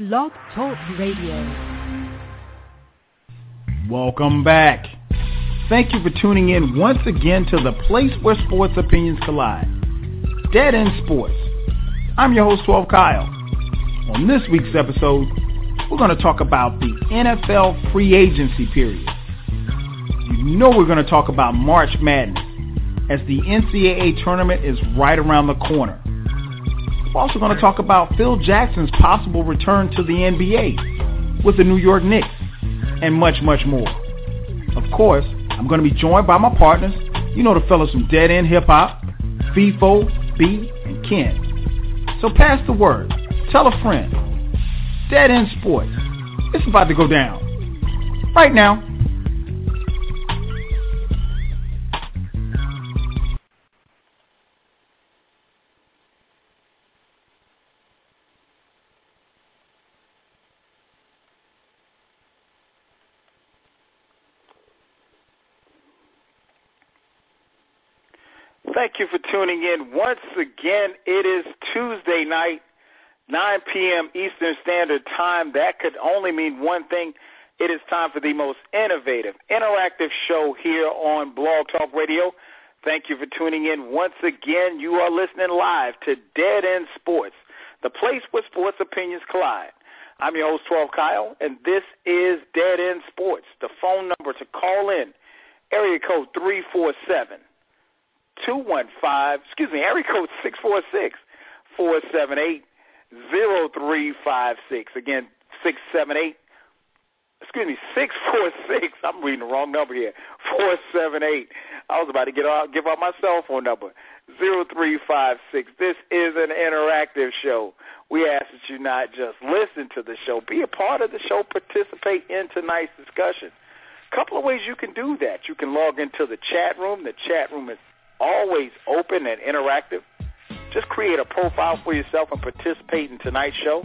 Blog Talk Radio. Welcome back. Thank you for tuning in once again to the place where sports opinions collide. Dead End Sports. I'm your host, 12 Kyle. On this week's episode, we're going to talk about the NFL free agency period. You know we're going to talk about March Madness as the NCAA tournament is right around the corner. We're also going to talk about Phil Jackson's possible return to the NBA with the New York Knicks and much, much more. Of course, I'm going to be joined by my partners. You know the fellas from Dead End Hip Hop, Feefo, B, and Ken. So pass the word. Tell a friend. Dead End Sports. It's about to go down. Right now. Thank you for tuning in. Once again, it is Tuesday night, 9 p.m. Eastern Standard Time. That could only mean one thing. It is time for the most innovative, interactive show here on Blog Talk Radio. Thank you for tuning in. Once again, you are listening live to Dead End Sports, the place where sports opinions collide. I'm your host, 12 Kyle, and this is Dead End Sports. The phone number to call in, area code 347 215, excuse me, area code 646 478 0356. Again, 678, excuse me, 646. I'm reading the wrong number here. 478. I was about to get out, give out my cell phone number. 0356. This is an interactive show. We ask that you not just listen to the show, be a part of the show, participate in tonight's discussion. A couple of ways you can do that. You can log into the chat room. The chat room is always open and interactive. Just create a profile for yourself and participate in tonight's show.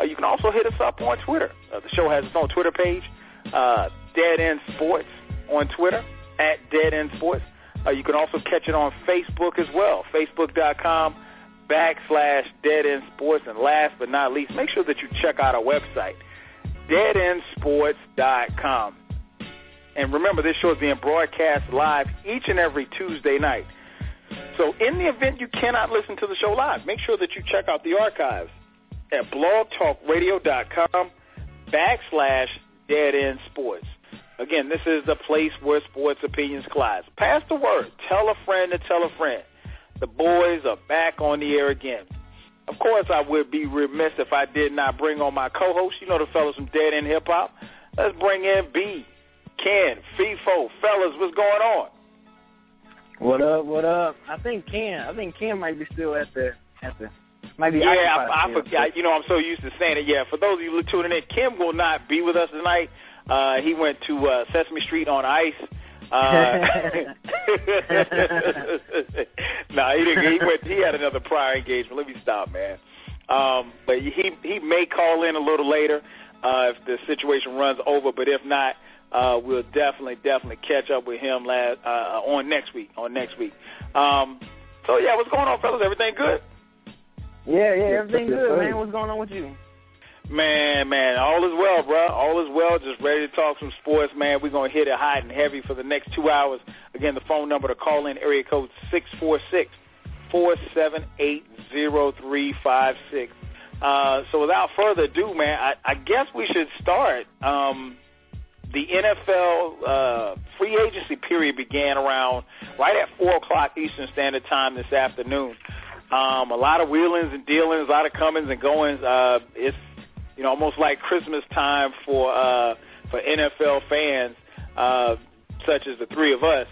Uh, you can also hit us up on Twitter. Uh, the show has its own Twitter page, uh, Dead End Sports on Twitter, at Dead End Sports. Uh, you can also catch it on Facebook as well, facebook.com backslash Dead End Sports. And last but not least, make sure that you check out our website, deadendsports.com. And remember, this show is being broadcast live each and every Tuesday night. So, in the event you cannot listen to the show live, make sure that you check out the archives at blogtalkradio.com backslash dead end sports. Again, this is the place where sports opinions collide. Pass the word. Tell a friend to tell a friend. The boys are back on the air again. Of course, I would be remiss if I did not bring on my co-host. You know the fellas from Dead End Hip Hop. Let's bring in B. Ken, Feefo, fellas, what's going on? What up? What up? I think Ken. I think Ken might be still at the at the. Might be yeah, I, I forgot. You know, I'm so used to saying it. Yeah, for those of you tuning in, Ken will not be with us tonight. Uh, he went to uh, Sesame Street on ice. Uh, no, nah, he didn't. He went. He had another prior engagement. Let me stop, man. Um, but he he may call in a little later uh, if the situation runs over. But if not, uh, we'll definitely, definitely catch up with him last uh, on next week. On next week. Um, so yeah, what's going on, fellas? Everything good? Yeah, yeah, everything good, man. What's going on with you? Man, man, all is well, bro. All is well. Just ready to talk some sports, man. We're gonna hit it hot and heavy for the next two hours. Again, the phone number to call in area code six four six four seven eight zero three five six. Uh, so without further ado, man, I, I guess we should start. Um, the NFL uh, free agency period began around right at four o'clock Eastern Standard Time this afternoon. Um, a lot of wheelings and dealings, a lot of comings and goings. Uh, it's you know almost like Christmas time for uh, for NFL fans, uh, such as the three of us.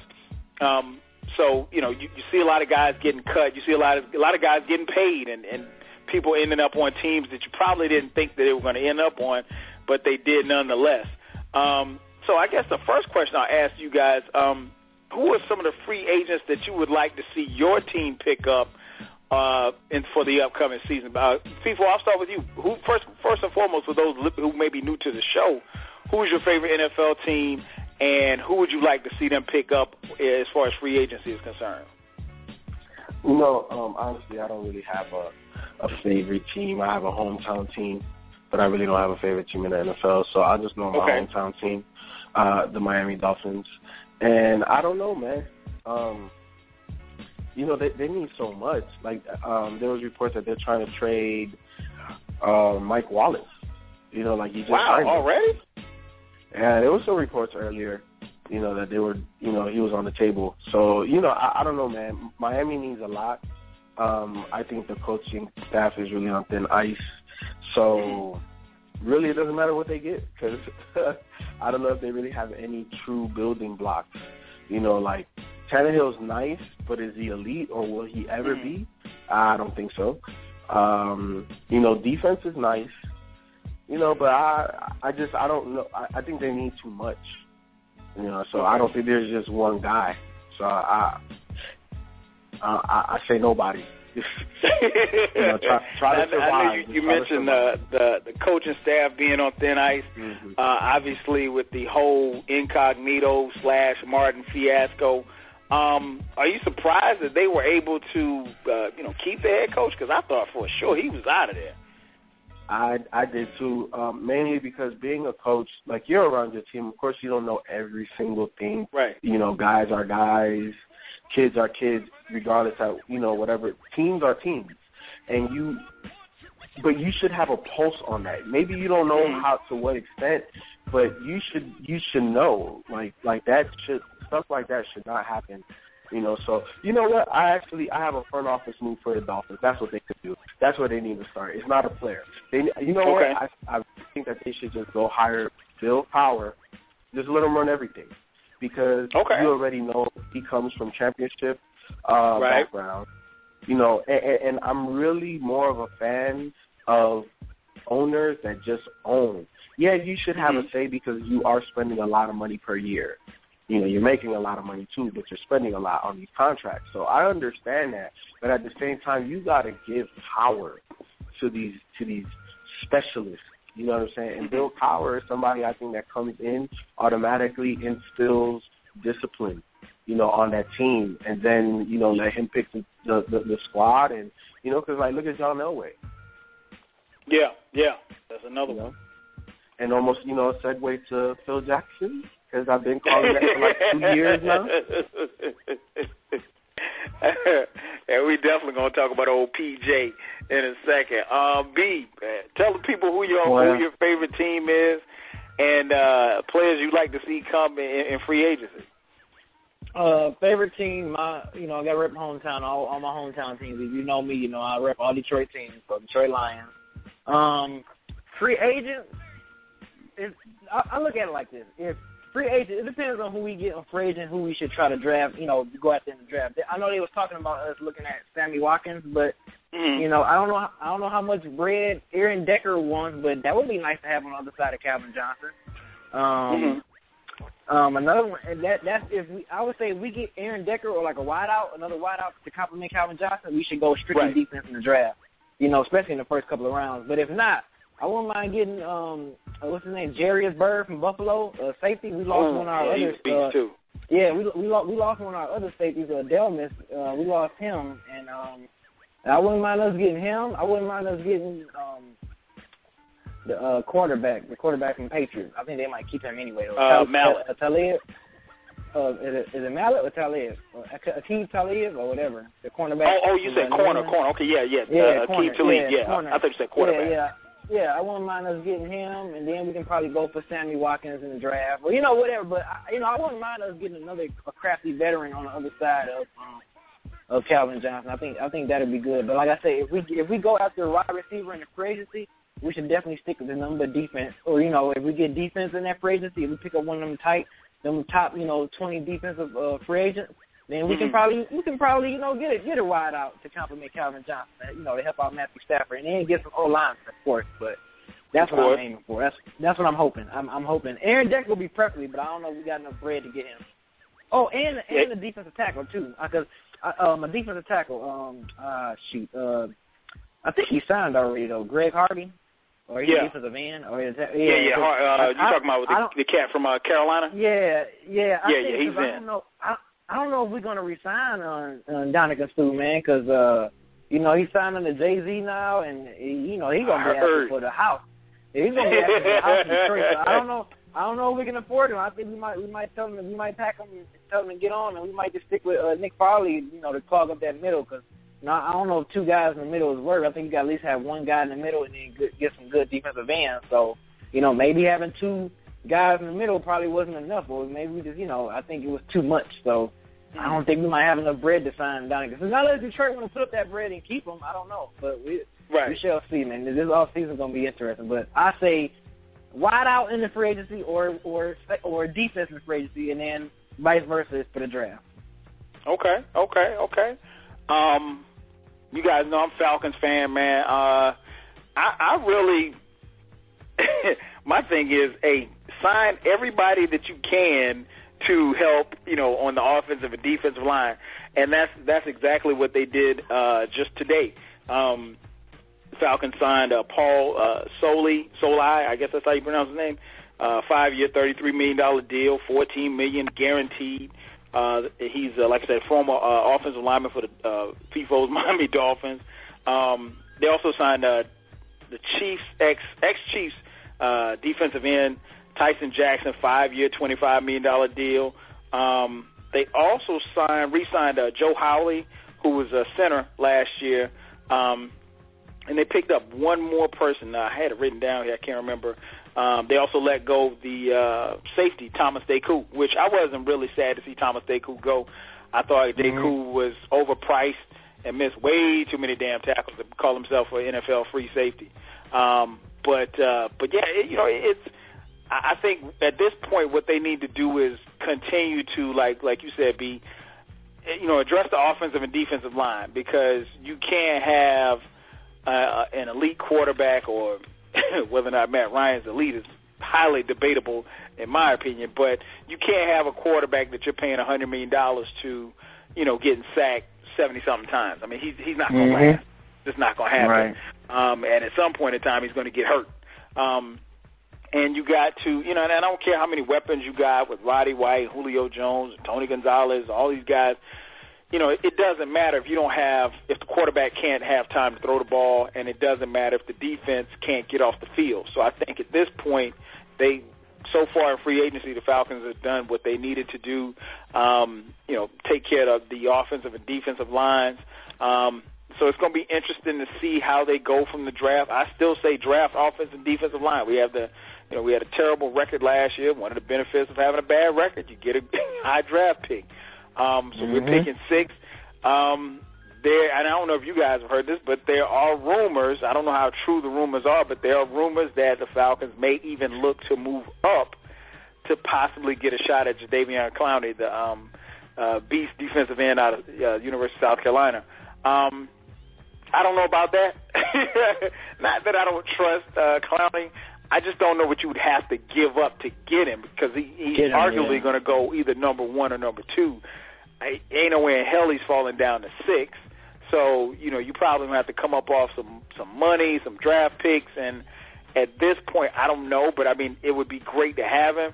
Um, so you know you, you see a lot of guys getting cut. You see a lot of a lot of guys getting paid, and, and people ending up on teams that you probably didn't think that they were going to end up on, but they did nonetheless. Um, so I guess the first question I'll ask you guys, um, who are some of the free agents that you would like to see your team pick up uh, in, for the upcoming season? Uh, I'll start with you. Who first, first and foremost, for those who may be new to the show, who is your favorite NFL team, and who would you like to see them pick up as far as free agency is concerned? You know, um, honestly, I don't really have a, a favorite team. I have a hometown team but I really don't have a favorite team in the NFL. So I just know my Okay. hometown team, uh, the Miami Dolphins, and I don't know, man. Um, you know, they they mean so much. Like um, there was reports that they're trying to trade uh, Mike Wallace. You know, like he just Wow, signed him. already? Yeah, there was some reports earlier, you know, that they were, you know, he was on the table. So, you know, I, I don't know, man. Miami needs a lot. Um, I think the coaching staff is really on thin ice. So, really, it doesn't matter what they get because I don't know if they really have any true building blocks. You know, like Tannehill's nice, but is he elite or will he ever be? I don't think so. Um, you know, defense is nice. You know, but I I just I don't know. I, I think they need too much. You know, so I don't think there's just one guy. So I I, I, I say nobody. you know, try, try to I, survive. I know you, you mentioned survive. the the coaching staff being on thin ice. Mhm. Uh, obviously, with the whole incognito slash Martin fiasco, um, are you surprised that they were able to, uh, you know, keep the head coach? Because I thought for sure he was out of there. I I did too. Um, mainly because being a coach, like you're around your team. Of course, you don't know every single thing. Right. You know, guys are guys, kids are kids, regardless of you know whatever. Teams are teams, and you. But you should have a pulse on that. Maybe you don't know how to what extent, but you should you should know like like that should stuff like that should not happen. You know, so you know what? I actually I have a front office move for the Dolphins. That's what they could do. That's where they need to start. It's not a player. They, you know Okay. what? I I think that they should just go hire Bill Cowher. Just let him run everything, because Okay. you already know he comes from championship uh, Right. background. You know, and, and, and I'm really more of a fan of owners that just own. Yeah, you should have a say because you are spending a lot of money per year you know, you're making a lot of money too, but you're spending a lot on these contracts. So I understand that, but at the same time, you got to give power to these to these specialists. You know what I'm saying? And mm-hmm. Bill Cowher is somebody I think that comes in automatically instills discipline, you know, on that team, and then you know let him pick the the, the, the squad, and you know, because like look at John Elway, Yeah, yeah, that's another you one. know, and almost you know a segue to Phil Jackson because I've been calling that for like two years now. and we definitely gonna talk about old PJ in a second. Um, B, tell the people who your Well- who your favorite team is, and uh, players you'd like to see come in, in free agency. Uh, favorite team, my you know, I got to rep hometown, all, all my hometown teams. If you know me, you know I rep all Detroit teams, so Detroit Lions. Um, free agents, if I, I look at it like this: if free agent, it depends on who we get on free agent, who we should try to draft. You know, go out there and draft. I know they was talking about us looking at Sammy Watkins, but Mm. you know, I don't know, I don't know how much bread Aaron Decker wants, but that would be nice to have on the other side of Calvin Johnson. Um, um, another one, and that that's if we, I would say if we get Aaron Decker or like a wideout, another wideout to complement Calvin Johnson, we should go strictly Right. defense in the draft. You know, especially in the first couple of rounds. But if not, I wouldn't mind getting um, uh, what's his name, Jairus Byrd from Buffalo, uh, safety. We lost Ooh, one of our yeah, other. he's a beast Uh, too. yeah, we we lost we lost one of our other safeties, uh, Delmas. Uh, we lost him, and um, I wouldn't mind us getting him. I wouldn't mind us getting um, the uh, quarterback, the quarterback from Patriots. I think they might keep him anyway. Though. Uh, Tal- Mallett. uh, Talib. Uh, is it is it Mallett or Talib? Ak- Akeem Talib or whatever. The cornerback. Oh, oh, you said uh, corner, corner. Okay, yeah, yeah. Yeah, uh, corner, Talib, yeah, yeah. corner. I thought you said quarterback. Yeah, yeah. Yeah, I wouldn't mind us getting him, and then we can probably go for Sammy Watkins in the draft, or you know whatever. But I, you know, I wouldn't mind us getting another a crafty veteran on the other side of um, of Calvin Johnson. I think I think that'd be good. But like I say, if we if we go after a wide receiver in the free agency, we should definitely stick with the number defense. Or you know, if we get defense in that free agency, if we pick up one of them tight, them top you know twenty defensive uh, free agents, then we can Mhm. probably we can probably you know get a get a wide out to complement Calvin Johnson. You know, to help out Matthew Stafford, and then get some O line of course. But that's what. I'm aiming for. That's that's what I'm hoping. I'm I'm hoping Aaron Deck will be preferably, but I don't know if we got enough bread to get him. Oh, and and the defensive tackle too, because uh, um, a defensive tackle. Um, uh, shoot, uh, I think he signed already though. Greg Hardy, or he's Yeah. a defensive end, or is that? Yeah, yeah. I- uh, you talking about with the, the cat from uh, Carolina? yeah, yeah. I Yeah, think, yeah, he's 'cause I don't know. I, I don't know if we're gonna resign on on Ndamukong Suh, man, because uh, you know he's signing to Jay Z now, and you know he's gonna I be asking for the house. He's gonna be asking for a house in Detroit. So I don't know. I don't know if we can afford him. I think we might we might tell him we might pack him and tell him to get on, and we might just stick with uh, Nick Fairley, you know, to clog up that middle. Because now I don't know if two guys in the middle is work. I think you got to at least have one guy in the middle and then good, get some good defensive ends. So you know maybe having two guys in the middle probably wasn't enough, or maybe we just you know I think it was too much. So I don't think we might have enough bread to sign Donnie. Because not that Detroit want to put up that bread and keep him. I don't know, but we right. we shall see, man. This off season going to be interesting. But I say wide out in the free agency or or or defensive free agency, and then vice versa for the draft. Okay, okay, okay. Um, you guys know I'm Falcons fan, man. Uh, I, I really, my thing is, hey, sign everybody that you can to help, you know, on the offensive and defensive line, and that's that's exactly what they did uh, just today. Um, Falcons signed uh, Paul uh, Soli, Soli, I guess that's how you pronounce his name. Uh, five-year, thirty-three million dollar deal, fourteen million guaranteed. Uh, he's, uh, like I said, former uh, offensive lineman for the uh, Feefo's Miami Dolphins. Um, they also signed uh, the Chiefs ex ex Chiefs uh, defensive end Tyson Jackson, five-year, twenty-five million dollar deal. Um, they also signed, re-signed uh, Joe Hawley, who was a center last year. Um, and they picked up one more person. Uh, I had it written down here. I can't remember. Um, they also let go of the uh, safety Thomas DeCoud, which I wasn't really sad to see Thomas DeCoud go. I thought mm-hmm. was overpriced and missed way too many damn tackles to call himself an NFL free safety. Um, but uh, but yeah, it, you know it's. I think at this point, what they need to do is continue to like like you said, be you know address the offensive and defensive line because you can't have uh, an elite quarterback or whether or not Matt Ryan's elite is highly debatable in my opinion. But you can't have a quarterback that you're paying a hundred million dollars to, you know, getting sacked seventy something times. I mean, he's he's not going to mm-hmm. last. It's not going to happen. Right. Um, and at some point in time, he's going to get hurt. Um, and you got to, you know, and I don't care how many weapons you got with Roddy White, Julio Jones, Tony Gonzalez, all these guys you know, it doesn't matter if you don't have if the quarterback can't have time to throw the ball, and it doesn't matter if the defense can't get off the field. So I think at this point, they so far in free agency, the Falcons have done what they needed to do. Um, you know, take care of the offensive and defensive lines. Um, so it's going to be interesting to see how they go from the draft. I still say draft offensive and defensive line. We have the you know, we had a terrible record last year. One of the benefits of having a bad record, you get a high draft pick. Um, so mm-hmm. we're picking six. Um, there, and I don't know if you guys have heard this, but there are rumors. I don't know how true the rumors are, but there are rumors that the Falcons may even look to move up to possibly get a shot at Jadeveon Clowney, the um, uh, beast defensive end out of uh, University of South Carolina. Um, I don't know about that. Not that I don't trust uh, Clowney. I just don't know what you would have to give up to get him because he, he's him, arguably yeah. going to go either number one or number two. Ain't no way in hell he's falling down to six. So you know you probably have to come up off some some money, some draft picks, and at this point I don't know, but I mean it would be great to have him.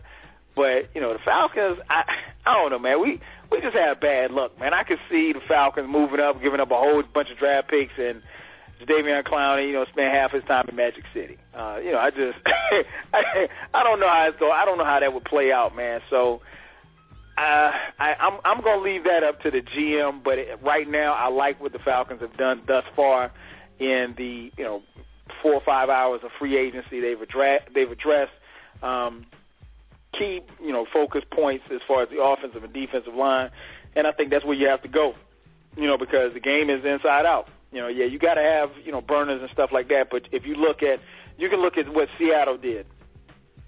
But you know the Falcons, I I don't know, man. We we just have bad luck, man. I could see the Falcons moving up, giving up a whole bunch of draft picks, and Davion Clowney, you know, spend half his time in Magic City. Uh, you know, I just I, I don't know how it's going. I don't know how that would play out, man. So uh, I, I'm I'm going to leave that up to the GM, but it, right now I like what the Falcons have done thus far in the you know four or five hours of free agency. They've addressed they've addressed um, key you know focus points as far as the offensive and defensive line, and I think that's where you have to go. You know because the game is inside out. You know yeah you got to have you know burners and stuff like that, but if you look at you can look at what Seattle did,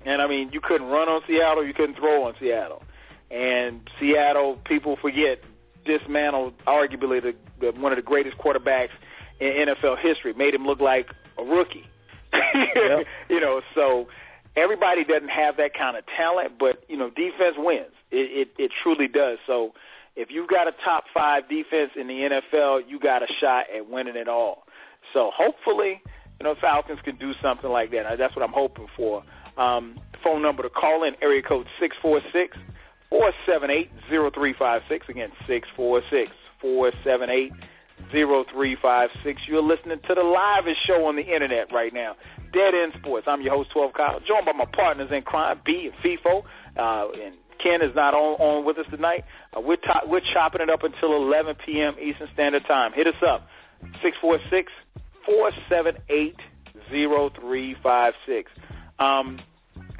and I mean you couldn't run on Seattle, you couldn't throw on Seattle and Seattle, people forget, dismantled arguably the, the one of the greatest quarterbacks in NFL history, made him look like a rookie. yep. You know, so everybody doesn't have that kind of talent, but you know, defense wins. It, it it truly does. So if you've got a top five defense in the NFL, you got a shot at winning it all. So hopefully, you know, Falcons can do something like that. That's what I'm hoping for. Um, phone number to call in area code six four six four seven eight zero three five six. Again, six four six four seven eight 0356. You're listening to the livest show on the internet right now, Dead End Sports. I'm your host, 12 Kyle, joined by my partners in crime, B and Feefo. Uh, and Ken is not on, on with us tonight. Uh, we're, to- we're chopping it up until 11 p.m. Eastern Standard Time. Hit us up, 646 478 0356. Um,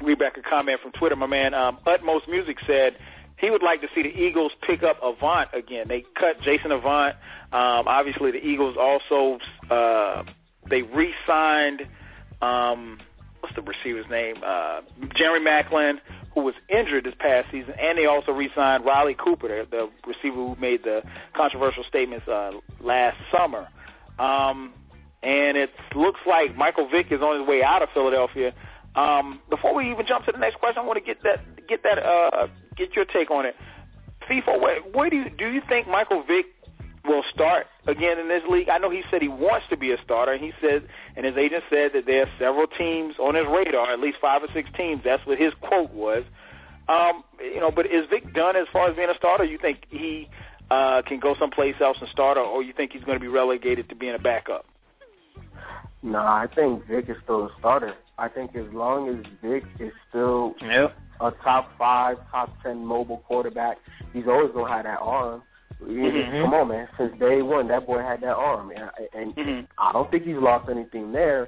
read back a comment from Twitter. My man um, Utmost Music said he would like to see the Eagles pick up Avant again. They cut Jason Avant. Um, obviously, the Eagles also uh, they re-signed um, what's the receiver's name? Uh, Jerry Maclin, who was injured this past season, and they also re-signed Riley Cooper, the, the receiver who made the controversial statements uh, last summer. Um, and it looks like Michael Vick is on his way out of Philadelphia. Um, before we even jump to the next question, I want to get that get that uh, get your take on it. Feefo, where, where do you do you think Michael Vick will start again in this league? I know he said he wants to be a starter. He said, and his agent said that there are several teams on his radar, at least five or six teams. That's what his quote was. Um, you know, but is Vick done as far as being a starter? You think he uh, can go someplace else and start, or, or you think he's going to be relegated to being a backup? No, I think Vick is still a starter. I think as long as Vick is still Yep. a top five, top ten mobile quarterback, he's always gonna have that arm. Mhm. Come on, man. Since day one, that boy had that arm, and, and Mhm. I don't think he's lost anything there.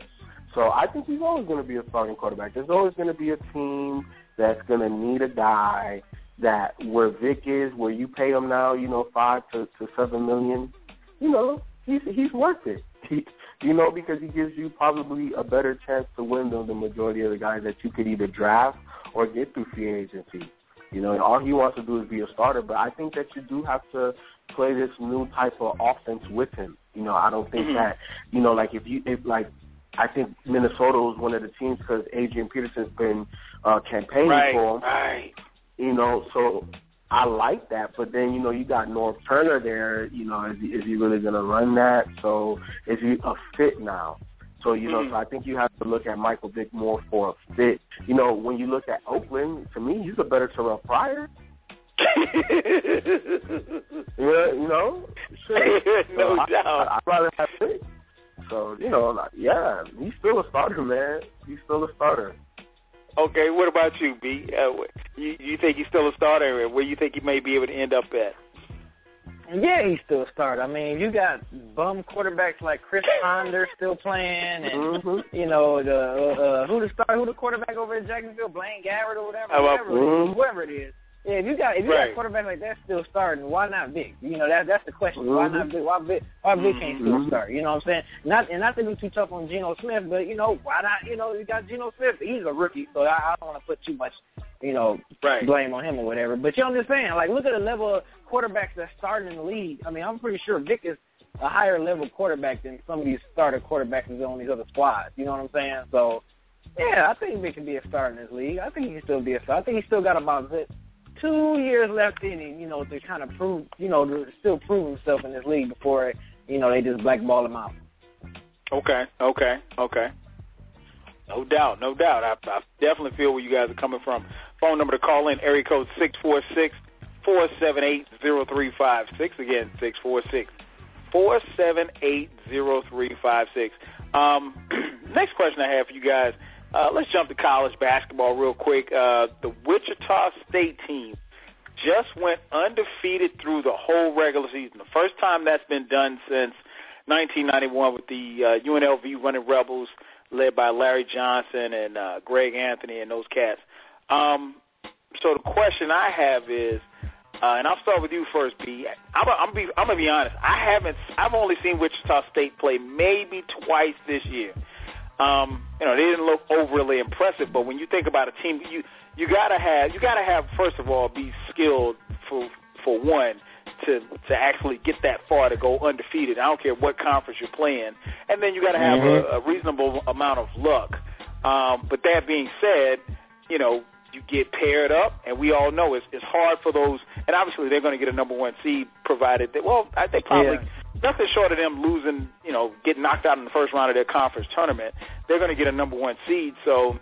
So I think he's always going to be a starting quarterback. There's always going to be a team that's going to need a guy that where Vick is, where you pay him now, you know, five to, to seven million. You know, he's he's worth it. He, you know, because he gives you probably a better chance to win than the majority of the guys that you could either draft or get through free agency. You know, and all he wants to do is be a starter. But I think that you do have to play this new type of offense with him. You know, I don't think Mhm. that you know, like if you if like I think Minnesota was one of the teams because Adrian Peterson's been uh, campaigning Right, for him. right. You know, so I like that. But then you know you got Norv Turner there. You know, is he, is he really going to run that? So is he a fit now? So you know, Mhm. so I think you have to look at Michael Vick more for a fit. You know, when you look at Oakland, to me, he's a better Terrell Pryor. Yeah, you know, shit. no So doubt. I, I'd rather have Vick. So you know, like, yeah, he's still a starter, man. He's still a starter. Okay, what about you, B? Uh, you you think he's still a starter? Where you think he may be able to end up at? Yeah, he's still a starter. I mean, you got bum quarterbacks like Chris Ponder still playing, and Mhm. you know the uh, who the star, who the quarterback over in Jacksonville, Blaine Gabbert or whatever, whatever, it mhm. whoever it is. Yeah, if you got if you Right. got a quarterback like that still starting, why not Vick? You know that that's the question. Why Mhm. not Vick? Why Vick? Why Vick can't still Mhm. start? You know what I'm saying? Not and not to be too tough on Geno Smith, but you know why not? You know you got Geno Smith. He's a rookie, so I, I don't want to put too much, you know, Right. blame on him or whatever. But you know what I'm saying? Like, look at the level of quarterbacks that's starting in the league. I mean, I'm pretty sure Vick is a higher level quarterback than some of these starter quarterbacks that's on these other squads. You know what I'm saying? So, yeah, I think Vick can be a star in this league. I think he can still be a star. I think he's still got about two years left in him, you know, to kind of prove, you know, to still prove himself in this league before, you know, they just blackball him out. Okay, okay, okay. No doubt, no doubt. I, I definitely feel where you guys are coming from. Phone number to call in, area code six four six four seven eight zero three five six. Again, six four six four seven eight zero three five six. Um, next question I have for you guys. Uh, let's jump to college basketball real quick. Uh, the Wichita State team just went undefeated through the whole regular season. The first time that's been done since 1991 with the uh, UNLV Running Rebels, led by Larry Johnson and uh, Greg Anthony and those cats. Um, so the question I have is, uh, and I'll start with you first, B. I'm, I'm, be, I'm gonna be honest. I haven't. I've only seen Wichita State play maybe twice this year. Um, you know, they didn't look overly impressive, but when you think about a team, you you gotta have you gotta have first of all be skilled for for one to to actually get that far to go undefeated. I don't care what conference you're playing, and then you got to have a, a reasonable amount of luck. Um, but that being said, you know you get paired up, and we all know it's it's hard for those. And obviously they're going to get a number one seed, provided that well, I think probably. Yeah. Nothing short of them losing, you know, getting knocked out in the first round of their conference tournament. They're going to get a number one seed. So,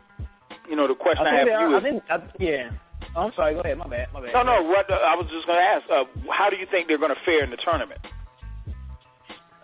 you know, the question I, I have for you is, I think, I, yeah. Oh, I'm sorry. Go ahead. My bad. My bad. no, no. What uh, I was just going to ask, uh, how do you think they're going to fare in the tournament?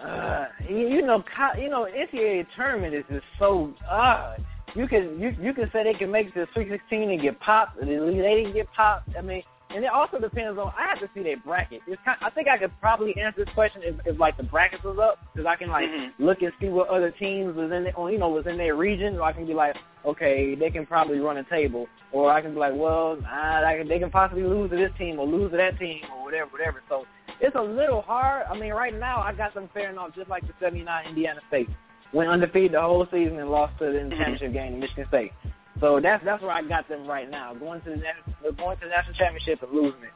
uh, you, you know, co- you know, NCAA tournament is just so. Uh, you can you you can say they can make the Sweet 16 and get popped, and the Elite Eight and get popped. I mean, and it also depends on. I have to see their bracket. It's kind. I think I could probably answer this question if, if like the brackets was up, because I can like Mhm. look and see what other teams was in, the, or, you know, was in their region. Or I can be like, okay, they can probably run a table, or I can be like, well, uh, I can, they can possibly lose to this team or lose to that team or whatever, whatever. So it's a little hard. I mean, right now I got them faring off just like the '79 Indiana State went undefeated the whole season and lost to the Mm-hmm. championship game to Michigan State. So that's that's where I got them right now, going to the national, going to the national championship and losing it.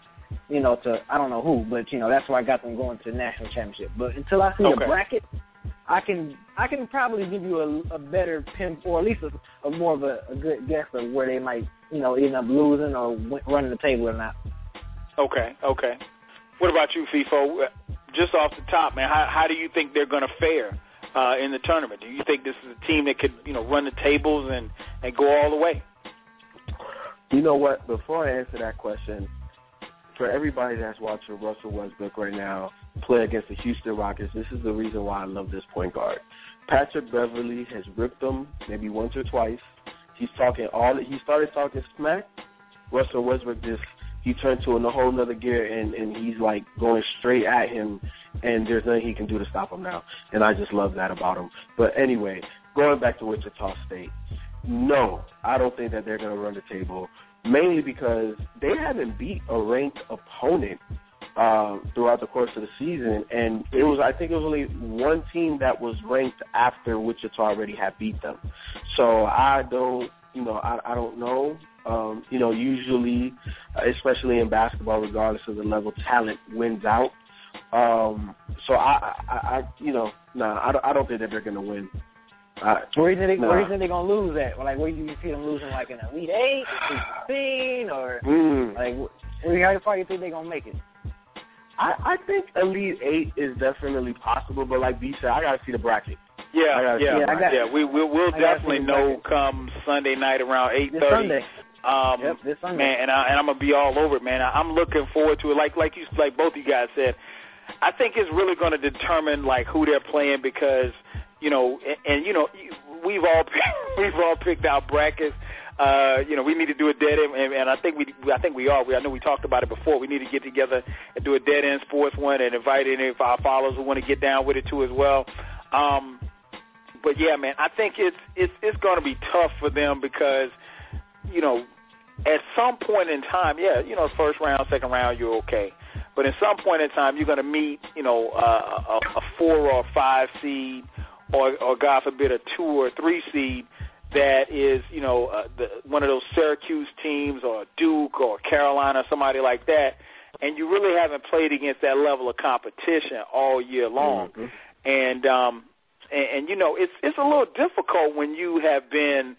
You know, to I don't know who, but you know that's where I got them going to the national championship. But until I see Okay. the bracket, I can I can probably give you a, a better pin or at least a, a more of a, a good guess of where they might you know end up losing or running the table or not. Okay, okay. What about you, Feefo? Just off the top, man, how how do you think they're going to fare uh, in the tournament? Do you think this is a team that could, you know, run the tables and and go all the way? You know what? Before I answer that question, for everybody that's watching Russell Westbrook right now play against the Houston Rockets, this is the reason why I love this point guard. Patrick Beverley has ripped him maybe once or twice. He's talking all. He started talking smack. Russell Westbrook just he turned to in a whole nother gear and and he's like going straight at him, and there's nothing he can do to stop him now. And I just love that about him. But anyway, going back to Wichita State, no, I don't think that they're going to run the table. Mainly because they haven't beat a ranked opponent uh, throughout the course of the season, and it was I think it was only one team that was ranked after Wichita already had beat them. So I don't, you know, I, I don't know. Um, you know, usually, especially in basketball, regardless of the level, talent wins out. Um, so I, I, I, you know, nah, I don't, I don't think that they're going to win. Uh, Where do you think, Nah. where do you think they're gonna lose at? Like, where do you see them losing, like an Elite Eight, Sweet Sixteen, or mm, like, wh- where how far you think they're gonna make it? I, I think Elite Eight is definitely possible, but like B said, I got to see the bracket. Yeah, I yeah, see Yeah, I got- yeah. We we'll, we'll I definitely know bracket. come Sunday night around eight This thirty. Um, Yep, this Sunday. man, and I and I'm gonna be all over it, man. I, I'm looking forward to it. Like like you like both you guys said, I think it's really going to determine like who they're playing because you know, and, and you know, we've all we've all picked out brackets. Uh, you know, we need to do a dead end, and, and I think we, I think we are. We, I know we talked about it before. We need to get together and do a dead end sports one, and invite any of our followers who want to get down with it too as well. Um, but yeah, man, I think it's it's it's going to be tough for them because you know at some point in time, yeah, you know, first round, second round, you're okay. But at some point in time, you're going to meet, you know, uh, a, a four or a five seed, or, or God forbid, a two or three seed that is, you know, uh, the, one of those Syracuse teams, or Duke, or Carolina, somebody like that, and you really haven't played against that level of competition all year long. Mhm. And um, and, and you know, it's it's a little difficult when you have been,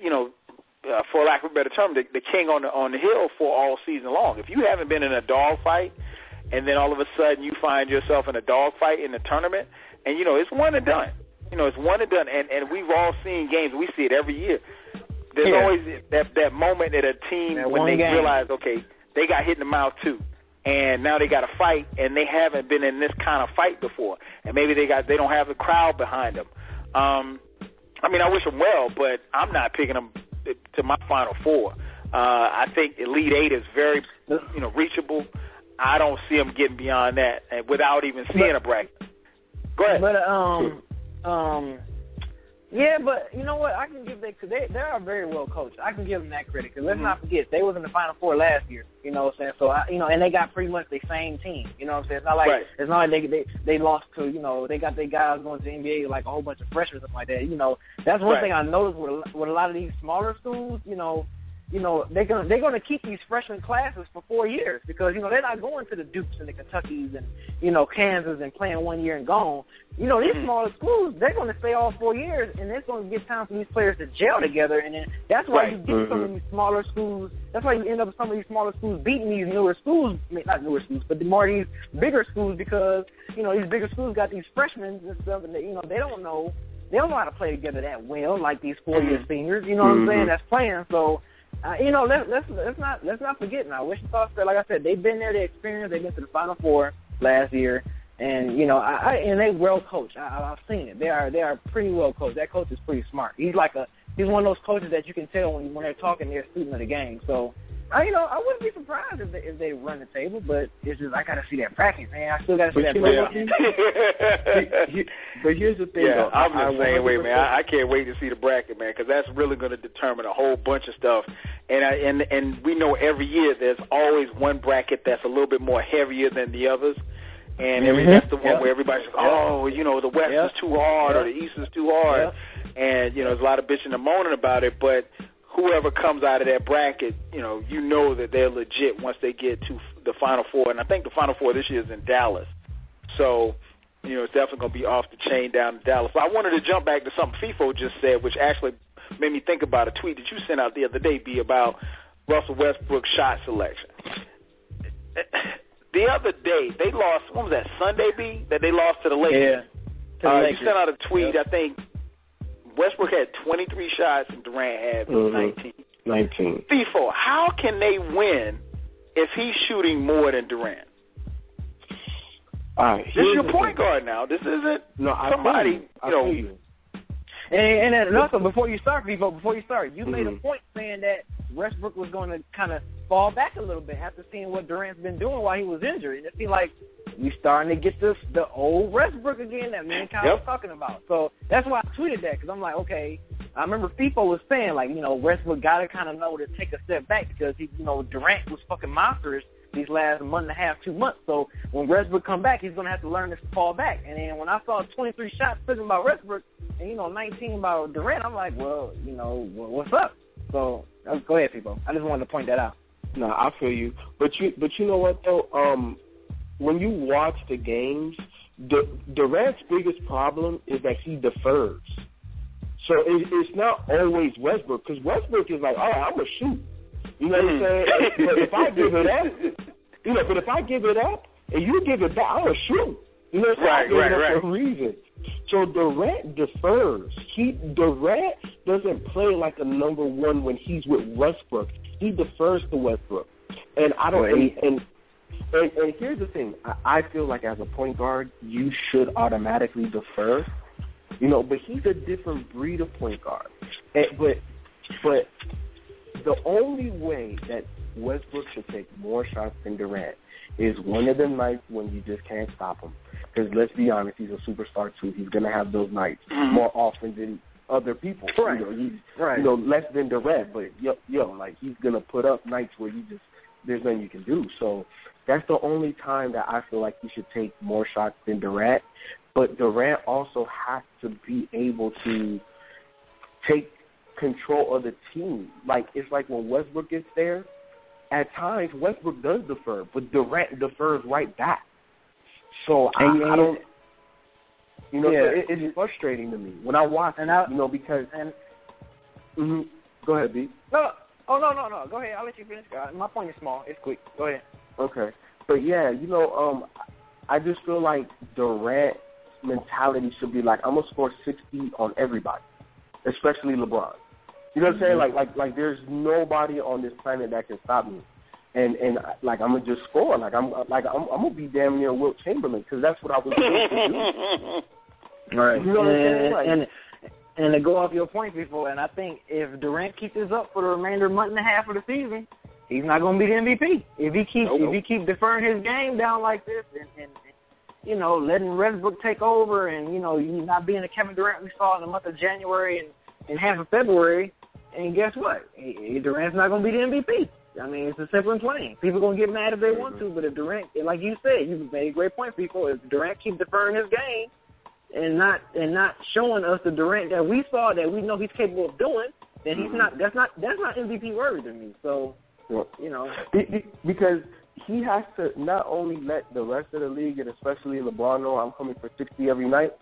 you know, uh, for lack of a better term, the, the king on the on the hill for all season long. If you haven't been in a dog fight, and then all of a sudden you find yourself in a dog fight in the tournament, and you know it's one and done. You know it's one and done, and and we've all seen games. We see it every year. There's Yeah. always that that moment that a team That when they game. realize, okay, they got hit in the mouth too, and now they got to fight, and they haven't been in this kind of fight before, and maybe they got they don't have the crowd behind them. Um, I mean, I wish them well, but I'm not picking them to my final four. Uh, I think Elite Eight is very, you know, reachable. I don't see them getting beyond that and without even seeing a bracket. Go ahead. But um, um, yeah, but you know what? I can give they they they are very well coached. I can give them that credit because let's Mhm. not forget they was in the final four last year. You know what I'm saying? So I, you know, and they got pretty much the same team. You know what I'm saying? It's not like Right. it's not like they they they lost to you know they got their guys going to the NBA like a whole bunch of freshmen or something like that. You know, that's one Right. thing I noticed with with a lot of these smaller schools. You know. You know they're gonna they're gonna keep these freshman classes for four years because you know they're not going to the Dukes and the Kentuckys and you know Kansas and playing one year and gone. You know these Mhm. smaller schools they're going to stay all four years and it's going to get time for these players to gel together and then that's why Right. you get some of Mhm. these smaller schools. That's why you end up with some of these smaller schools beating these newer schools, I mean, not newer schools, but the more these bigger schools because you know these bigger schools got these freshmen and stuff and they, you know they don't know they don't know how to play together that well like these four year Mhm. seniors. You know what I'm Mhm. saying? That's playing so. Uh, you know, let, let's let's not let's not forget now. Wichita State, like I said, they've been there, they experienced, they've been to the Final Four last year. And you know, I, I and they well coached. I, I've seen it. They are they are pretty well coached. That coach is pretty smart. He's like a he's one of those coaches that you can tell when when they're talking, they're a student of the game. So I, you know, I wouldn't be surprised if they, if they run the table, but it's just I got to see that bracket, man. I still got to see But that you know bracket. what? He- but here's the thing, yeah, though. I'm I, the same way, man. I, I can't wait to see the bracket, man, because that's really going to determine a whole bunch of stuff. And I, and and we know every year there's always one bracket that's a little bit more heavier than the others. And every, Mhm. that's the one Yep. where everybody's like, oh, you know, the West Yep. is too hard or the East is too hard. Yep. And you know, there's a lot of bitching and moaning about it, but whoever comes out of that bracket, you know, you know that they're legit once they get to the Final Four. And I think the Final Four this year is in Dallas. So, you know, it's definitely going to be off the chain down in Dallas. But I wanted to jump back to something Feefo just said, which actually made me think about a tweet that you sent out the other day, B, about Russell Westbrook's shot selection. The other day, they lost, what was that, Sunday, B, that they lost to the Lakers? Yeah. To the Uh, you sent out a tweet, Yep. I think Westbrook had 23 shots and Durant had Mhm. 19. 19. Feefo, how can they win if he's shooting more than Durant? All right. This is your point guard now. This isn't No, I somebody, feel you. I you know, you. And, and then also, before you start, Feefo, before you start, you made a Mhm. point saying that Westbrook was going to kind of fall back a little bit after seeing what Durant's been doing while he was injured. And it seems like you starting to get this the old Westbrook again that me and Kyle Yep. was talking about. So that's why I tweeted that because I'm like, okay, I remember Feefo was saying like, you know, Westbrook got to kind of know to take a step back because he, you know, Durant was fucking monstrous these last month and a half, two months. So when Westbrook come back, he's gonna have to learn to fall back. And then when I saw 23 shots talking about Westbrook you know 19 about Durant, I'm like, well, you know, what's up? So uh, go ahead, people. I just wanted to point that out. No, I feel you. But you but you know what though? Um when you watch the games, Du- Durant's biggest problem is that he defers. So it, it's not always Westbrook because Westbrook is like, all right, I'm gonna shoot. You know what I'm saying? but if I give it up, you know, but if I give it up and you give it back, I'm gonna shoot. You know what I'm saying? Right, right, right. a reason. So Durant defers. He Durant doesn't play like a number one when he's with Westbrook. He defers to Westbrook, and I don't. And, and and, and here's the thing: I, I feel like as a point guard, you should automatically defer. You know, but he's a different breed of point guard. And, but but the only way that Westbrook should take more shots than Durant is one of them nights when you just can't stop him. Because let's be honest, he's a superstar too. He's gonna have those nights Mhm. more often than other people. Right. You know, he's Right. you know less than Durant, but yo, yo, like he's gonna put up nights where you just there's nothing you can do. So that's the only time that I feel like he should take more shots than Durant. But Durant also has to be able to take control of the team. Like it's like when Westbrook gets there, at times Westbrook does defer, but Durant defers right back. So I, And- I don't, you know, Yeah. so it, it's frustrating to me when I watch, And it, I- you know, because. And hmm Go ahead, B. no, oh no, no, no. Go ahead. I'll let you finish. My point is small. It's quick. Go ahead. Okay, but yeah, you know, um, I just feel like Durant mentality should be like I'm gonna score sixty on everybody, especially LeBron. You know what I'm saying? Like, like, like, there's nobody on this planet that can stop me, and and like I'm gonna just score. Like I'm like I'm, I'm gonna be damn near Wilt Chamberlain because that's what I was supposed to do. Right. You know what I'm saying? and, Like- and and to go off your point before, and I think if Durant keeps this up for the remainder month and a half of the season, he's not going to be the MVP. If he keeps Nope. if he keeps deferring his game down like this, and, and you know letting Westbrook take over, and you know you not being the Kevin Durant we saw in the month of January and, and half of February, and guess what? He- he- Durant's not going to be the MVP. I mean, it's a simple and plain. People gonna get mad if they want to, but if Durant, like you said, you made a great point, people. If Durant keeps deferring his game, and not and not showing us the Durant that we saw that we know he's capable of doing, then he's not. That's not that's not MVP worthy to me. So Well, you know, Be- be- because he has to not only let the rest of the league and especially LeBron know I'm coming for 60 every night.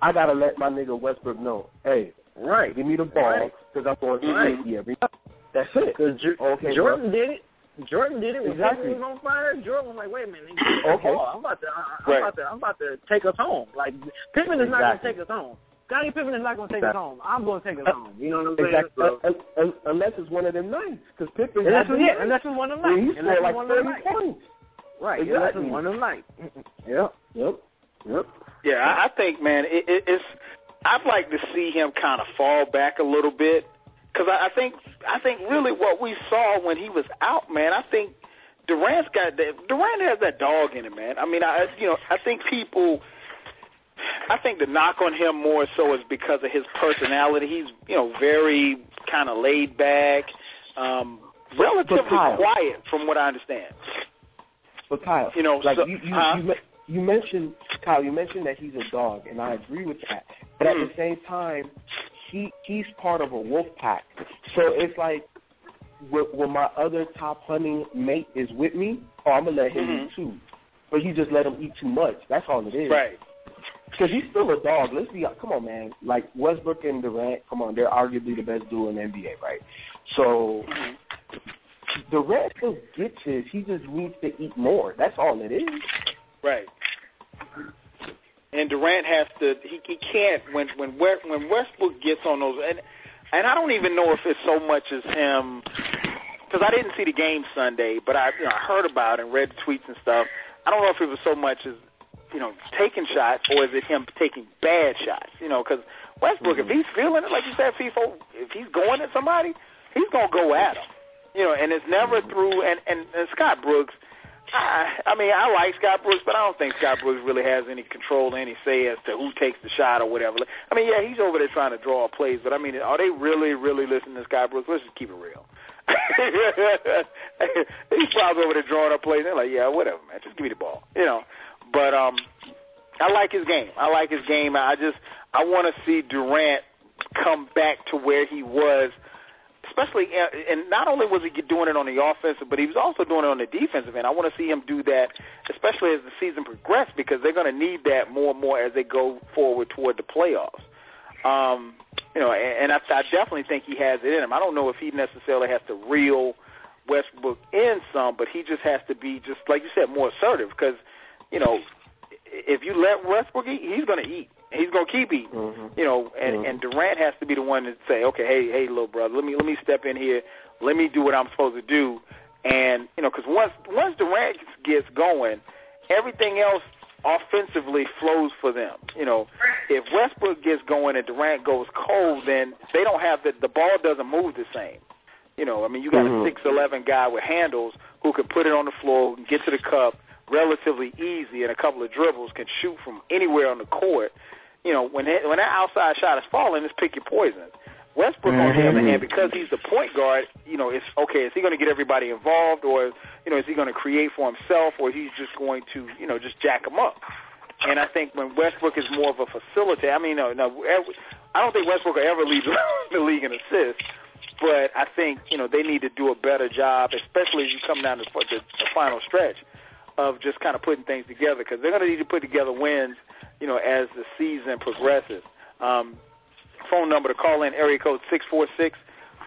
I gotta let my nigga Westbrook know, hey, right? give me the ball Right. because I'm going for Right. 60 every night. That's it. Because Okay, Jordan did it. Jordan did it when Exactly. Pippen was on fire. Jordan was like, "Wait a minute, Okay. okay. I'm about to, I, I'm Right. about to, I'm about to take us home." Like Pippen is not going to take us home. Scottie Pippen is not going to take us home. I'm going to take us home. You know what I'm saying? Exactly. So, Un- un- unless it's one of them nights, because Pippen unless, has it's- yeah, unless it's one of them he nights. scored Unless like one of them 30 nights. points. Right. Exactly. Unless it's one of them nights. Yep. Yep. Yep. Yeah, I, I think, man, it, it, it's. I'd like to see him kind of fall back a little bit because I, I think I think really what we saw when he was out, man. I think Durant's got that. Durant has that dog in him, man. I mean, I you know I think people. I think the knock on him more so is because of his personality. He's you know very kind of laid back, um, relatively Kyle, quiet from what I understand. But Kyle, You know, like so- you, you, huh? you, you mentioned Kyle, you mentioned that he's a dog, and I agree with that. But at Mm. the same time, he he's part of a wolf pack. So it's like when, when my other top hunting mate is with me, oh, I'm gonna let him Mhm. eat too. But you just let him eat too much. That's all it is. Right. Because he's still a dog. Let's be come on, man. Like Westbrook and Durant, come on, they're arguably the best duo in the NBA, right? So Mhm. Durant still gets his. He just needs to eat more. That's all it is. Right. And Durant has to. He he can't when when when Westbrook gets on those and and I don't even know if it's so much as him because I didn't see the game Sunday, but I you know I heard about it and read the tweets and stuff. I don't know if it was so much as you know taking shots or is it him taking bad shots? You know, because Westbrook, if mm-hmm. he's feeling it, like you said, Feefo, if he's going at somebody, he's gonna go at him. You know, and it's never through. And and, and Scott Brooks. I, I mean, I like Scott Brooks, but I don't think Scott Brooks really has any control, any say as to who takes the shot or whatever. I mean, yeah, he's over there trying to draw plays, but I mean, are they really, really listening to Scott Brooks? Let's just keep it real. he's probably over there drawing up plays. They're like, yeah, whatever, man, just give me the ball, you know. But um, I like his game. I like his game. I just I want to see Durant come back to where he was especially and not only was he doing it on the offensive, but he was also doing it on the defensive end. I want to see him do that, especially as the season progresses, because they're going to need that more and more as they go forward toward the playoffs. Um, you know, and, and I, I definitely think he has it in him. I don't know if he necessarily has to reel Westbrook in some, but he just has to be just like you said, more assertive. Because you know, if you let Westbrook eat, he's going to eat. He's gonna keep eating, Mhm. you know, and, Mhm. and Durant has to be the one to say, okay, hey, hey, little brother, let me let me step in here, let me do what I'm supposed to do, and you know, because once once Durant gets going, everything else offensively flows for them. You know, if Westbrook gets going and Durant goes cold, then they don't have the the ball doesn't move the same. You know, I mean, you got Mhm. a six eleven guy with handles who can put it on the floor, who can get to the cup relatively easy, and a couple of dribbles can shoot from anywhere on the court. You know, when that, when that outside shot is falling, it's pick your poison. Westbrook, on the other Mhm. hand, because he's the point guard, you know, it's okay. Is he going to get everybody involved, or you know, is he going to create for himself, or he's just going to, you know, just jack him up? And I think when Westbrook is more of a facilitator, I mean, no, no, I don't think Westbrook will ever lead the league in assists, but I think you know they need to do a better job, especially as you come down to the, the final stretch of just kind of putting things together because they're going to need to put together wins, you know, as the season progresses. Um, phone number to call in area code six four six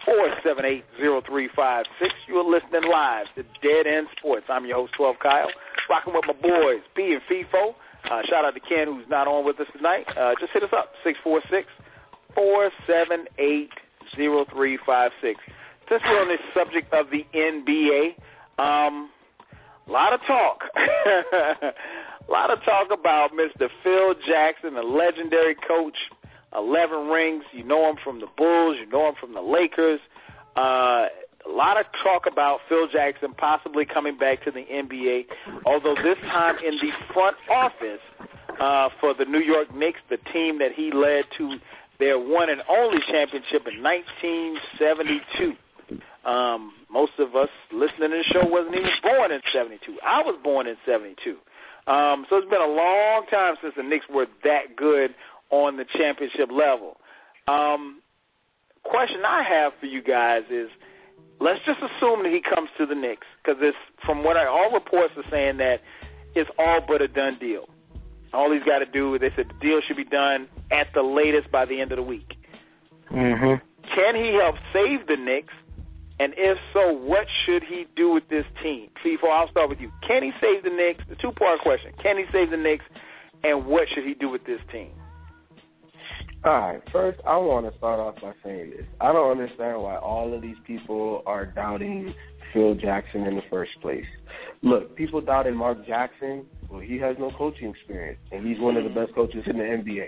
four seven eight zero three five six. You are listening live to Dead End Sports. I'm your host, Twelve Kyle, rocking with my boys B and Feefo. Uh, shout out to Ken who's not on with us tonight. Uh, just hit us up six four six four seven eight zero three five six. Since we're on this subject of the NBA, um, a lot of talk. a lot of talk about Mr. Phil Jackson, the legendary coach, 11 rings. You know him from the Bulls, you know him from the Lakers. Uh, a lot of talk about Phil Jackson possibly coming back to the NBA, although this time in the front office uh, for the New York Knicks, the team that he led to their one and only championship in 1972. Um, most of us listening to the show wasn't even born in 72. I was born in 72. Um, so it's been a long time since the Knicks were that good on the championship level. Um, question I have for you guys is, let's just assume that he comes to the Knicks because it's from what I, all reports are saying that it's all but a done deal. All he's got to do, they said the deal should be done at the latest by the end of the week. Mhm. Can he help save the Knicks? And if so, what should he do with this team? Feefo, I'll start with you. Can he save the Knicks? The two part question. Can he save the Knicks? And what should he do with this team? All right. First, I want to start off by saying this. I don't understand why all of these people are doubting Phil Jackson in the first place. Look, people doubted Mark Jackson. Well, he has no coaching experience, and he's one of the best coaches in the NBA.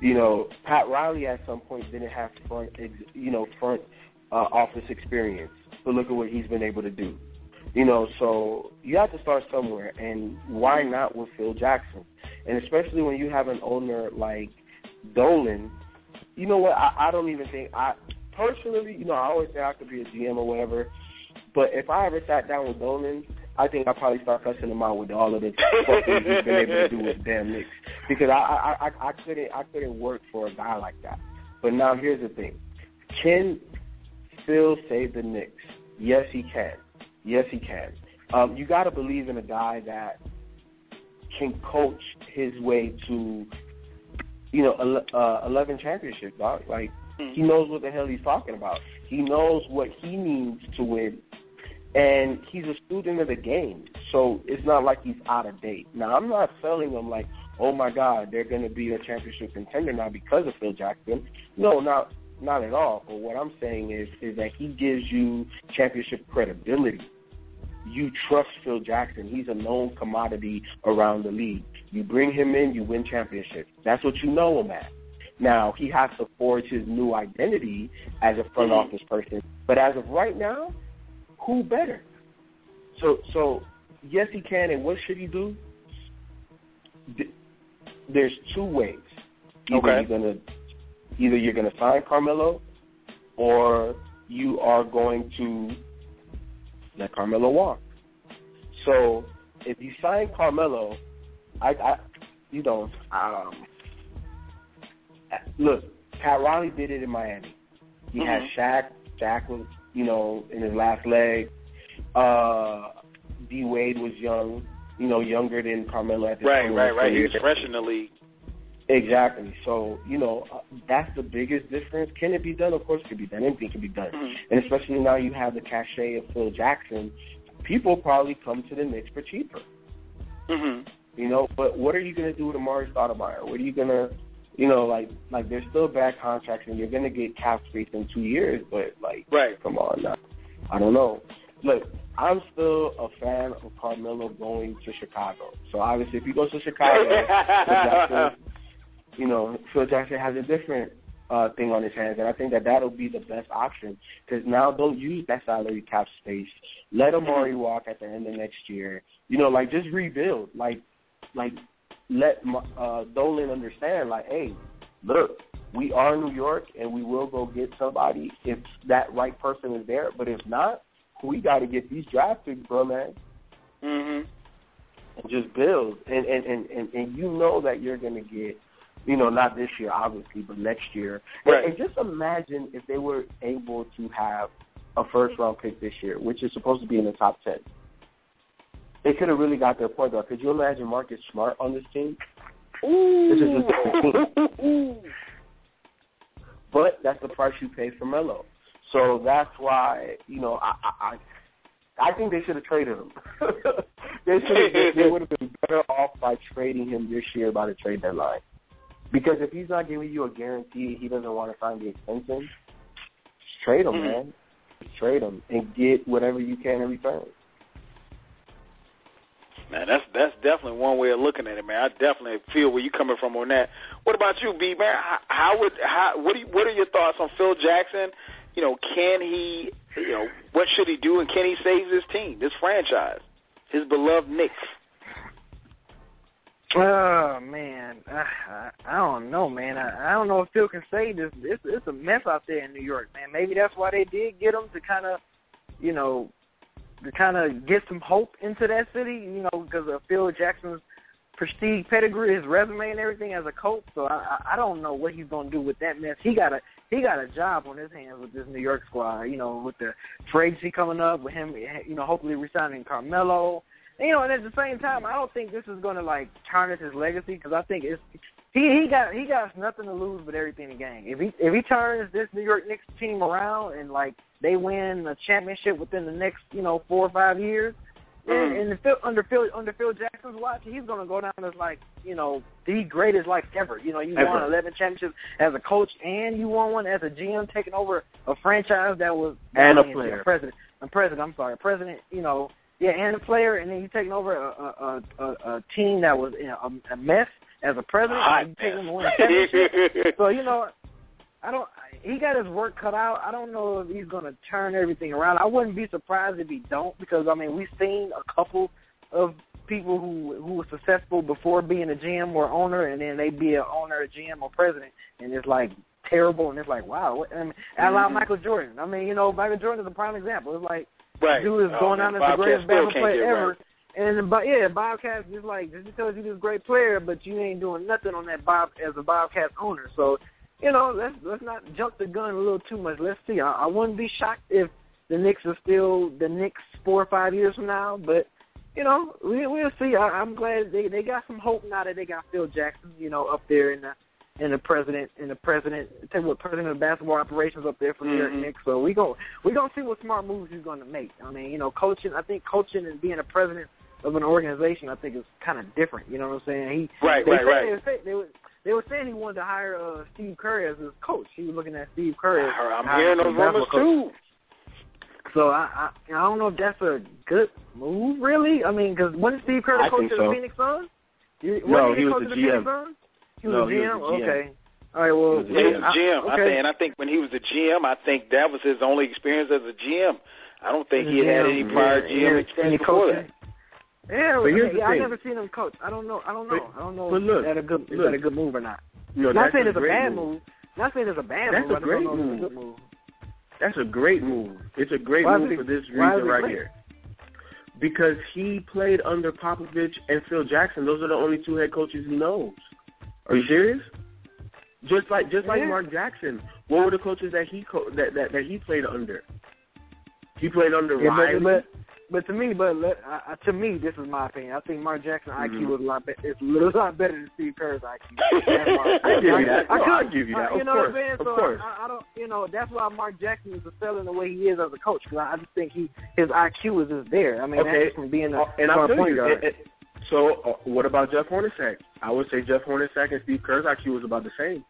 You know, Pat Riley at some point didn't have front, you know, front uh, office experience, but look at what he's been able to do. You know, so you have to start somewhere, and why not with Phil Jackson? And especially when you have an owner like Dolan, you know what? I, I don't even think I personally, you know, I always say I could be a GM or whatever, but if I ever sat down with Dolan, I think I'd probably start cussing him out with all of the stuff he's been able to do with damn Knicks because I, I I I couldn't I couldn't work for a guy like that. But now here's the thing: Can Phil save the Knicks? Yes, he can. Yes, he can. Um, you got to believe in a guy that can coach his way to, you know, uh, 11 championships, dog. Like, mm-hmm. he knows what the hell he's talking about. He knows what he needs to win. And he's a student of the game. So it's not like he's out of date. Now, I'm not selling him like, oh my God, they're going to be a championship contender now because of Phil Jackson. No, not not at all. But what I'm saying is is that he gives you championship credibility. You trust Phil Jackson. He's a known commodity around the league. You bring him in, you win championships. That's what you know him at. Now he has to forge his new identity as a front mm-hmm. office person. But as of right now, who better? So so yes he can and what should he do? There's two ways. Either okay. you're gonna either you're gonna sign Carmelo or you are going to let Carmelo walk. So if you sign Carmelo, I, I you know, um, look, Pat Riley did it in Miami. He mm-hmm. had Shaq. Shaq was, you know, in his last leg. Uh, D Wade was young, you know, younger than Carmelo at the right, Right, right, right. He was fresh in the league. Exactly. So, you know, uh, that's the biggest difference. Can it be done? Of course it can be done. Anything can be done. Mm-hmm. And especially now you have the cachet of Phil Jackson, people probably come to the Knicks for cheaper. Mm-hmm. You know, but what are you going to do with Amar'e Stoudemire? What are you going to, you know, like, like there's still bad contracts and you're going to get cap space in two years, but, like, right. come on now. I don't know. Look, I'm still a fan of Carmelo going to Chicago. So obviously, if he goes to Chicago, you know, Phil Jackson has a different uh, thing on his hands, and I think that that'll be the best option because now don't use that salary cap space. Let Amar'e walk at the end of next year. You know, like just rebuild. Like, like let uh, Dolan understand. Like, hey, look, we are New York, and we will go get somebody if that right person is there. But if not, we got to get these draft picks, bro, man. Mhm. And just build, and and and and, and you know that you're gonna get you know, not this year, obviously, but next year. Right. And, and just imagine if they were able to have a first round pick this year, which is supposed to be in the top ten. They could have really got their point though. Could you imagine Marcus Smart on this team? Ooh. This is just team. but that's the price you pay for Melo. So that's why you know I I I think they should have traded him. they should have. they would have been better off by trading him this year by the trade deadline. Because if he's not giving you a guarantee, he doesn't want to sign the extension. Trade him, mm-hmm. man. Just trade him and get whatever you can in return. Man, that's that's definitely one way of looking at it, man. I definitely feel where you're coming from on that. What about you, B man? How, how would how what do you, what are your thoughts on Phil Jackson? You know, can he you know what should he do and can he save this team, this franchise, his beloved Knicks? Oh man, I, I I don't know, man. I, I don't know if Phil can say this. It's, it's a mess out there in New York, man. Maybe that's why they did get him to kind of, you know, to kind of get some hope into that city. You know, because of Phil Jackson's prestige, pedigree, his resume, and everything as a coach. So I, I don't know what he's gonna do with that mess. He got a he got a job on his hands with this New York squad. You know, with the free agency coming up, with him, you know, hopefully resigning Carmelo you know, and at the same time, I don't think this is going to like tarnish his legacy because I think it's he he got he got nothing to lose but everything to gain. If he if he turns this New York Knicks team around and like they win a championship within the next you know four or five years, And, mm. and the Phil, under Phil under Phil Jackson's watch, he's going to go down as like you know the greatest like ever. You know, you Ever. won 11 championships as a coach, and you won one as a GM, taking over a franchise that was And a player. president, a president. I'm sorry, president. You know, yeah, and a player, and then you taking over a a, a, a, team that was know, a, a mess as a president. Hot and taking them win a mess. championship. so you know, I don't. He got his work cut out. I don't know if he's going to turn everything around. I wouldn't be surprised if he don't because I mean we've seen a couple of people who who were successful before being a GM or owner, and then they be an owner, a GM, or president, and it's like terrible, and it's like wow. What, I mean, Mhm. Michael Jordan. I mean, you know, Michael Jordan is a prime example. It's like right. dude is going down as the greatest basketball player ever. right. And but yeah, Bobcats just like just because you're this great player, but you ain't doing nothing on that Bob as a Bobcats owner. So you know, let's let's not jump the gun a little too much. Let's see. I, I wouldn't be shocked if the Knicks are still the Knicks four or five years from now, but you know, we we'll see. I, I'm glad they they got some hope now that they got Phil Jackson, you know, up there in the in the president and the president tell what president of basketball operations up there for New York Mhm. Knicks. So we go we gonna see what smart moves he's gonna make. I mean, you know, coaching I think coaching and being a president of an organization I think is kind of different. You know what I'm saying? He Right, they right, right. They were, say- they were they were saying he wanted to hire uh, Steve Kerr as his coach. He was looking at Steve Kerr. as I'm hearing those rumors too. So I, I I don't know if that's a good move, really. I mean, because wasn't Steve Kerr the I coach think of so. the Phoenix Suns? You- No, wasn't he was coach the of the GM. Phoenix He was No, the he was GM. the GM. Okay. All right. Well, He was the Yeah, he was I- a GM. I okay. think, and I think when he was a GM, I think that was his only experience as a GM. I don't think he had had any prior yeah, GM yeah, experience any before coaching. that. Yeah, But here's the yeah, I thing. never seen him coach. I don't know. I don't know. But- I don't know but if look, that a good is that a good move or not. No, not saying a it's a bad move. move. Not saying it's a bad That's move. a I just great don't know move. it's a good move. That's a great move. It's a great Why move it- for this reason right great? here. Because he played under Popovich and Phil Jackson. Those are the only two head coaches he knows. Are you serious? Just like just like Yeah. Mark Jackson. What were the coaches that he co- that, that that he played under? He played under Yeah, Riley. but, but but to me, but let, uh, to me, this is my opinion. I think Mark Jackson's Mhm. IQ was a lot better. It's a little lot better than Steve Kerr's IQ. I give you that. I No, I give you that. uh, you know course. what I'm saying? Of so course. I, I don't. You know, that's why Mark Jackson is excelling the way he is as a coach. Because I, I just think he his IQ is just there. I mean, Okay. that's just from being a, Uh, and from a point guard. it- it- so uh, what about Jeff Hornacek? I would say Jeff Hornacek and Steve Kerr's IQ was about the same.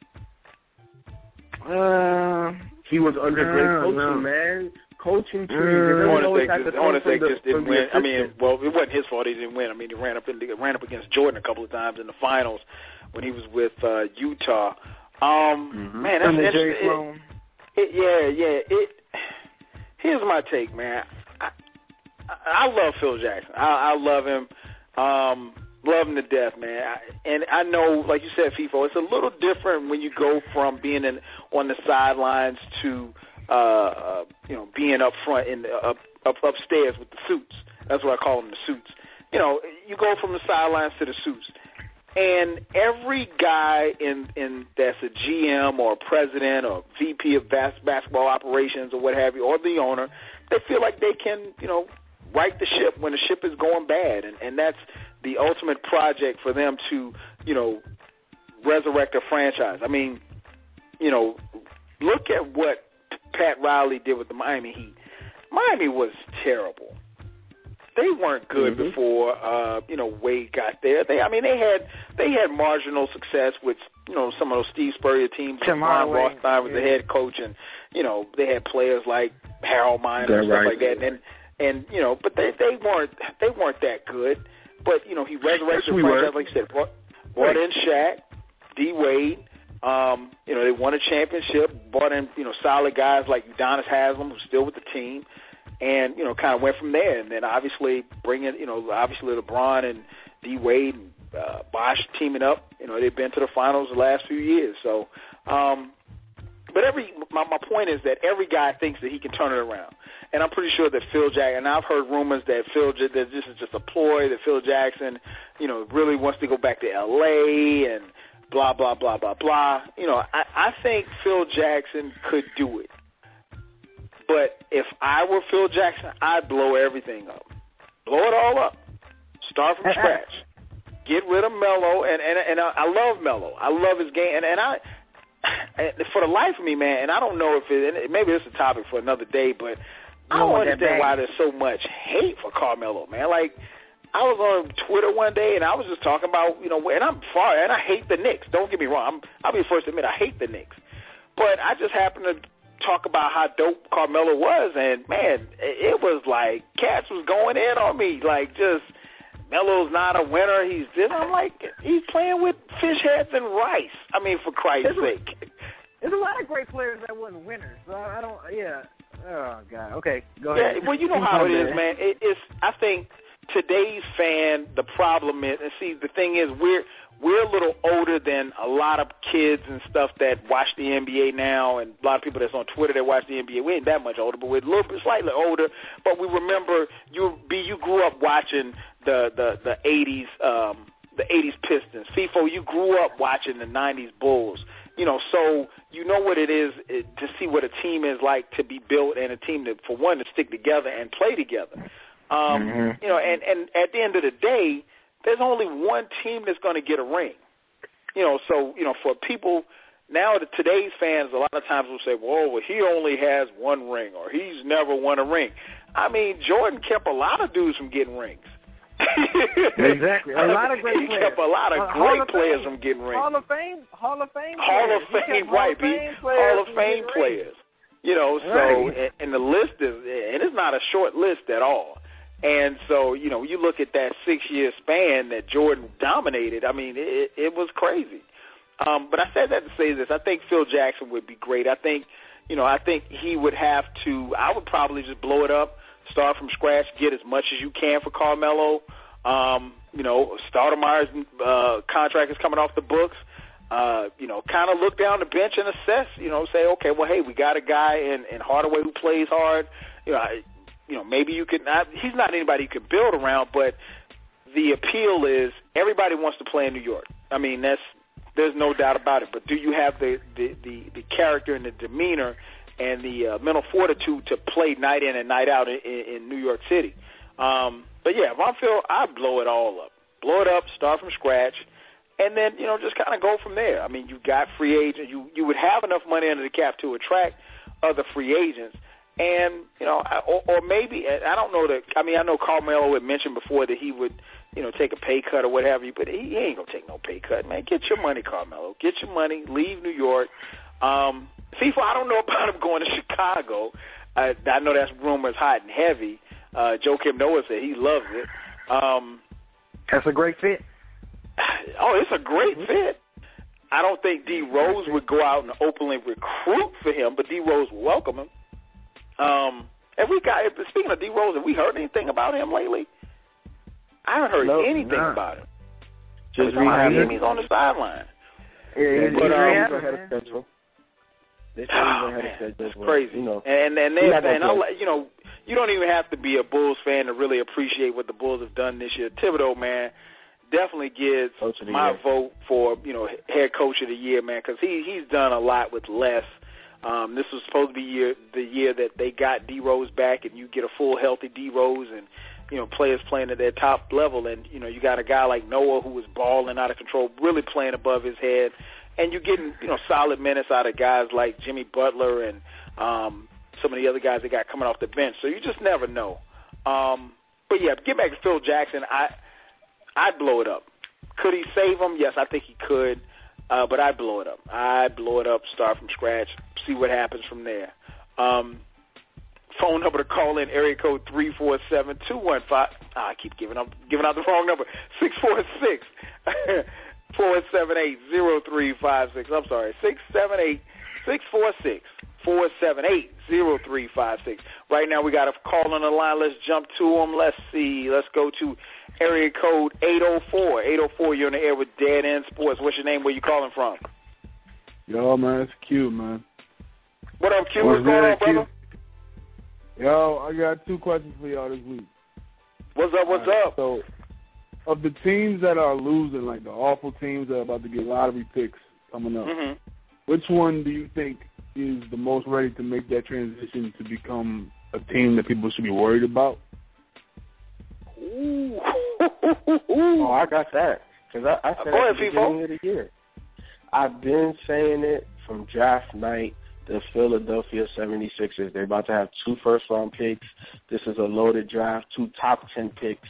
uh, He was under Uh, great coaching, no. man. Coaching trees. Uh, It Hornacek just, come from the- just didn't win. I mean, well, it wasn't his fault he didn't win. I mean, he ran up in, ran up against Jordan a couple of times in the finals when he was with uh, Utah. Um, Mhm. man, that's under Jerry interesting. Sloan. It, yeah, yeah. It. Here's my take, man. I, I, I love Phil Jackson. I, I love him. Um, him to death, man. I, and I know, like you said, Feefo, it's a little different when you go from being in on the sidelines to, uh, uh, you know, being up front in the, up, up upstairs with the suits. That's what I call them, the suits. You know, you go from the sidelines to the suits and every guy in in that's a GM or a president or VP of bas- basketball operations or what have you, or the owner, they feel like they can, you know, right the ship when the ship is going bad, and and that's the ultimate project for them to, you know, resurrect a franchise. I mean, you know, look at what Pat Riley did with the Miami Heat. Miami was terrible they weren't good Mhm. before uh you know Wade got there. They I mean they had they had marginal success with you know some of those Steve Spurrier teams. Tim Ron Hardaway, Rothstein was the head coach and you know they had players like Harold Miner and stuff right. like that and and you know but they they weren't they weren't that good. But you know he resurrected Yes, we the franchise like you said brought, brought in Shaq, D Wade. Um, you know, they won a championship, brought in, you know, solid guys like Udonis Haslem, who's still with the team and you know kind of went from there. And then obviously bring in you know obviously LeBron and D Wade and uh, Bosh teaming up. You know they've been to the finals the last few years. So, um, but every my my point is that every guy thinks that he can turn it around. And I'm pretty sure that Phil Jackson, and I've heard rumors that Phil, that this is just a ploy, that Phil Jackson, you know, really wants to go back to L.A. and blah blah blah blah blah. You know, I, I think Phil Jackson could do it. But if I were Phil Jackson, I'd blow everything up, blow it all up, start from scratch, get rid of Melo, and and and I, I love Melo. I love his game, and and I. For the life of me, man, and I don't know if it, and maybe is a topic for another day, but I don't understand why there's so much hate for Carmelo, man. Like I was on Twitter one day and I was just talking about, you know, and I'm far and I hate the Knicks. Don't get me wrong. I'm I'll be the first to admit I hate the Knicks. But I just happened to talk about how dope Carmelo was and man, it was like cats was going in on me. Like just Melo's not a winner. He's this. I'm like, he's playing with fish heads and rice. I mean, for Christ's sake. There's a lot of great players that wasn't winners. So I don't. Yeah. Oh God. Okay. Go ahead. Yeah. Well, you know how it is, man. It, it's. I think today's fan. The problem is, and see, the thing is, we're we're a little older than a lot of kids and stuff that watch the NBA now, and a lot of people that's on Twitter that watch the NBA. We ain't that much older, but we're a little bit slightly older. But we remember you. B. You grew up watching the the the '80s. um the 80s Pistons. Feefo, you grew up watching the 90s Bulls you know, so you know what it is it, to see what a team is like to be built and a team that, for one, to stick together and play together. Um, mm-hmm. You know, and and at the end of the day, there's only one team that's going to get a ring. You know, so you know, for people now, the, today's fans a lot of times will say, "Well, well, he only has one ring, or he's never won a ring." I mean, Jordan kept a lot of dudes from getting rings. Exactly. A lot of great he players. kept a lot of uh, great players from getting rings. Hall of Fame, Hall of Fame, Hall of Fame, right? Hall of Fame players. Hall of Fame players. You know, so right. and, and the list is, and it's not a short list at all. And so, you know, you look at that six-year span that Jordan dominated. I mean, it, it was crazy. Um, but I said that to say this: I think Phil Jackson would be great. I think, you know, I think he would have to. I would probably just blow it up, start from scratch, get as much as you can for Carmelo. Um, you know, Stoudemire's uh, contract is coming off the books. Uh, you know, kind of look down the bench and assess. You know, say, okay, well, hey, we got a guy in in Hardaway who plays hard. You know, I, you know, maybe you could not. He's not anybody you could build around, but the appeal is everybody wants to play in New York. I mean, that's there's no doubt about it. But do you have the the the, the character and the demeanor and the uh, mental fortitude to play night in and night out in, in, New York City? Um, but yeah, if I'm Phil, I'd blow it all up. Blow it up, start from scratch, and then, you know, just kind of go from there. I mean, you got free agents. You you would have enough money under the cap to attract other free agents. And, you know, or, or maybe, I don't know that, I mean, I know Carmelo had mentioned before that he would, you know, take a pay cut or whatever, but he, he ain't to take no pay cut, man. Get your money, Carmelo. Get your money. Leave New York. Um, Feefo, I don't know about him going to Chicago. I, I know that's rumors hot and heavy. Uh, Joakim Noah said he loves it. Um, That's a great fit. Oh, it's a great fit. I don't think D Rose would go out and openly recruit for him, but D Rose would welcome him. Um, and we got speaking of D Rose, have we heard anything about him lately? I haven't heard anything about him. Just rehab rehab. He's on the sideline. Yeah, but um, yeah, ahead of schedule. They Oh, he's ahead man, of schedule. that's but, crazy. You know, and and they He's not gonna and I'll, let- you know you don't even have to be a Bulls fan to really appreciate what the Bulls have done this year. Thibodeau, man, definitely gets Coach of the my year. vote for you know head coach of the year, man, because he he's done a lot with less. Um, this was supposed to be year, the year that they got D Rose back, and you get a full healthy D Rose, and you know players playing at their top level, and you know you got a guy like Noah who was balling out of control, really playing above his head, and you're getting you know solid minutes out of guys like Jimmy Butler and um, some of the other guys that got coming off the bench. So you just never know. Um, but yeah, get back to Phil Jackson. I I'd blow it up. Could he save him? Yes, I think he could. Uh, but I'd blow it up. I'd blow it up, start from scratch, see what happens from there. Um, phone number to call in area code three four seven two one five. I keep giving up giving out the wrong number. Six four six four seven eight zero three five six. I'm sorry, six seven eight six four six four seven eight zero three five six. Right now we got a call on the line. Let's jump to them. Let's see. Let's go to area code eight oh four. Eight oh four. You're on the air with Dead End Sports. What's your name? Where you calling from? Yo, man, it's Q, man. What up, Q? What's What's going on, Q? brother? Yo, I got two questions for y'all this week. What's up? What's Alright, up? So, of the teams that are losing, like the awful teams that are about to get lottery picks coming up, hmm which one do you think is the most ready to make that transition to become a team that people should be worried about? Ooh. Oh, I got that. Because I, I said Go at ahead, the beginning of the year. I've been saying it from draft night the Philadelphia 76ers. They're about to have two first round picks. This is a loaded draft, two top 10 picks.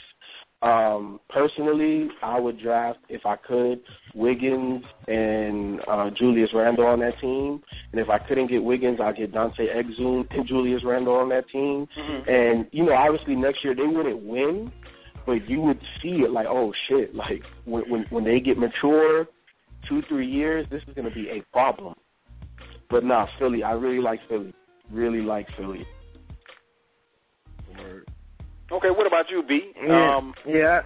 Um, personally, I would draft, if I could, Wiggins and uh, Julius Randle on that team. And if I couldn't get Wiggins, I'd get Dante Exum and Julius Randle on that team. Mm-hmm. And, you know, obviously next year they wouldn't win, but you would see it like, oh, shit, like when, when, when they get mature, two, three years, this is going to be a problem. But nah, Philly, I really like Philly. Really like Philly. Word. Okay, what about you, B? Yeah, Um, yeah,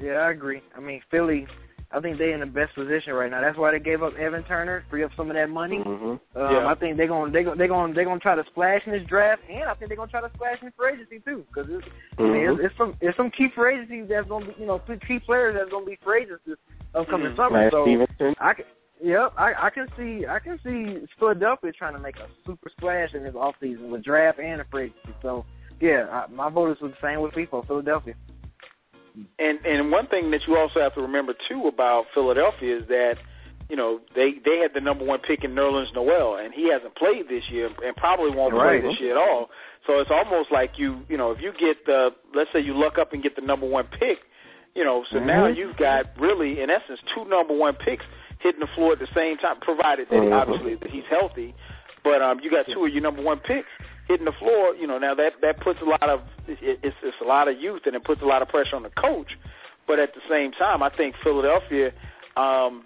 yeah, I agree. I mean, Philly, I think they're in the best position right now. That's why they gave up Evan Turner, free up some of that money. hmm Um, Yeah. I think they're gonna they gonna they're gonna they're gonna try to splash in this draft, and I think they're gonna try to splash in free agency too, because it's, I mean, Mhm. it's, it's some it's some key free agencies that's gonna be you know key players that's gonna be free agents this upcoming Mhm. summer. Lance So Stephenson. I can, yep, I I can see I can see Philadelphia trying to make a super splash in this offseason with draft and a free agency. So yeah, I, my voters was the same with people Philadelphia. And and one thing that you also have to remember too about Philadelphia is that you know they they had the number one pick in Nerlens Noel, and he hasn't played this year and probably won't Right. play this year at all. So it's almost like you you know if you get the let's say you luck up and get the number one pick, you know so now Mhm. you've got really in essence two number one picks hitting the floor at the same time, provided that Mhm. obviously that he's healthy. But um, you got two of your number one picks hitting the floor. You know now that that puts a lot of it's it's a lot of youth and it puts a lot of pressure on the coach. But at the same time, I think Philadelphia. Um,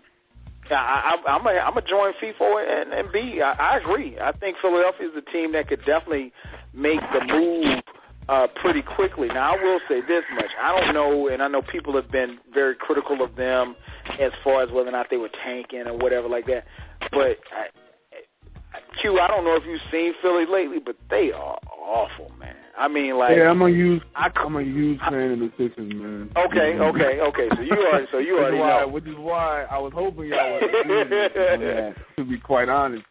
I, I'm a I'm a join Feefo and, and B. I, I agree. I think Philadelphia is a team that could definitely make the move uh, pretty quickly. Now I will say this much: I don't know, and I know people have been very critical of them as far as whether or not they were tanking or whatever like that. But I, Q, I don't know if you've seen Philly lately, but they are awful, man. I mean, like yeah, I'm a huge I, I'm a huge fan of the Sixers, man. okay, okay, okay. So you are, so you which already why, know. Which is why I was hoping y'all would agree with me that, to be quite honest.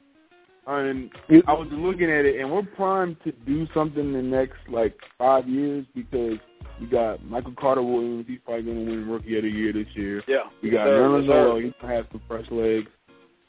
And I was looking at it, and we're primed to do something in the next like five years because we got Michael Carter Williams. He's probably going to win Rookie of the Year this year. Yeah, We got. Nerlens. Noel. He's gonna have some fresh legs.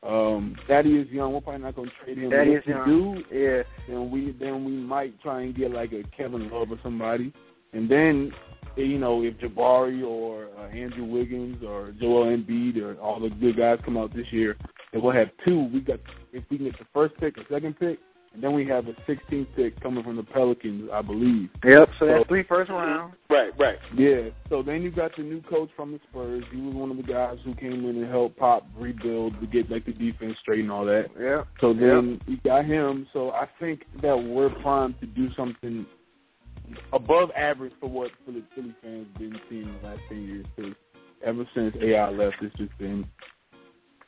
Um, Thaddeus Young. We're probably not gonna trade him. Thaddeus If we Young. do, Yeah, then we then we might try and get like a Kevin Love or somebody, and then you know if Jabari or uh, Andrew Wiggins or Joel Embiid or all the good guys come out this year, then we'll have two. We got if we can get the first pick, or second pick, and then we have a 16th pick coming from the Pelicans, I believe. yep. So that's So- three first round. Right, right. Yeah. So then you got the new coach from the Spurs. He was one of the guys who came in and helped Pop rebuild to get like the defense straight and all that. Yeah. So then we got him. So I think that we're primed to do something above average for what Philly, Philly fans been seeing in the last ten years. Because ever since AI left, it's just been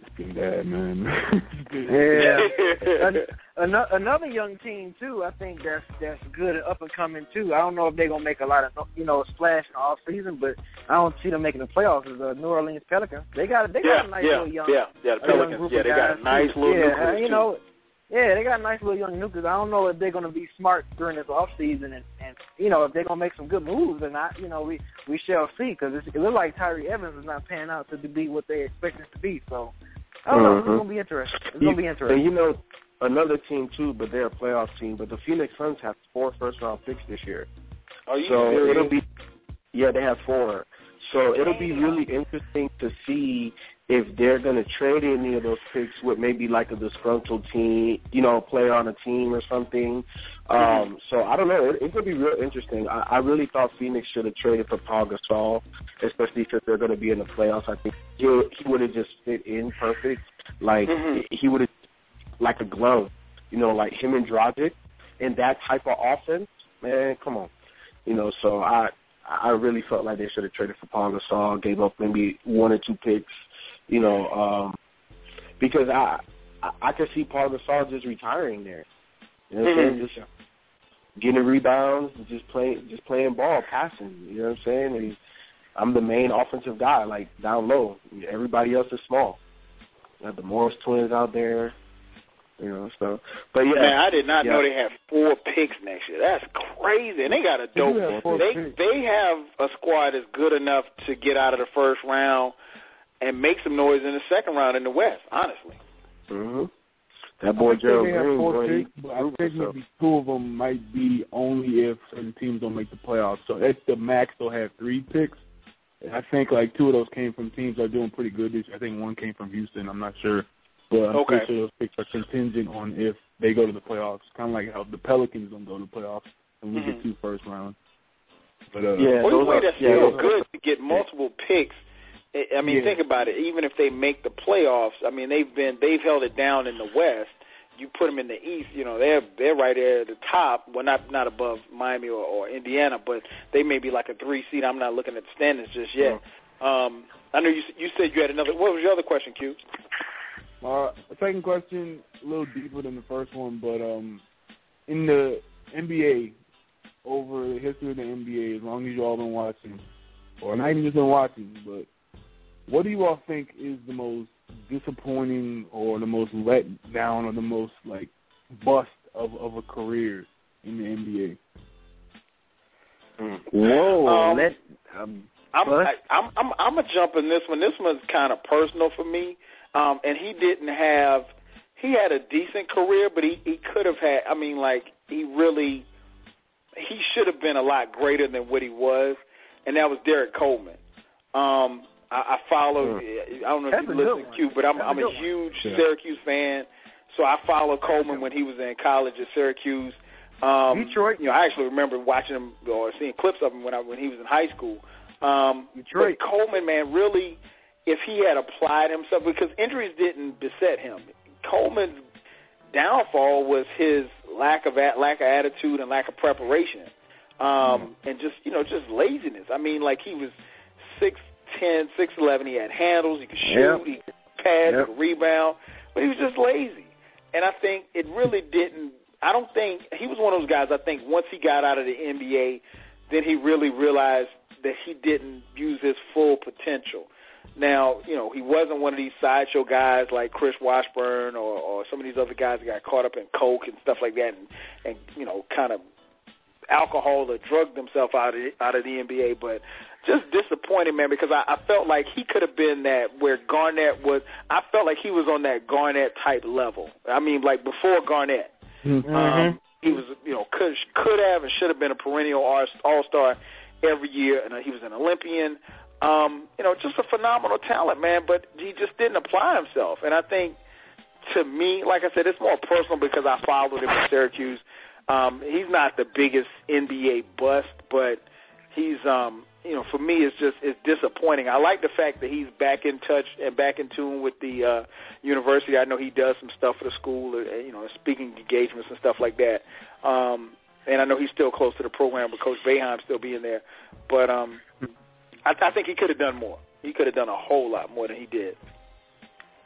it's been bad, man. Yeah. An- ano- another young team too. I think that's that's good and up and coming too. I don't know if they're gonna make a lot of you know splash in the off season, but I don't see them making the playoffs. Is the New Orleans Pelicans? They got they yeah, got a nice yeah, little young yeah, yeah. The a Pelicans, yeah, they got a nice too. little yeah, uh, you too. know. Yeah, they got a nice little young nucleus. I don't know if they're going to be smart during this off season, and, and you know if they're going to make some good moves or not. You know, we we shall see because it looks like Tyreke Evans is not panning out to be what they expect it to be. So I don't know. It's Mhm. going to be interesting. It's going to be And interesting. you know, another team too, but they're a playoff team. But the Phoenix Suns have four first round picks this year, Are you so serious? it'll be yeah, they have four. So it'll be really interesting to see if they're going to trade any of those picks with maybe like a disgruntled team, you know, a player on a team or something. Um, so I don't know. It, it could be real interesting. I, I really thought Phoenix should have traded for Paul Gasol, especially since they're going to be in the playoffs. I think he, he would have just fit in perfect. Like Mhm. he would have like a glove, you know, like him and Dragic in that type of offense. Man, come on, you know. So I I really felt like they should have traded for Paul Gasol, gave up maybe one or two picks, you know, um, because I I, I could see Paul Gasol just retiring there. You know what I'm saying? Mhm. Just getting rebounds, and just playing just playing ball, passing. You know what I'm saying? And he's, I'm the main offensive guy, like down low. Everybody else is small. You got the Morris twins out there. You know, so but yeah, Man, I did not yeah. know they had four picks next year. That's crazy. And they got a dope. They picks. they have a squad that's good enough to get out of the first round and make some noise in the second round in the West. Honestly. hmm that boy I Gerald Green, four boy, he picks, but I think himself. maybe two of them might be only if certain teams don't make the playoffs. So at the max, they'll have three picks. And I think like two of those came from teams that are doing pretty good this year. I think one came from Houston. I'm not sure, but I'm Okay. pretty sure those picks are contingent on if they go to the playoffs. Kind of like how the Pelicans don't go to the playoffs and we Mhm. get two first round. But uh, Yeah, Well, those way are- that's yeah, still those are- good to get multiple picks. I- I mean, Yeah. think about it. Even if they make the playoffs, I mean, they've been they've held it down in the West. You put them in the East, you know, they're they're right there at the top. Well, not not above Miami or, or Indiana, but they may be like a three seed. I'm not looking at the standings just yet. Um, I know you you said you had another. What was your other question, Q? Uh, second question, a little deeper than the first one, but um, in the NBA, over the history of the NBA, as long as you all been watching, or not even just been watching, but what do you all think is the most disappointing, or the most let down, or the most like bust of of a career in the NBA? Whoa, Um, let um, I'm Bust? I, I'm I'm I'm gonna jump in this one. This one's kind of personal for me. Um, and he didn't have. He had a decent career, but he he could have had. I mean, like he really. He should have been a lot greater than what he was, and that was Derrick Coleman. Um, I, I followed. I don't know That's if you listen, one. Q, but I'm That's a I'm a one. huge Yeah. Syracuse fan. So I followed Coleman when he was in college at Syracuse. Um, Detroit. You know, I actually remember watching him or seeing clips of him when I when he was in high school. Um, Detroit. But Coleman, man, really, if he had applied himself, because injuries didn't beset him. Coleman's downfall was his lack of lack of attitude and lack of preparation, um, and just you know just laziness. I mean, like he was six ten, six eleven. He had handles. He could shoot. Yep. He could pass. Yep. He could rebound. But he was just lazy. And I think it really didn't. I don't think he was one of those guys. I think once he got out of the NBA, then he really realized that he didn't use his full potential. Now, you know, he wasn't one of these sideshow guys like Chris Washburn or, or some of these other guys that got caught up in coke and stuff like that, and, and you know, kind of alcohol or drugged himself out of out of the NBA. But just disappointing, man, because I, I felt like he could have been that where Garnett was. I felt like he was on that Garnett type level. I mean, like before Garnett. Um, he was, you know, could could have and should have been a perennial All Star every year, and he was an Olympian. Um, you know, just a phenomenal talent, man. But he just didn't apply himself, and I think to me, like I said, it's more personal because I followed him at Syracuse. Um, he's not the biggest NBA bust, but he's um you know, for me it's just it's disappointing. I like the fact that he's back in touch and back in tune with the uh university. I know he does some stuff for the school, uh, you know, speaking engagements and stuff like that. Um and I know he's still close to the program with Coach Boeheim still being there. But um I, I think he could have done more. He could have done a whole lot more than he did.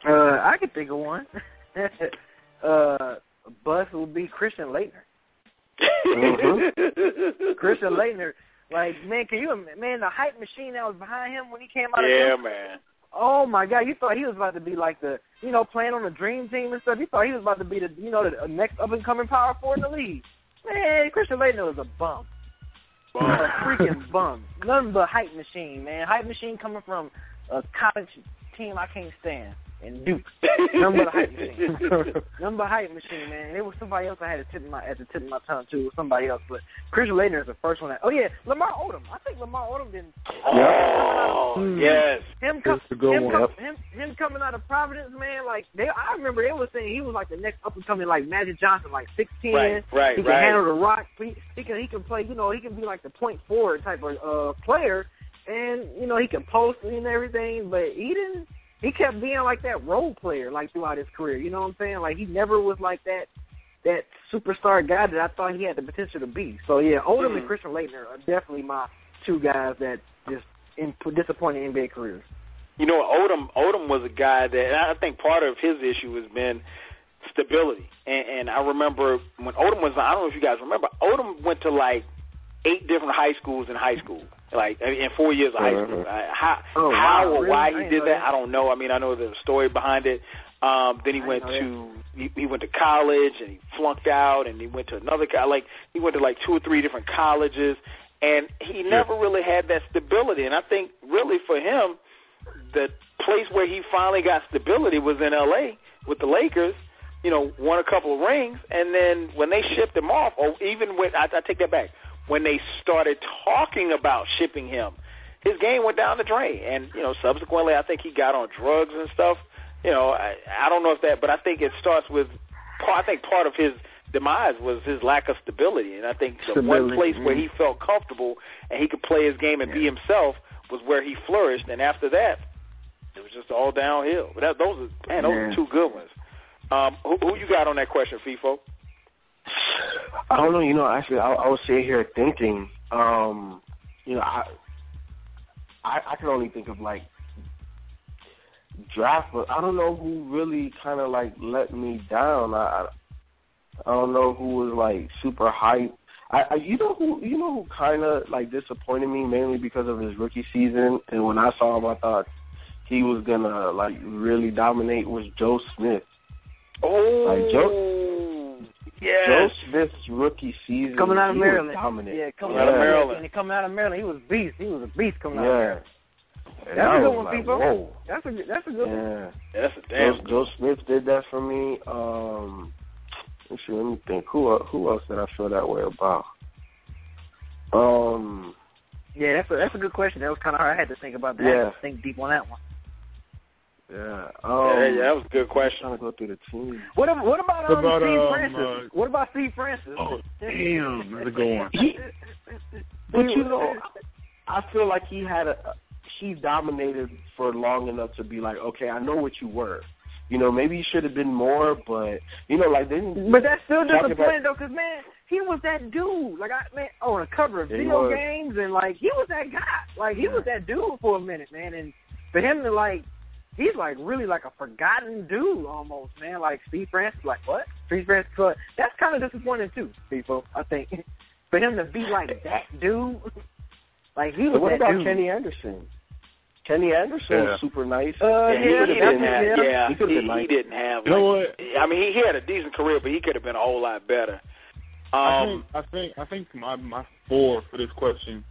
Uh, I could think of one. uh, bus would be Christian Laettner. Mm-hmm. Christian Laettner, like man, can you man the hype machine that was behind him when he came out? yeah, of man. Oh my God! You thought he was about to be like the, you know, playing on the dream team and stuff. You thought he was about to be the, you know, the next up and coming power forward in the league. Man, Christian Laettner was a bum, a freaking bum. Nothing but hype machine, man. Hype machine coming from a college team I can't stand. And Duke, Number but a hype machine. Nothing but hype machine, man. And it was somebody else I had to tip my at the tip of my tongue too. It was somebody else, but Christian Laettner is the first one. That, oh yeah, Lamar Odom. I think Lamar Odom didn't. Oh, yes. Him, com- That's him, one. com- him, him coming out of Providence, man. Like they, I remember they were saying he was like the next up and coming like Magic Johnson, like six ten. Right, right, He can right. handle the rock. He, he can he can play. You know, he can be like the point forward type of uh player, and you know he can post and everything. But he didn't. He kept being like that role player like throughout his career. You know what I'm saying? Like he never was like that that superstar guy that I thought he had the potential to be. So yeah, Odom Mhm. and Christian Laettner are definitely my two guys that just in disappointing NBA careers. You know, Odom Odom was a guy that I think part of his issue has been stability. And, and I remember when Odom was I don't know if you guys remember, Odom went to like eight different high schools in high school. Like in four years of high school. Uh-huh. How Oh, how wow, or really? why he didn't did know that, that. I don't know. I mean, I know the story behind it. Um, then he I went to he, he went to college and he flunked out, and he went to another co- like he went to like two or three different colleges, and he never really had that stability. And I think really for him, the place where he finally got stability was in L.A. with the Lakers. you know, won a couple of rings, and then when they shipped him off, or even when I, I take that back, when they started talking about shipping him, his game went down the drain, and you know, subsequently, I think he got on drugs and stuff. You know, I, I don't know if that, but I think it starts with. I think part of his demise was his lack of stability, and I think the Stability, one place where he felt comfortable and he could play his game and be himself was where he flourished, and after that, it was just all downhill. But that, those are man, those Yeah. are two good ones. Um, who, who you got on that question, Feefo? I don't know. You know, actually, I, I was sitting here thinking. Um, you know, I, I I can only think of like draft, but I don't know who really kind of like let me down. I I, don't know who was like super hype. I, I you know who you know who kind of like disappointed me mainly because of his rookie season, and when I saw him, I thought he was gonna like really dominate was Joe Smith. Oh, Like Joe- yes. Joe Smith's rookie season Coming out of Maryland. dominant. Yeah, coming Out of out of Maryland. Maryland. And coming out of Maryland, he was a beast. He was a beast coming out. of Yeah. Maryland. And That's I a good one, like, people. Whoa. That's a good- that's a good one. Yeah. That's a Joe, damn. good Joe Smith did that for me. Um, let's see, let me think. Who who else did I feel that way about? Um, Yeah, that's a that's a good question. That was kind of hard. I had to think about that. Yeah. I had to think deep on that one. Yeah. Um, yeah, yeah, that was a good question. trying to go through the team. What about what about, um, about, Steve um, Francis? uh, what about Steve Francis? Oh, damn, that's a good one. He, but you know, I feel like he had a he dominated for long enough to be like, okay, I know what you were. You know, maybe he should have been more, but you know, like then. But that's still disappointing though, because man, he was that dude. Like I man, on a cover of Yeah, video games, and like he was that guy. Like he was that dude for a minute, man. And for him to like, he's like really like a forgotten dude almost, man. Like Steve Francis, like what? Steve Francis, so that's kind of disappointing too, people. I think for him to be like that dude, like he was But what that about dude. Kenny Anderson? Kenny Anderson Yeah. was super nice. Uh, Yeah, he, yeah, he that's- didn't have. yeah. Yeah, He he, could've he didn't have. You know what? I mean, he, he had a decent career, but he could have been a whole lot better. I Um, think I think I think my my four for this question.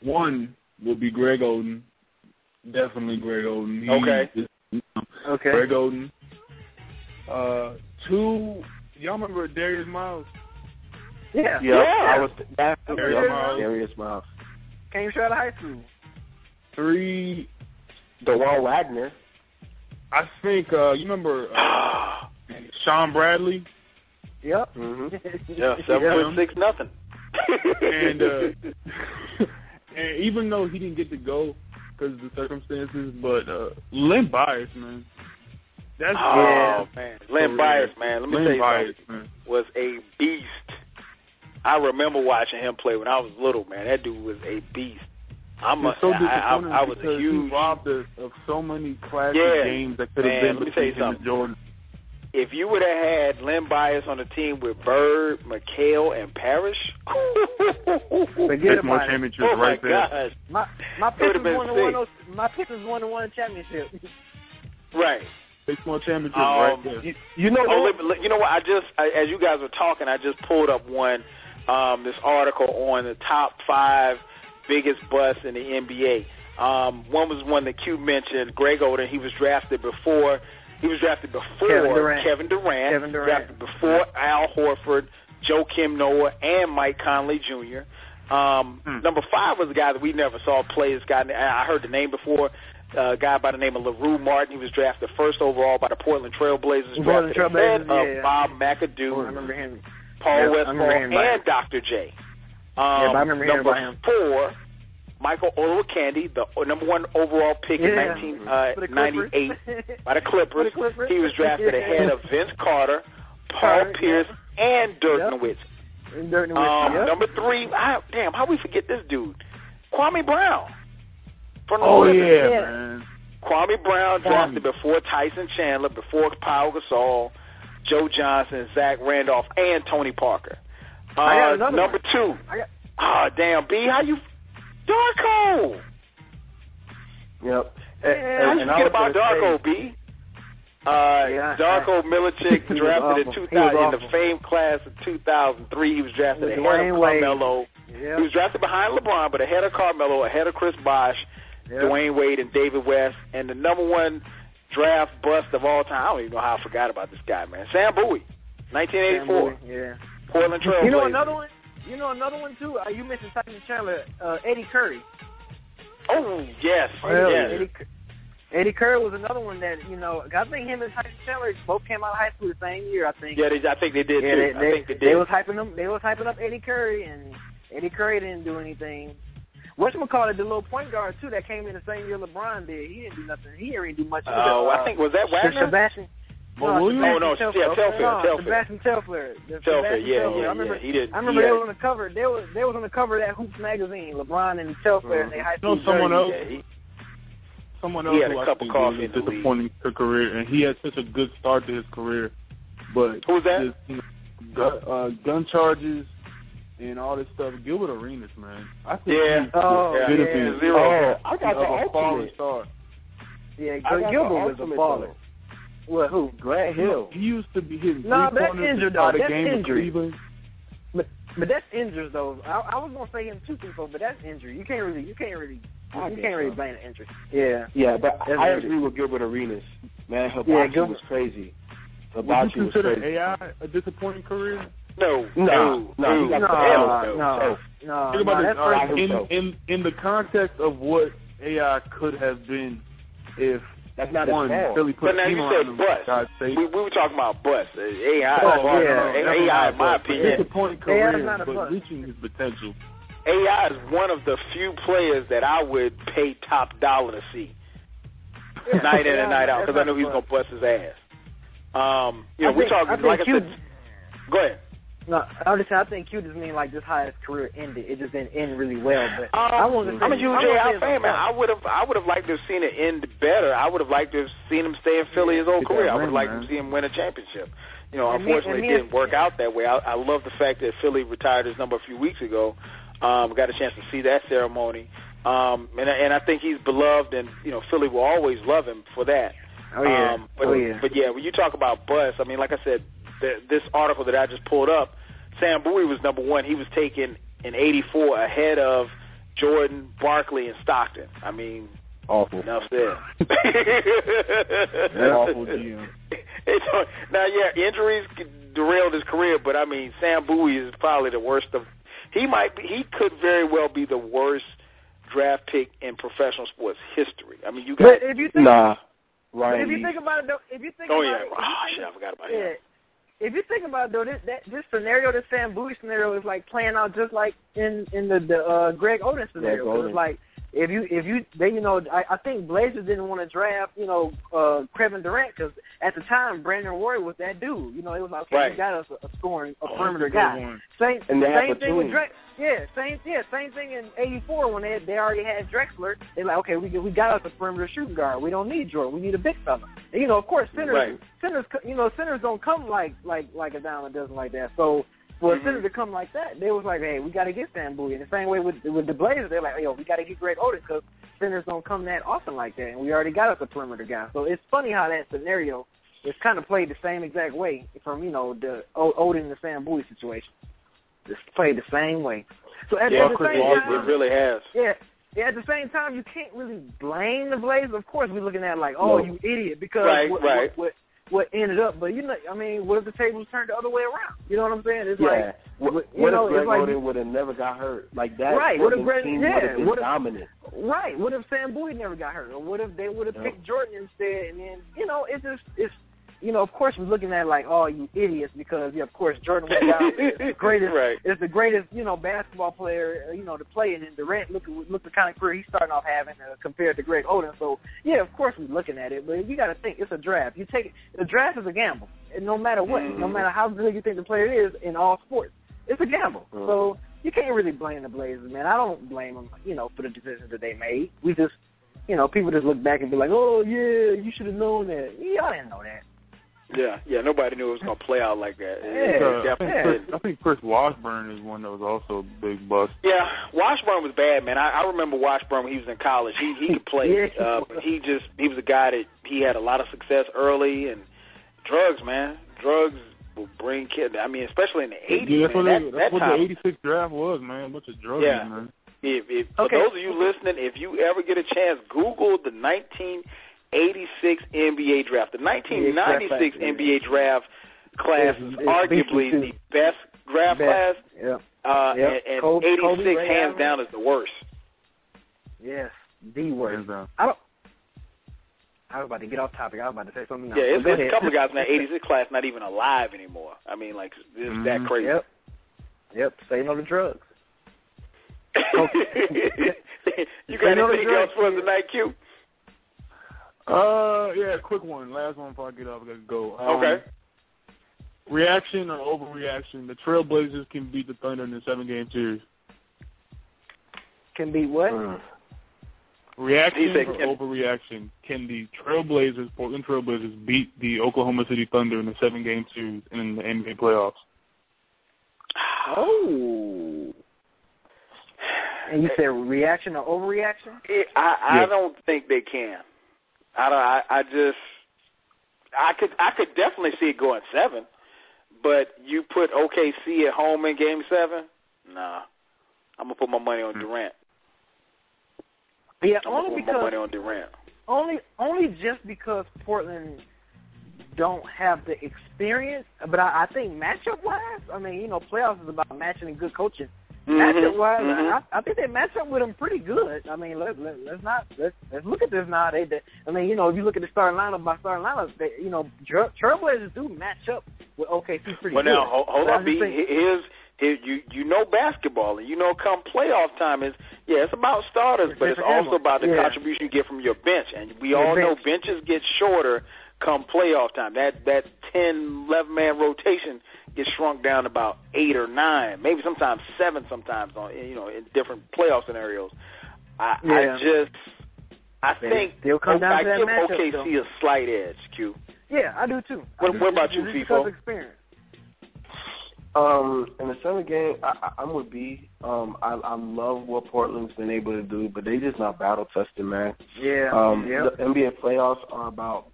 One would be Greg Oden. Definitely Greg Oden. He Okay. is- Okay. Greg Oden. Uh, two. Y'all remember Darius Miles? Yeah. Yeah, Yeah. I was that's Darius yeah, Miles. Darius Miles. Came straight out of high school. Three. Dajuan Wagner. I think uh, you remember uh, Shawn Bradley. Yep. Mm-hmm. yeah, seven foot six, nothing. and uh, and even though he didn't get to go because of the circumstances, but uh, Len Bias, man, that's oh man, Len For Bias, man. Let me Len tell you something. man. Was a beast. I remember watching him play when I was little, man. That dude was a beast. I'm a, so I, I, I was a huge. he robbed us of so many classic Yeah, games that could have been let me tell between him and. Jordan. If you would have had Len Bias on the team with Bird, McHale, and Parish, Forget That's more about it. championships oh my right there. gosh, My my It would've Pistons won the sick. one. My Pistons won the one championship. right? Six more championships right Um, there. You, you know Oh, what? let, let- you know what? I just, I, as you guys were talking, I just pulled up one, um, this article on the top five biggest busts in the NBA. Um, one was one that Q mentioned, Greg Oden. He was drafted before. He was drafted before Kevin Durant. Kevin Durant. Kevin Durant. Drafted before Al Horford, Joakim Noah, and Mike Conley Jr. Um, Hmm. Number five was a guy that we never saw play. This guy, I heard the name before. Uh, a guy by the name of LaRue Martin. He was drafted first overall by the Portland Trailblazers. Portland Trailblazers, of yeah. Bob McAdoo. I remember him. Paul Yeah, Westphal, remember him and Dr. J. Um, Yeah, I remember number him. four, Michael Olowokandi, the number one overall pick in 1998 For the Clippers. by the Clippers. The Clippers. He was drafted Yeah. ahead of Vince Carter, Paul Carter, Pierce, and Dirk Yep. Nowitzki. And Dirk Um, yep. Number three, I, damn, how we forget this dude? Kwame Brown. From the Oh Clippers. yeah, Yeah. man. Kwame Brown Kwame. drafted before Tyson Chandler, before Pau Gasol, Joe Johnson, Zach Randolph, and Tony Parker. Uh, I got another number one. two. I got- Ah, damn, B, how you? Darko. Yep. How And, you and I forget about Darko, say- B? Uh, Yeah, Darko Milicic drafted in 2000 in the famed class of 2003. He was drafted ahead of Carmelo. Yep. He was drafted behind LeBron, but ahead of Carmelo, ahead of Chris Bosh, Yep. Dwyane Wade, and David West. And the number one draft bust of all time. I don't even know how I forgot about this guy, man. Sam Bowie, 1984, Yeah. Portland Trail You know another one. You know another one too. Uh, you mentioned Tyson Chandler, uh, Eddie Curry. Oh yes, Eddie, yes. Eddie, Eddie Curry was another one that you know. I think him and Tyson Chandler both came out of high school the same year. I think. Yeah, they, I think they did Yeah, too. they, I they, think they did. they was hyping them. They was hyping up Eddie Curry, and Eddie Curry didn't do anything. What's call it? the little point guard too that came in the same year LeBron did. He didn't do nothing. He didn't really do much. Oh, uh, I think was that Wagner? Sebastian. Well, Williams? Oh, no, Sebastian yeah, Telfair, No, Telfair. Sebastian Telfair. The Telfair, Sebastian yeah, Telfair. yeah, I remember, yeah. He did. I remember he they had- was on the cover. They was they was on the cover of that Hoops magazine. LeBron and Telfair. and They high You know school someone else? Yeah, he, Someone He else had a who I cup of coffee was in the league. disappointing to career, and he had such a good start to his career, but Who's that? just, you know, gun, uh, gun charges and all this stuff. Gilbert Arenas, man. I think Yeah. he's Oh, the yeah. Zero. Oh, I got of the falling ultimate. star. Yeah, I Gil- got Gilbert was a ultimate, baller. Though. What? Who? Grant Hill. He used to be hitting Nah, three that's pointers injured, though. a That's game injured. with Cleveland. But but that's injuries though. I, I was gonna say him two people, but that's injury. You can't really, you can't really, I you can't really so. blame the injury. Yeah. Yeah, but That's I injured. agree with Gilbert Arenas. Man, Yeah, Hibachi Gilbert- was crazy. Would Hibachi you was consider crazy. AI a disappointing career? no, No, no, no, he got No, the hell L. no, no. Think about no, this. that's all right, first- in, in in the context of what AI could have been if That's not his one fault. Philly put But now a team you said him, bust. We, we were talking about bust. AI, Oh, as yeah. A- AI, in my opinion, disappointing AI career, is not a but bust. reaching his potential. AI is one of the few players that I would pay top dollar to see Yeah. night in and night out because I know not he's gonna bust his ass. Um, you know, I we think- talking I think like I Q- said. Go ahead. No, I just I think Q just mean like just how his career ended. It just didn't end really well. But Um, I wasn't. I'm a huge saying fan, man. I would have, I would have liked to have seen it end better. I would have liked to have seen him stay in Philly his whole Get career. I would have liked man. to see him win a championship. You know, And me- unfortunately, and me it didn't work out that way. I, I love the fact that Philly retired his number a few weeks ago. Um, got a chance to see that ceremony, um, and and I think he's beloved, and you know, Philly will always love him for that. Oh yeah. Um, but, oh yeah. but yeah, when you talk about bust, I mean, like I said, the, this article that I just pulled up, Sam Bowie was number one. He was taken in '84 ahead of Jordan, Barkley, and Stockton. I mean, Awful. enough said. Awful GM. It's, now, yeah, injuries derailed his career, but I mean, Sam Bowie is probably the worst of. He might be. He could very well be the worst draft pick in professional sports history. I mean, you got. But if you think, Nah. but Ryan if you think about it though, if you think oh about yeah. it, if you Oh think- shit, I forgot about Yeah. him. If you think about it, though, this that this scenario, this Sam Bowie scenario, is like playing out just like in in the the uh, Greg Oden scenario. 'Cause Oden. It's like if you if you they you know I, I think Blazers didn't want to draft you know uh Kevin Durant because at the time Brandon Roy was that dude. You know it was like okay Right. we got us a, a scoring a Oh, perimeter that's a good guy. one. Same they same thing with. Drake. Yeah, same yeah, same thing in '84 when they they already had Drexler. They're like, okay, we we got us a perimeter shooting guard. We don't need Jordan. We need a big fella. And, you know, of course, centers Right. centers you know centers don't come like like like a diamond doesn't like that. So for Mhm. a center to come like that, they was like, hey, we got to get Sam Bowie. And the same way with with the Blazers, they're like, yo, we got to get Greg Oden because centers don't come that often like that, and we already got us a perimeter guy. So it's funny how that scenario is kind of played the same exact way from you know the O- Oden to Sam Bowie situation. It's played the same way. So at, Yeah, at the same Paul, time, it really has. yeah. Yeah, at the same time, you can't really blame the Blazers. Of course, we're looking at it like, oh, No. you idiot, because Right, what, right. What, what, what ended up. But you know, I mean, what if the tables turned the other way around? You know what I'm saying? It's Yeah. like, what what- know, if Greg like- Oden would have never got hurt? Like that Right, what if Greg- yeah, what if- dominant. right? What if Sam Bowie never got hurt, or what if they would have Yeah. picked Jordan instead? And then, you know, it's just, it's, you know, of course, we're looking at it like, oh, you idiots, because yeah, of course, Jordan went down. It's the greatest, Right. is the greatest, you know, basketball player, uh, you know, to play. And then Durant, look look the kind of career he's starting off having uh, compared to Greg Oden. So yeah, of course we're looking at it, but you got to think it's a draft. You take the draft is a gamble, and no matter what, no Mhm. matter how good you think the player is in all sports, it's a gamble. Mhm. So you can't really blame the Blazers, man. I don't blame them, you know, for the decisions that they made. We just, you know, people just look back and be like, oh yeah, you should have known that. Y'all didn't know that. Yeah, yeah. Nobody knew it was gonna play out like that. It- it Yeah, Uh, I, think definitely yeah. Chris. I think Chris Washburn is one that was also a big bust. Yeah, Washburn was bad, man. I, I remember Washburn when he was in college. He he could play. Yeah, he uh, was. he just he was a guy that he had a lot of success early and drugs, man. Drugs will bring kids. I mean, especially in the eighties, Yeah, that's man. what, That, they, that what time. the '86 draft was, man. A bunch of drugs, Yeah. man. If, if, For those of you listening, if you ever get a chance, Google the '86 NBA draft. The 1996 NBA draft class is arguably the best draft Best. class, Yep. uh, Yep. and, and Kobe- 86 Kobe, Ray hands Allen. down is the worst. Yes. The worst. Hands. I don't. I was about to get off topic. I was about to say something else. Yeah, it's, it's a couple of guys in that '86 class not even alive anymore. I mean, like it's that Mhm. crazy. Yep. Yep. Say no to drugs. you got Say no to anything else for us kid. tonight, Q? Uh, yeah, quick one. Last one before I get off. I gotta go. Um, Okay. Reaction or overreaction? The Trailblazers can beat the Thunder in the seven-game series. Can be what? Mm. Reaction or can- overreaction? Can the Trailblazers, Portland Trailblazers, beat the Oklahoma City Thunder in the seven-game series in the NBA playoffs? Oh. And you said reaction or overreaction? It, I I Yeah. don't think they can. I don't. I, I just. I could. I could definitely see it going seven, but you put OKC at home in Game Seven. Nah, I'm gonna put my money on hmm. Durant. Yeah, I'm only put my because money on Durant. only only just because Portland don't have the experience. But I, I think matchup wise, I mean, you know, playoffs is about matching and good coaching. Matchup wise, mhm. I, I think they match up with them pretty good. I mean, let, let, let's not let's let's look at this now. They, they, I mean, you know, if you look at the starting lineup by starting lineup, they, you know, Trail- Trailblazers do match up with OKC pretty Well, good. now hold, hold on, B. Here's here, you you know basketball, and you know come playoff time is yeah, it's about starters, but it's also about the Yeah. contribution you get from your bench, and we Your all know benches get shorter come playoff time. That that ten, eleven man rotation gets shrunk down about eight or nine, maybe sometimes seven, sometimes on you know in different playoff scenarios. I, I just I They think still come down I to that give matchup, OKC though. a slight edge. Q. yeah, I do too. I What- do what too. about you, Just because Feefo? of Experience. Um, in the seventh game, I, I, I'm with B. Um, I, I love what Portland's been able to do, but they just not battle tested, man. Yeah. Um, yeah. the NBA playoffs are about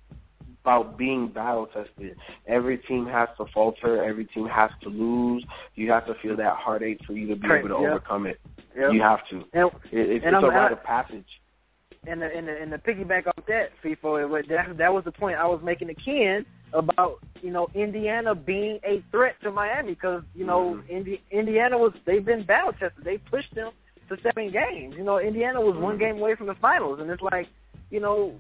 about being battle tested. Every team has to falter. Every team has to lose. You have to feel that heartache for you to be able to yeah. overcome it. yeah. You have to. And It, it's, And it's a rite of passage. and the and the, and the piggyback off that, Feefo, it was, that that was the point I was making to Ken about you know Indiana being a threat to Miami because you know Mhm. Indi- Indiana was they've been battle tested. They pushed them to seven games. You know Indiana was one Mhm. game away from the finals, and it's like you know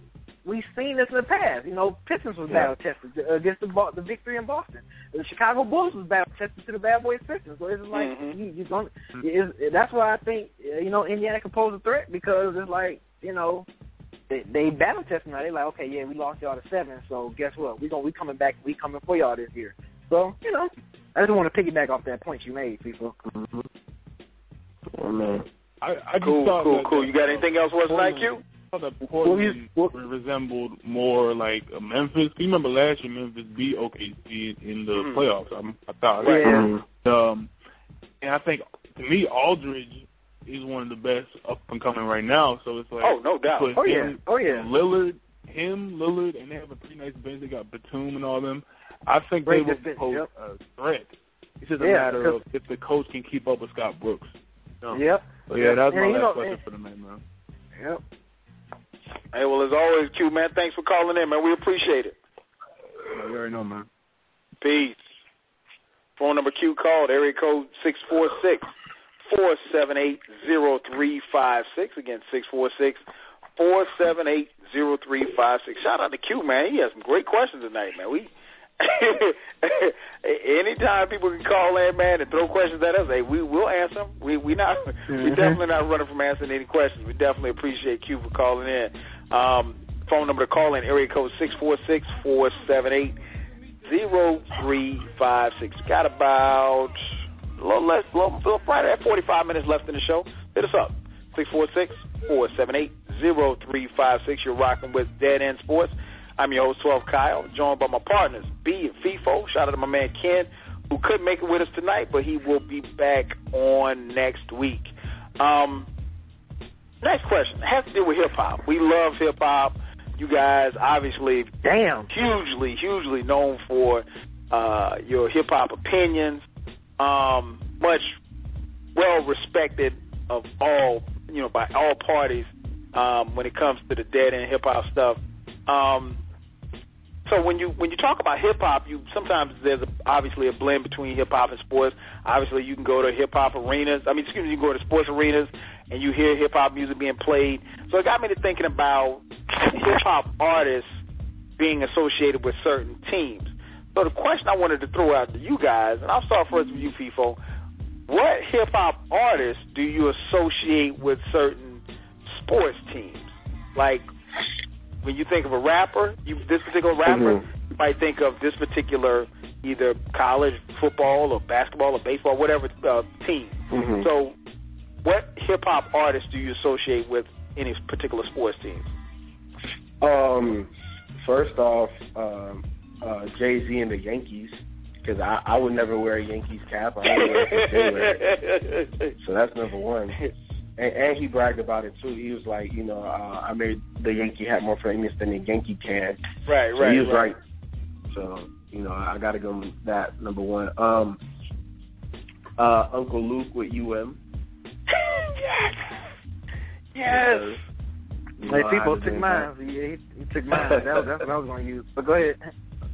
we've seen this in the past. You know Pistons was Yeah. battle tested against the Bo- the victory in Boston. The Chicago Bulls was battle tested to the Bad Boys Pistons. So it's like Mhm. you you don't. It's, that's why I think uh, you know Indiana can pose a threat because it's like you know they, they battle testing now. They like, okay, yeah, we lost y'all to seven, so guess what? We going we coming back. We coming for y'all this year. So you know, I just want to piggyback off that point you made, people. Mm-hmm. Oh, man. I, I just Cool, cool, that, cool. You got anything else for us tonight, Portland- Q? I thought that Well, Portland you- well- resembled more like a Memphis. You remember last year Memphis beat OKC in the Mhm. playoffs. I'm, I thought. Right. Yeah. Mhm. Um, and I think to me Aldridge is one of the best up and coming right now. So it's like Oh, no doubt. put Oh yeah, oh yeah. Lillard, him, Lillard, and they have a pretty nice bench. They got Batum and all them. I think Great they will pose yep. a threat. It's just a Yeah, matter of if the coach can keep up with Scott Brooks. No. Yep. So yeah, that's my last know, question and- for the night, man. Yep. Hey, well, as always, Q, man, thanks for calling in, man. We appreciate it. You already know, man. Peace. Phone number Q called, area code six four six four seven eight zero three five six. Again, six four six four seven eight zero three five six. Shout out to Q, man. He has some great questions tonight, man. We anytime people can call in, man, and throw questions at us, hey, we will answer them. We we not we Mhm. definitely not running from answering any questions. We definitely appreciate Q for calling in. Um, phone number to call in area code six four six four seven eight zero three five six. Got about a little less, a little, little right at forty five minutes left in the show. Hit us up six four six four seven eight zero three five six. You're rocking with Dead End Sports. I'm your host, 12 Kyle, joined by my partners, B and Feefo. Shout out to my man Ken, who couldn't make it with us tonight, but he will be back on next week. Um, next question It has to do with hip hop. We love hip hop. You guys obviously Damn. hugely, hugely known for uh, your hip hop opinions. Um, much well respected of all, you know, by all parties um, when it comes to the dead end hip hop stuff. Um, so when you when you talk about hip hop, you sometimes there's a, obviously a blend between hip hop and sports. Obviously, you can go to hip hop arenas. I mean, excuse me, you can go to sports arenas and you hear hip hop music being played. So it got me to thinking about hip hop artists being associated with certain teams. So the question I wanted to throw out to you guys, and I'll start first with you, Feefo. What hip hop artists do you associate with certain sports teams? Like when you think of a rapper, you this particular rapper, Mhm. you might think of this particular either college football or basketball or baseball, whatever uh, team. Mhm. So, what hip hop artists do you associate with any particular sports teams? Um, first off, um, uh, Jay Z and the Yankees, because I, I would never wear a Yankees cap. I only wear it if they wear it. So that's number one. And, and he bragged about it too. He was like, you know, uh, I made the Yankee hat more famous than the Yankee can. right, So right. he was right. So you know, I got to go with that number one. Um, uh, Uncle Luke with UM. yes. Yes. You Hey, know, I people took bring mine. back, Yeah, he, he took mine. That was, that's what I was going to use. But go ahead.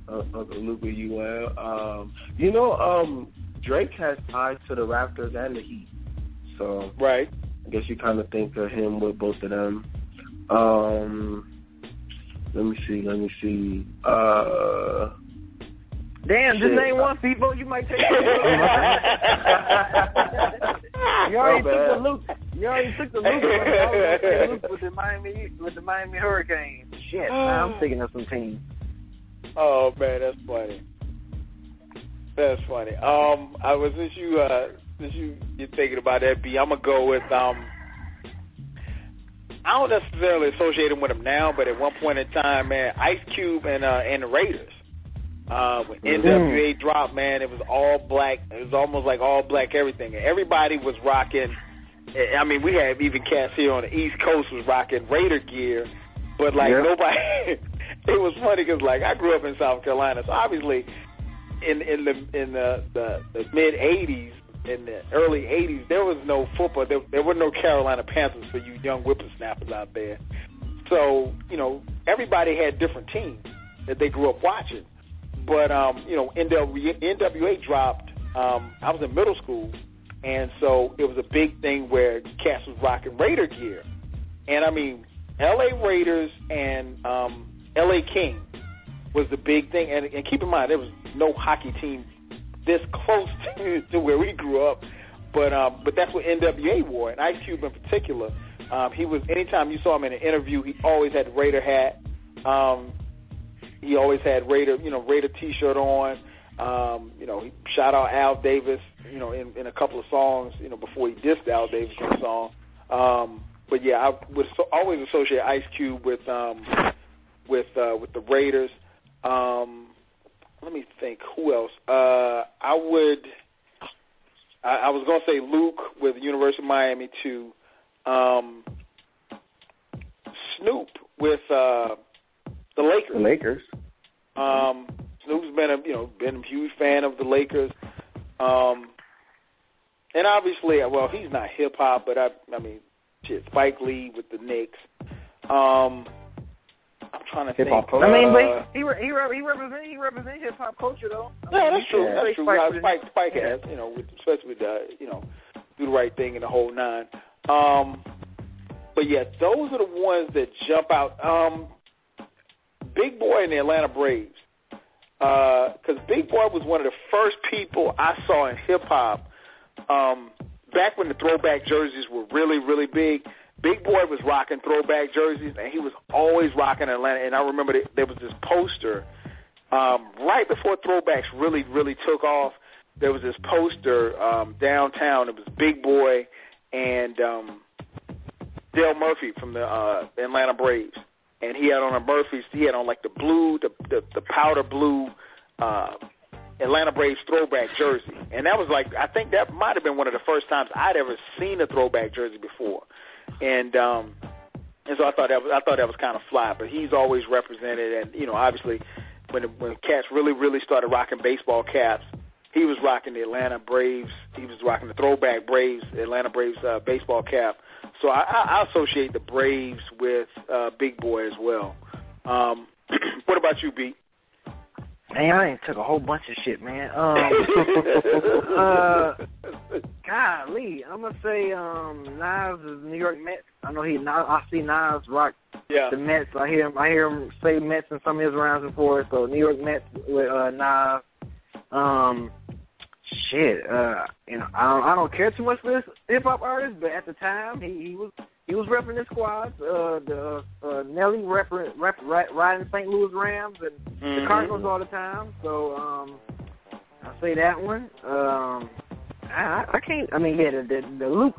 Uh, Uncle Luke with UM. Um, you know, um, Drake has ties to the Raptors and the Heat. So Right. I guess you kind of think of him with both of them. Um, let me see. Let me see. Uh, Damn, just Shit. name one, people. You might take You already My took the Luke. You already took the Luke. one. I was gonna say Luke with the Miami with the Miami Hurricanes. Shit, now I'm thinking of some teams. Oh man, that's funny. That's funny. Um, I was since you uh since you you're thinking about that B, I'm gonna go with um. I don't necessarily associate him with him now, but at one point in time, man, Ice Cube and uh and the Raiders. Uh, when NWA dropped, man, it was all black. It was almost like all black everything. Everybody was rocking. I mean, we had even cats here on the East Coast was rocking Raider gear, but like Yeah. nobody. it was funny because like I grew up in South Carolina, so obviously in in the in the the, the mid '80s, in the early '80s, there was no football. There, there were no Carolina Panthers for you young whippersnappers out there. So you know, everybody had different teams that they grew up watching. But um, you know, NWA, NWA dropped. Um, I was in middle school, and so it was a big thing where cats was rocking Raider gear, and I mean, L.A. Raiders and um, L.A. King was the big thing. And, and keep in mind, there was no hockey team this close to, to where we grew up, but um, but that's what NWA wore, and Ice Cube in particular. Um, he was anytime you saw him in an interview, he always had the Raider hat. Um, he always had Raider, you know, Raider T-shirt on. Um, you know, he shout out Al Davis, you know, in, in a couple of songs, you know, before he dissed Al Davis in a song. Um, but yeah, I would so, always associate Ice Cube with um, with uh, with the Raiders. Um, let me think, who else? Uh, I would. I, I was gonna say Luke with University of Miami too. Um, Snoop with uh, the Lakers. the Lakers. Um, Snoop's been a you know been a huge fan of the Lakers, um, and obviously, well, he's not hip hop, but I I mean, shit, Spike Lee with the Knicks. Um, trying to Hip-hop culture. I mean, uh, but he he re- he, re- he represent he represent hip hop culture though. I Yeah, mean, that's true. That's true. Spike Uh, Spike, Spike has, you know, with, especially with uh, you know, do the right thing and the whole nine. Um, but yeah, those are the ones that jump out. Um, Big Boy and the Atlanta Braves, because Big Boy was one of the first people I saw in hip hop. Um, back when the throwback jerseys were really, really big, Big Boy was rocking throwback jerseys, and he was always rocking Atlanta. And I remember that there was this poster um, right before throwbacks really, really took off. There was this poster um, downtown. It was Big Boy and um, Dale Murphy from the uh, Atlanta Braves, and he had on a Murphy's. He had on like the blue, the the, the powder blue. Uh, Atlanta Braves throwback jersey, and that was like I think that might have been one of the first times I'd ever seen a throwback jersey before, and um, and so I thought that was I thought that was kind of fly. But he's always represented, and you know obviously when when cats really really started rocking baseball caps, he was rocking the Atlanta Braves. He was rocking the throwback Braves Atlanta Braves uh, baseball cap. So I, I, associate the Braves with uh, Big Boy as well. Um, what about you, B? Man, I ain't took a whole bunch of shit, man. Um, uh, golly, I'm gonna say um, Nas is New York Mets. I know he. I see Knives rock yeah. the Mets. I hear him. I hear him say Mets in some of his rounds before. So New York Mets with uh, Nas. Um, shit. Uh, you know, I don't. I don't care too much for this hip hop artist, but at the time, he, he was he was repping the squads. Uh, the uh, Nelly rep, rep, rep, riding St. Louis Rams and mm-hmm. the Cardinals all the time. So um, I say that one. Um, I, I can't. I mean, yeah, the, the, the Luke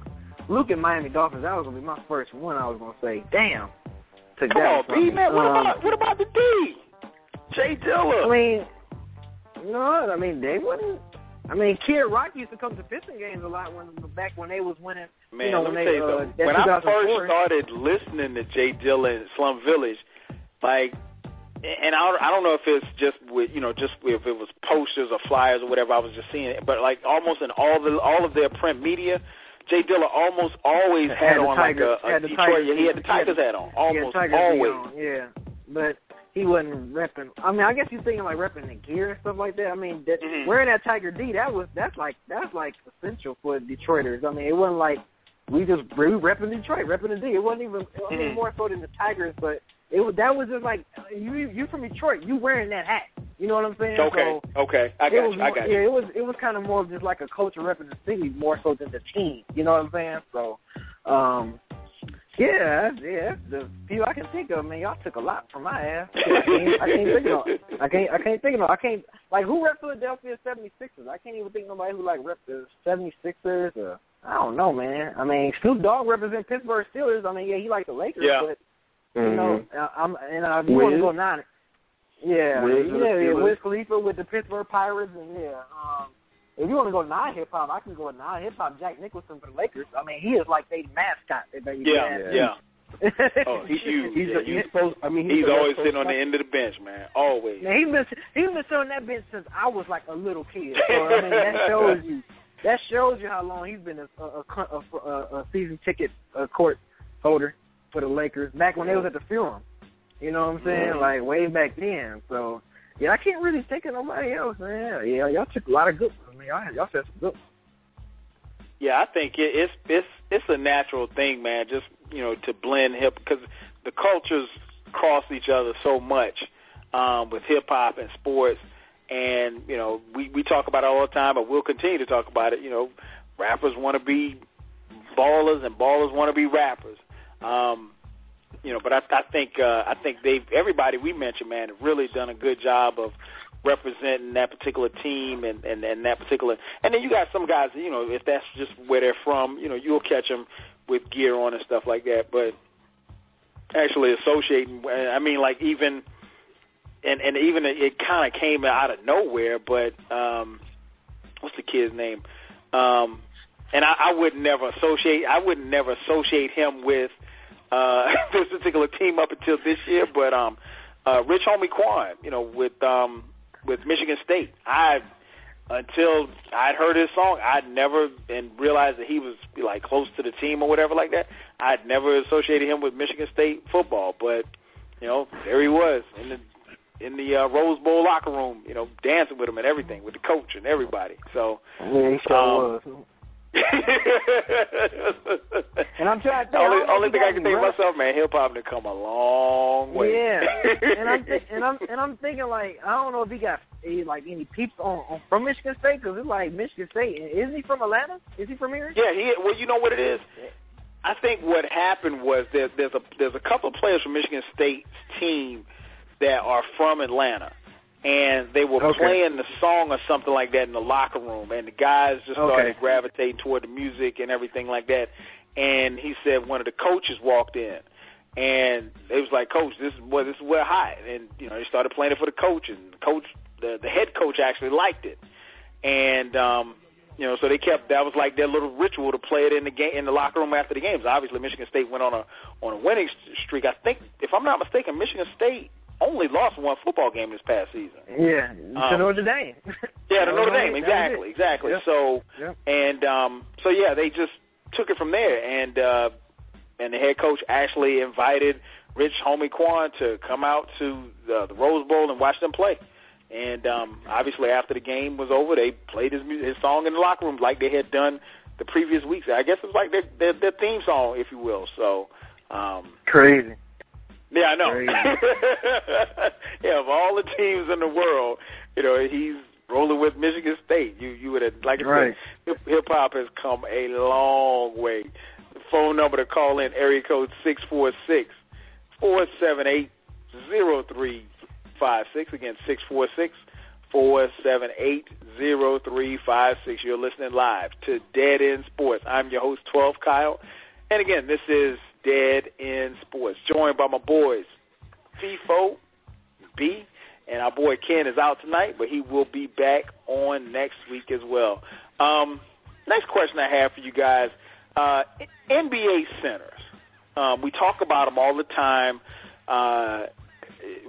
Luke and Miami Dolphins. That was gonna be my first one. I was gonna say, damn. Took Come that on, B man. What Um, about what about the D? J Dilla. I mean, no, I mean they wouldn't. I mean, Kid Rock used to come to Piston games a lot when back when they was winning. Man, you know, let when me they, tell you uh, something. When I first started listening to J Dilla and Slum Village, like, and I don't, I don't know if it's just with you know just if it was posters or flyers or whatever I was just seeing it, but like almost in all the all of their print media, J Dilla almost always had, Had on Tigers- like a, a had Detroit. Tigers- he had the he had Tigers hat on almost always. on, yeah, but he wasn't repping. I mean, I guess you're thinking like repping the gear and stuff like that. I mean, that, Mhm. wearing that Tiger D, that was that's like that's like essential for Detroiters. I mean, it wasn't like we just we repping Detroit, repping the D. It wasn't even I mean, Mhm. more so than the Tigers, but it was that was just like you you from Detroit, you wearing that hat. You know what I'm saying? Okay, So, okay, I it got was you. I more, got yeah, you. it was it was kind of more of just like a culture repping the city more so than the team. You know what I'm saying? So, um, yeah, yeah, the few I can think of. Man, y'all took a lot from my ass. I can't, I can't think of. no- I can't. I can't think of. no- I can't like who rep Philadelphia 76ers. I can't even think of nobody who like rep the 76ers. Or, I don't know, man. I mean, Snoop Dogg represent Pittsburgh Steelers. I mean, yeah, he like the Lakers, Yeah. but you know, Mhm. uh, I'm and you want to go nine. Yeah, Wiz yeah, yeah. Wiz Khalifa with the Pittsburgh Pirates, and yeah. Um, if you want to go non hip hop, I can go non hip hop. Jack Nicholson for the Lakers. I mean, he is like their mascot. They they- Yeah, Yeah. yeah. Oh, he's huge. He's, Yeah, he's supposed. I mean, he's, He's always sitting on the end of the bench, man. Always. Man, he's been he's been sitting on that bench since I was like a little kid. So I mean, that shows you that shows you how long he's been a a, a, a, a season ticket uh court holder for the Lakers back when they was at the Forum. You know what I'm saying? Mhm. Like way back then. So yeah, I can't really think of nobody else, man. Yeah, y'all took a lot of good ones. Man, y'all, y'all said some good. Yeah, I think it, it's it's it's a natural thing, man. Just you know to blend hip because the cultures cross each other so much um, with hip hop and sports, and you know we we talk about it all the time, but we'll continue to talk about it. You know, rappers want to be ballers and ballers want to be rappers. Um, you know, but I, I think uh, I think they've everybody we mentioned, man, have really done a good job of representing that particular team and, and and that particular. And then you got some guys, you know, if that's just where they're from, you know, you'll catch them with gear on and stuff like that. But actually associating, I mean, like even and and even it, it kind of came out of nowhere. But um, what's the kid's name? Um, and I, I would never associate. I would never associate him with uh, this particular team up until this year. But um, uh, Rich Homie Quan, you know, with um, with Michigan State, I until I'd heard his song, I'd never and realized that he was like close to the team or whatever like that. I'd never associated him with Michigan State football, but you know, there he was in the in the uh, Rose Bowl locker room, you know, dancing with him and everything, with the coach and everybody. So, Yeah, he sure Um, was. And I'm trying to think. Only only thing I can think myself, man, hip hop to come a long way. Yeah, and I'm th- and I'm and I'm thinking like I don't know if he got like any people on, on from Michigan State because it's like Michigan State. Is he from Atlanta? Is he from here? Yeah, he. Well, you know what it is. I think what happened was there, there's a there's a couple of players from Michigan State's team that are from Atlanta, and they were Okay. playing the song or something like that in the locker room, and the guys just started Okay. gravitating toward the music and everything like that. And he said one of the coaches walked in, and it was like, "Coach, this is what this is what hot." And you know, they started playing it for the coach, and the coach, the the head coach, actually liked it, and um, you know, so they kept that was like their little ritual to play it in the game in the locker room after the games. Obviously, Michigan State went on a on a winning streak. I think, if I'm not mistaken, Michigan State only lost one football game this past season. Yeah, to Um, Notre Dame. Yeah, to Notre Dame, exactly, exactly. Yep. So Yep. and um, so yeah, they just took it from there, and uh, and the head coach actually invited Rich Homie Quan to come out to the, the Rose Bowl and watch them play. And um, obviously, after the game was over, they played his his song in the locker room like they had done the previous weeks. I guess it's like their their, their theme song, if you will. So um, crazy. Yeah, I know. yeah, of all the teams in the world, you know, he's rolling with Michigan State. You you would have like I right. said, hip hop has come a long way. The phone number to call in area code six four six four seven eight zero three five six. Again, six four six four seven eight zero three five six. You're listening live to Dead End Sports. I'm your host, Twelve Kyle, and again, this is Dead End Sports, joined by my boys, Feefo, B, and our boy Ken is out tonight, but he will be back on next week as well. Um, next question I have for you guys: uh, NBA centers. Um, we talk about them all the time. Uh,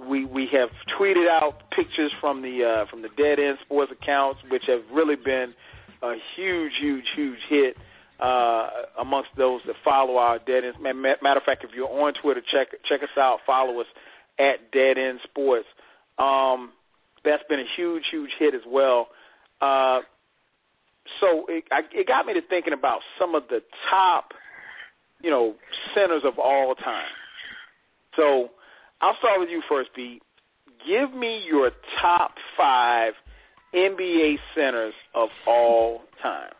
we we have tweeted out pictures from the uh, from the Dead End Sports accounts, which have really been a huge, huge, huge hit uh, amongst those that follow our Dead End. Matter of fact, if you're on Twitter, check check us out. Follow us at Dead End Sports. Um, that's been a huge, huge hit as well. Uh, so it, I, it got me to thinking about some of the top, you know, centers of all time. So I'll start with you first, Pete. Give me your top five NBA centers of all time.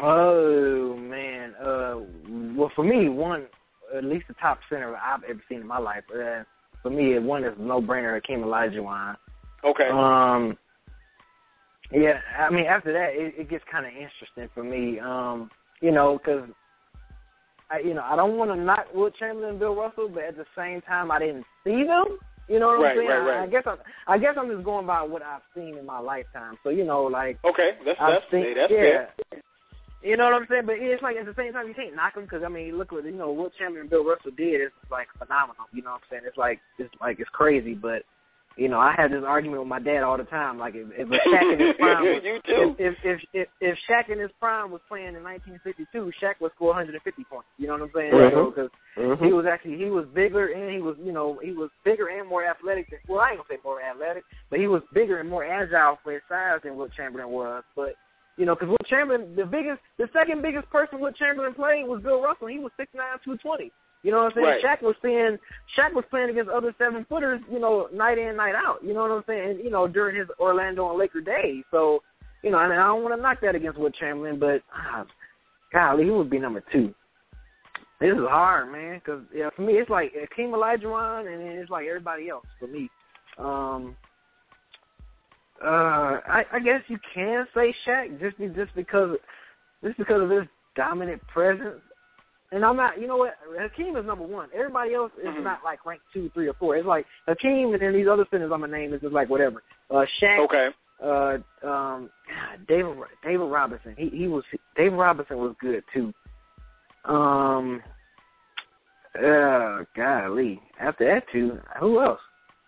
Oh man, uh, well for me, one at least the top center I've ever seen in my life. Uh, for me, one is no brainer. Hakeem Olajuwon. Okay. Um. Yeah, I mean after that, it, it gets kind of interesting for me. Um, you know, because I, you know, I don't want to knock Wilt Chamberlain and Bill Russell, but at the same time, I didn't see them. You know what right, I'm saying? Right, right. I, I guess I'm, I guess I'm just going by what I've seen in my lifetime. So you know, like okay, that's I've that's seen, that's yeah. fair. You know what I'm saying? But it's like at the same time you can't knock them because I mean look what you know Wilt Chamberlain Bill Russell did is like phenomenal. You know what I'm saying? It's like it's like it's crazy, but you know I had this argument with my dad all the time. Like if, if Shaq in his prime, was, you too. if, if if if Shaq in his prime was playing in 1952, Shaq would score 150 points. You know what I'm saying? Because Mhm. he was actually he was bigger and he was you know he was bigger and more athletic. Than, well, I ain't gonna say more athletic, but he was bigger and more agile for his size than Wilt Chamberlain was. But you know, because Wilt Chamberlain, the biggest, the second biggest person Wilt Chamberlain played was Bill Russell. He was six nine, two twenty. You know what I'm saying? Right. Shaq was playing, Shaq was playing against other seven footers, you know, night in, night out. You know what I'm saying? You know, during his Orlando and Laker days. So, you know, I mean, I don't want to knock that against Wilt Chamberlain, but ah, golly, he would be number two. This is hard, man, because yeah, for me it's like Akeem Olajuwon, and then it's like everybody else for me. Um, uh, I, I guess you can say Shaq just be, just because just because of his dominant presence. And I'm not, you know what? Hakeem is number one. Everybody else is Mhm. not like ranked two, three, or four. It's like Hakeem and then these other centers I'm gonna name is just like whatever. Uh, Shaq, Okay. uh, um, David David Robinson. He he was David Robinson was good too. Um, uh, golly. After that two, who else?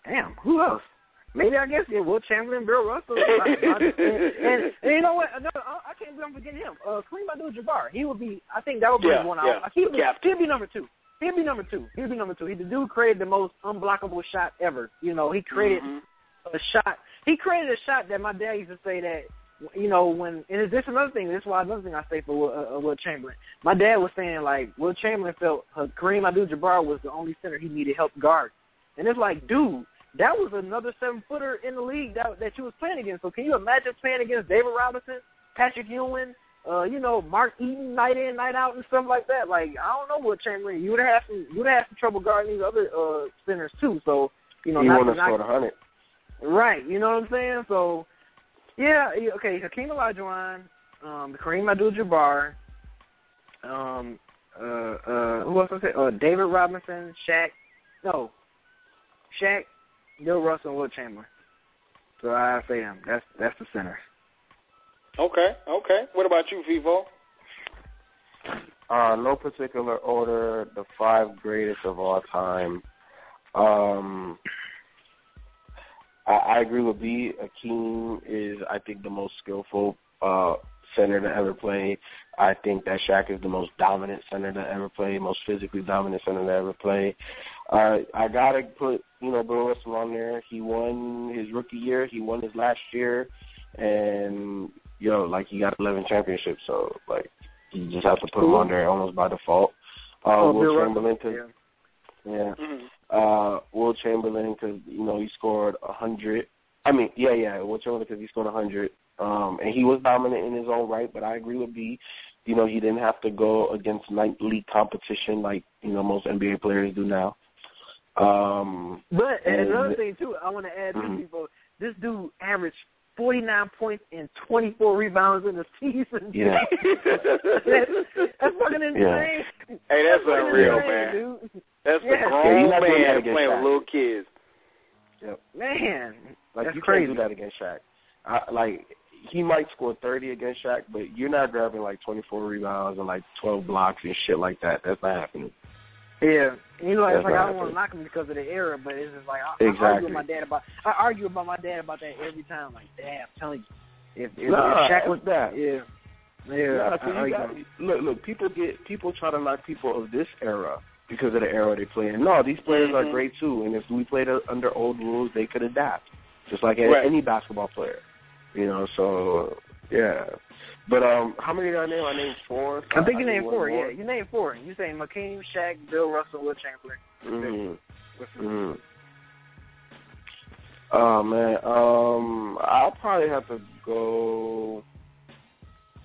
Damn, who else? Maybe I guess yeah, Will Chamberlain, Bill Russell, and, and, and you know what? Another, I I can't believe I'm forgetting him. Uh, Kareem Abdul-Jabbar. He would be. I think that would be Yeah, the one. yeah. I, he would be, he'd be number two. He'd be number two. He'd be number two. He the dude created the most unblockable shot ever. You know, he created Mhm. a shot. He created a shot that my dad used to say that you know when and this is another thing. This is why another thing I say for Will, uh, Will Chamberlain. My dad was saying like Will Chamberlain felt uh, Kareem Abdul-Jabbar was the only center he needed help guard, and it's like, dude, that was another seven footer in the league that that you was playing against. So can you imagine playing against David Robinson, Patrick Ewing? Uh, you know, Mark Eaton night in, night out, and stuff like that. Like, I don't know what Chamberlain. You would have some. You would have some trouble guarding these other uh centers too. So, you know, he not to knock- score hundred. Right, you know what I'm saying? So, yeah, okay, Hakeem Olajuwon, um, Kareem Abdul-Jabbar, um, uh, uh, who else was it? Uh, David Robinson, Shaq, no, Shaq, Bill Russell, and Will Chamberlain. So I say them. That's that's the center. Okay. Okay. What about you, Feefo? Uh, no particular order. The five greatest of all time. Um, I, I agree with B. Akeem is, I think, the most skillful uh, center to ever play. I think that Shaq is the most dominant center to ever play, most physically dominant center to ever play. Uh, I gotta put you know Bill Russell on there. He won his rookie year. He won his last year, and yo, like he got 11 championships. So like you just have to put him on there almost by default. Uh, Oh, Will Bill Chamberlain, cause, yeah. yeah. Mhm. Uh, Will Chamberlain, because you know he scored a hundred. I mean, yeah, yeah, Will Chamberlain because he scored a hundred. Um, and he was dominant in his own right. But I agree with B. You know, he didn't have to go against night league competition like you know most NBA players do now. Um, But and And- another thing too, I want to add to Mhm. people. This dude averaged 49 points and 24 rebounds in the season. Yeah. that's, that's fucking insane. Yeah. Hey, that's fucking unreal, insane, man. Dude. That's Yeah. a Yeah, grown you're not doing that man against playing with little kids. Man, like that's you crazy. can't do that against Shaq. I, like he might score thirty against Shaq, but you're not grabbing like twenty four rebounds and like twelve blocks and shit like that. That's not happening. Yeah, you know, it's That's like I don't want to knock him because of the era, but it's just like I, I argue with my dad about I argue about my dad about that every time. Like, Dad, I'm telling you, if if, Nah, if Shaq was that. yeah, yeah, Nah, I, 'cause I you got, look, look. People get people try to knock people of this era because of the era they play in. No, these players Mhm. are great too, and if we played under old rules, they could adapt, just like Right. any basketball player. You know, so yeah. But um, how many did I name? I named four. I think you I named four. more. Yeah, you named four. You saying Hakeem, Shaq, Bill Russell, Wilt Chamberlain. Mm-hmm. Mm. Oh man, um, I'll probably have to go.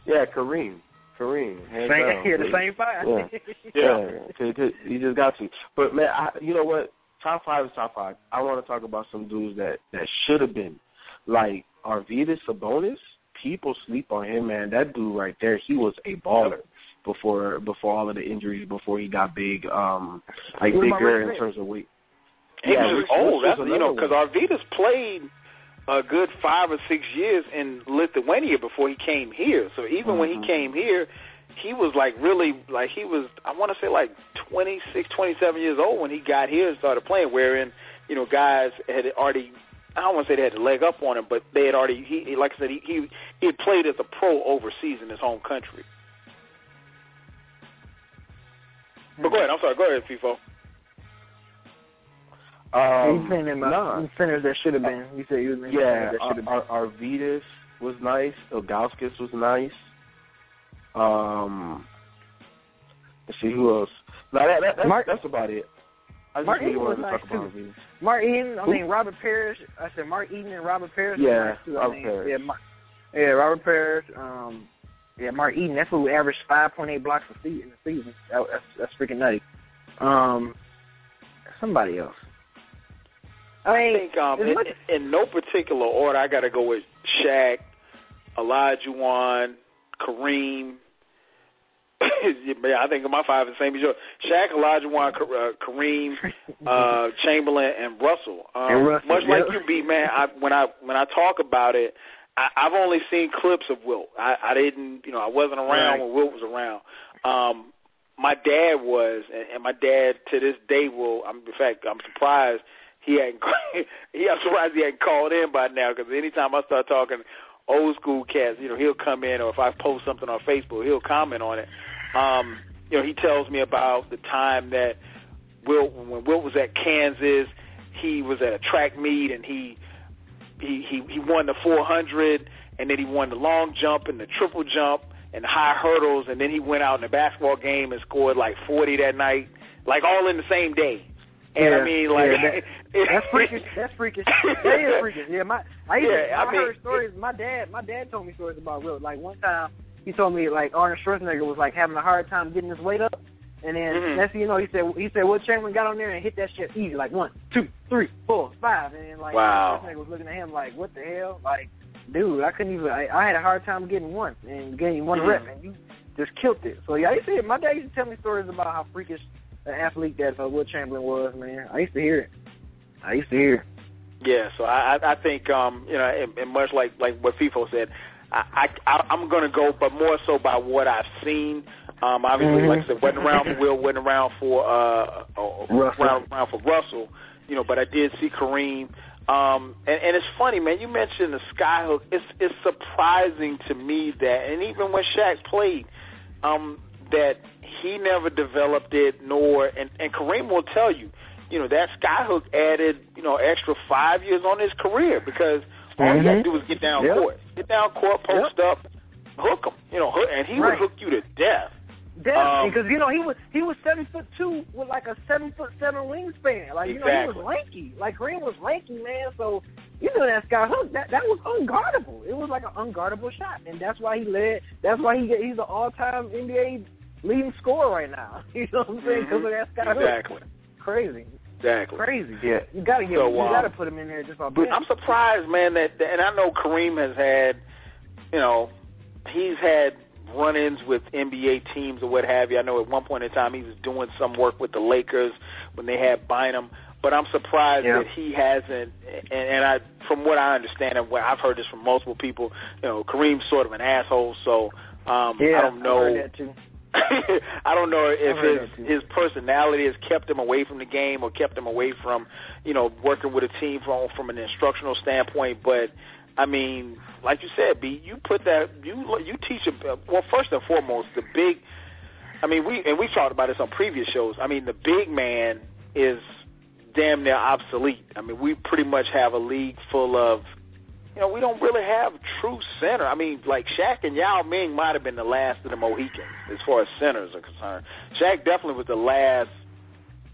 Yeah, Kareem, Kareem, hands Same, down. yeah, the same five. Yeah. Yeah, 'cause you just got to. But man, I, you know what? Top five is top five. I want to talk about some dudes that that should have been, like Arvydas Sabonis. People sleep on him, man. That dude right there, he was a baller before before all of the injuries, before he got big, um, like What bigger in terms of weight. He Yeah, was old. That's you know because Arvydas played a good five or six years in Lithuania before he came here. So even when he Mhm. came here, he was like really like he was I want to say like twenty six, twenty seven years old when he got here and started playing. Wherein you know guys had already. I don't want to say they had a leg up on him, but they had already. He, he like I said, he, he he had played as a pro overseas in his home country. But go ahead. I'm sorry. Go ahead, Feefo. Um, you saying them uh, nah. centers that should have been. You said you was naming Yeah, centers that should have been. Ar- Ar- Arvydas was nice. Ilgauskas was nice. Um, let's see who else. No, that, that, that's, Mark- that's about it. I Mark really Eaton was nice, about Arvydas. Mark Eaton, I Who? mean Robert Parish. I said Mark Eaton and Robert Parish. was Yeah, nice too, I Robert think. Parish. Yeah, Mark, yeah, Robert Parish. Um, yeah, Mark Eaton. That's who averaged five point eight blocks a season. In the season. That, that's that's freaking nutty. Um, somebody else. I I mean, think um, as in, much- in no particular order, I got to go with Shaq, Olajuwon, Kareem. Yeah, I think my five is the same as yours. Shaq, Olajuwon, Ka- uh, Kareem, uh, Chamberlain, and Russell. Um, And Russell, much like you, B man. I, when I when I talk about it, I, I've only seen clips of Wilt. I, I didn't, you know, I wasn't around Right. when Wilt was around. Um, my dad was, and, and my dad to this day will. I'm, in fact, I'm surprised he hadn't. he, I'm surprised he hadn't called in by now because anytime I start talking old school cats, you know, he'll come in or if I post something on Facebook, he'll comment on it. Um, you know, he tells me about the time that Wilt when Wilt was at Kansas, he was at a track meet and he he he, he won the 400 and then he won the long jump and the triple jump and the high hurdles and then he went out in the basketball game and scored like 40 that night, like all in the same day. And Yeah, I mean, like yeah, That's freakish. That's freakish. That is freakish. Yeah, my I used Yeah, I I, mean- heard stories. My dad, my dad told me stories about Wilt. Like one time, he told me like Arnold Schwarzenegger was like having a hard time getting his weight up, and then Mhm. next thing you know, he said he said Wilt Chamberlain got on there and hit that shit easy, like one, two, three, four, five, and then like Wow. Schwarzenegger was looking at him like, what the hell, like. Dude, I couldn't even. I, I had a hard time getting one and getting one Mhm. rep, and you just killed it. So yeah, I used to. Hear, my dad used to tell me stories about how freakish an athlete that uh, Wilt Chamberlain was. Man, I used to hear it. I used to hear. it. Yeah, so I I I think um you know and, and much like like what Feefo said, I, I I'm gonna go, but more so by what I've seen. Um, obviously, Mhm. like I said, wasn't around for Wilt, wasn't around for uh, uh Russell. around, around for Russell, you know, but I did see Kareem. Um, and, and it's funny, man. You mentioned the skyhook. It's it's surprising to me that, and even when Shaq played, um, that he never developed it. Nor, and and Kareem will tell you, you know, that skyhook added, you know, extra five years on his career because all he had to do was get down yep. court, get down court, post yep. up, hook him, you know, hook, and he right. would hook you to death. Definitely, because um, you know he was he was seven foot two with like a seven foot seven wingspan. Like you exactly. know he was lanky. Like Kareem was lanky, man. So you know that sky hook that that was unguardable. It was like an unguardable shot, and that's why he led. That's why he he's an all time NBA leading scorer right now. You know what I'm saying? Because mm-hmm. of that sky exactly. hook. Crazy. Exactly. Crazy. Yeah. You gotta get. So, you um, gotta put him in there just on. But I'm surprised, man. That and I know Kareem has had, you know, he's had run-ins with NBA teams or what have you. I know at one point in time he was doing some work with the Lakers when they had Bynum. But I'm surprised yeah. that he hasn't. And, and I, from what I understand, and what I've heard this from multiple people, you know, Kareem's sort of an asshole. So um, yeah, I don't know. I heard that too. I don't know if his his personality has kept him away from the game or kept him away from, you know, working with a team from from an instructional standpoint. But I mean, like you said, B, you put that you you teach a uh, well. First and foremost, the big. I mean, we and we talked about this on previous shows. I mean, the big man is damn near obsolete. I mean, we pretty much have a league full of. You know, we don't really have true center. I mean, like Shaq and Yao Ming might have been the last of the Mohicans as far as centers are concerned. Shaq definitely was the last,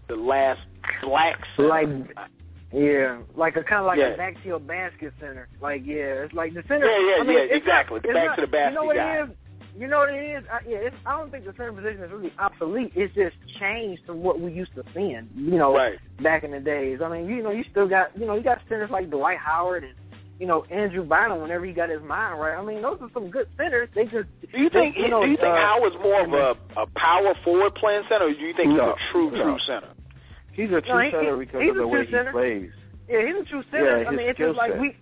the last black center. Like yeah, like a kind of like yeah. a back to your basket center. Like yeah, it's like the center. Yeah, yeah, I mean, yeah, exactly. Not, the back not, to the basket You know what guy. it is? You know what it is? I, yeah, it's, I don't think the center position is really obsolete. It's just changed from what we used to seeing. You know, right. back in the days. I mean, you know, you still got you know you got centers like Dwight Howard and you know Andrew Bynum whenever he got his mind right. I mean, those are some good centers. They just do you think you know, do you think uh, Howard's more of a, a power forward playing center, or do you think No, he's a true no. true center? He's a true No, he- center because of the way center. he plays. Yeah, he's a true center. Yeah, I mean, it's just like set. we.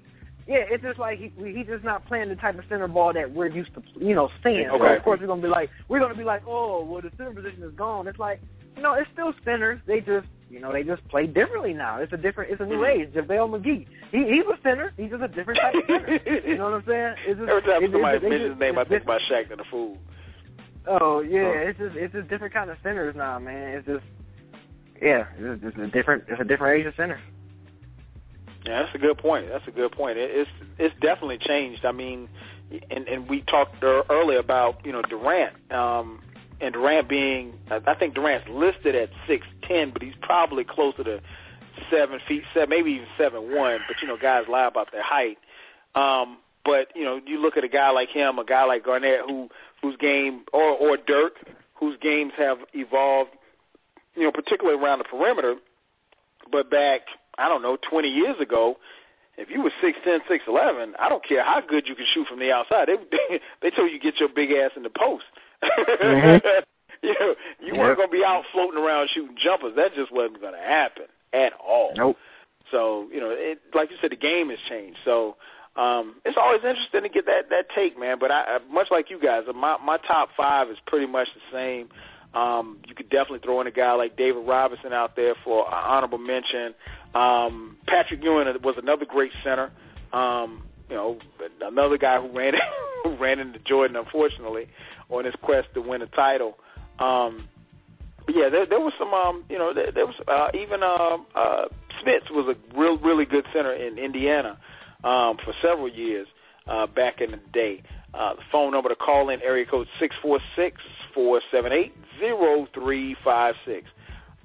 Yeah, it's just like he he's just not playing the type of center ball that we're used to, you know, seeing. So Okay. of course, we're gonna be like, we're gonna be like, oh, well, the center position is gone. It's like, you know, it's still centers. They just, you know, they just play differently now. It's a different, it's a new age. JaVale McGee, he he's a center. He's just a different type of center. You know what I'm saying? It's just, Every time it's, somebody it's, it's, mentions his name, I think about Shaqtin' a Fool. Oh yeah, it's just it's just different kind of centers now, man. It's just yeah, it's, just a different it's a different age of center. Yeah, that's a good point. That's a good point. It, it's it's definitely changed. I mean, and and we talked er- earlier about you know Durant, um, and Durant being I think Durant's listed at six ten, but he's probably closer to seven feet, seven maybe even seven one. But you know, guys lie about their height. Um, but you know, you look at a guy like him, a guy like Garnett, who whose game or or Dirk, whose games have evolved, you know, particularly around the perimeter. But back, I don't know, 20 years ago, if you were six ten, six eleven, I don't care how good you can shoot from the outside. They they told you get your big ass in the post. Mhm. you know, you Yep. weren't gonna be out floating around shooting jumpers. That just wasn't gonna happen at all. Nope. So you know, it, like you said, the game has changed. So um, it's always interesting to get that that take, man. But I, I much like you guys, my my top five is pretty much the same. Um, you could definitely throw in a guy like David Robinson out there for an honorable mention. Um, Patrick Ewing was another great center. Um, you know, another guy who ran who ran into Jordan, unfortunately, on his quest to win a title. Um, but yeah, there, there was some. Um, you know, there, there was uh, even uh, uh, Smits was a real, really good center in Indiana um, for several years uh, back in the day. Uh, the phone number to call in area code six four six four seven eight zero three five six.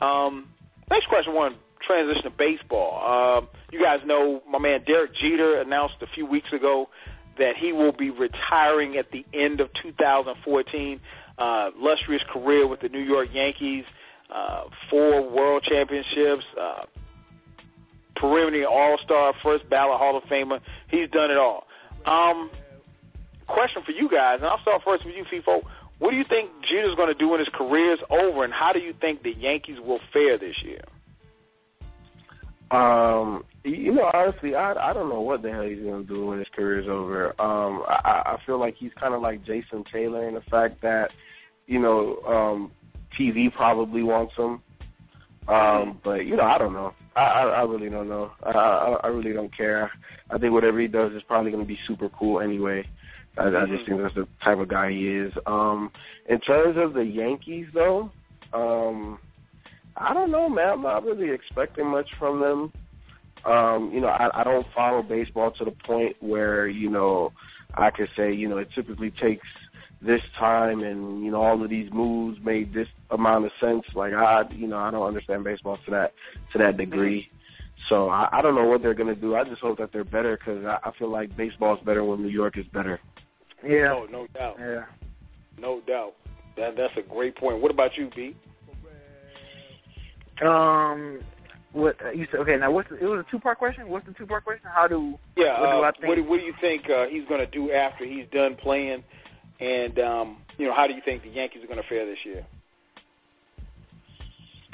Um, next question, one transition to baseball. Um, you guys know my man Derek Jeter announced a few weeks ago that he will be retiring at the end of 2014. Uh, illustrious career with the New York Yankees, uh, four World Championships, uh, perennial All Star, first ballot Hall of Famer. He's done it all. Um, question for you guys, and I'll start first with you, Feefo. What do you think Jeter's going to do when his career is over, and how do you think the Yankees will fare this year? Um, you know, honestly, I I don't know what the hell he's gonna do when his career's over. Um, I I feel like he's kind of like Jason Taylor in the fact that, you know, um, TV probably wants him. Um, but you know, I don't know. I, I I really don't know. I, I I really don't care. I think whatever he does is probably going to be super cool anyway. I, I just Mm-hmm. think that's the type of guy he is. Um, in terms of the Yankees, though, um, I don't know, man. I'm not really expecting much from them. Um, you know, I, I don't follow baseball to the point where you know I could say, you know, it typically takes this time and you know all of these moves made this amount of sense. Like I, you know, I don't understand baseball to that to that degree. So I, I don't know what they're gonna do. I just hope that they're better because I, I feel like baseball's better when New York is better. Yeah. No, no doubt. Yeah. No doubt. That that's a great point. What about you, B? Um, what uh, you said? Okay, now what's the, it was a two part question. What's the two part question? How do Yeah, What do uh, I think? what, do, what do you think uh, he's going to do after he's done playing? And um, you know, how do you think the Yankees are going to fare this year?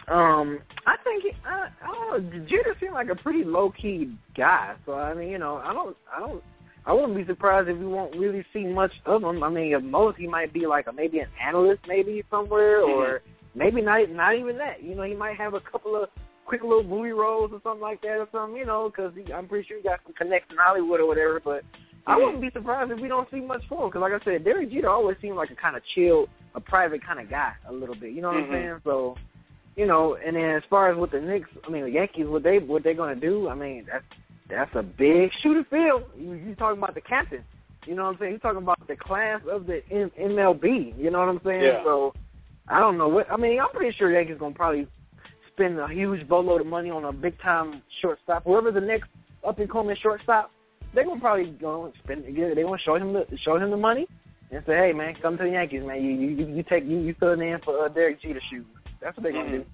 Um, I think he, I, I don't know. Jeter seemed like a pretty low key guy. So I mean, you know, I don't, I don't, I wouldn't be surprised if we won't really see much of him. I mean, at most he might be like a, maybe an analyst, maybe somewhere, or maybe not, not even that. You know, he might have a couple of quick little movie roles or something like that, or something. You know, because I'm pretty sure he got some connects in Hollywood or whatever. But I wouldn't be surprised if we don't see much for him. Because like I said, Derek Jeter always seemed like a kind of chill, a private kind of guy, a little bit. You know what Mhm. I'm saying? So you know, and then as far as with the Knicks, I mean the Yankees, what they what they're gonna do, I mean that's that's a big shoe to fill. You you talking about the captain, you know what I'm saying? You're talking about the class of the M- MLB, you know what I'm saying? Yeah. So I don't know what I mean. I'm pretty sure Yankees are gonna probably spend a huge boatload of money on a big time shortstop. Whoever the next up and coming shortstop, they're gonna probably go and spend. They gonna show him the show him the money and say, hey man, come to the Yankees, man. You you you take you you filling in for uh, Derek Jeter shoes. That's what they're gonna Mhm. do.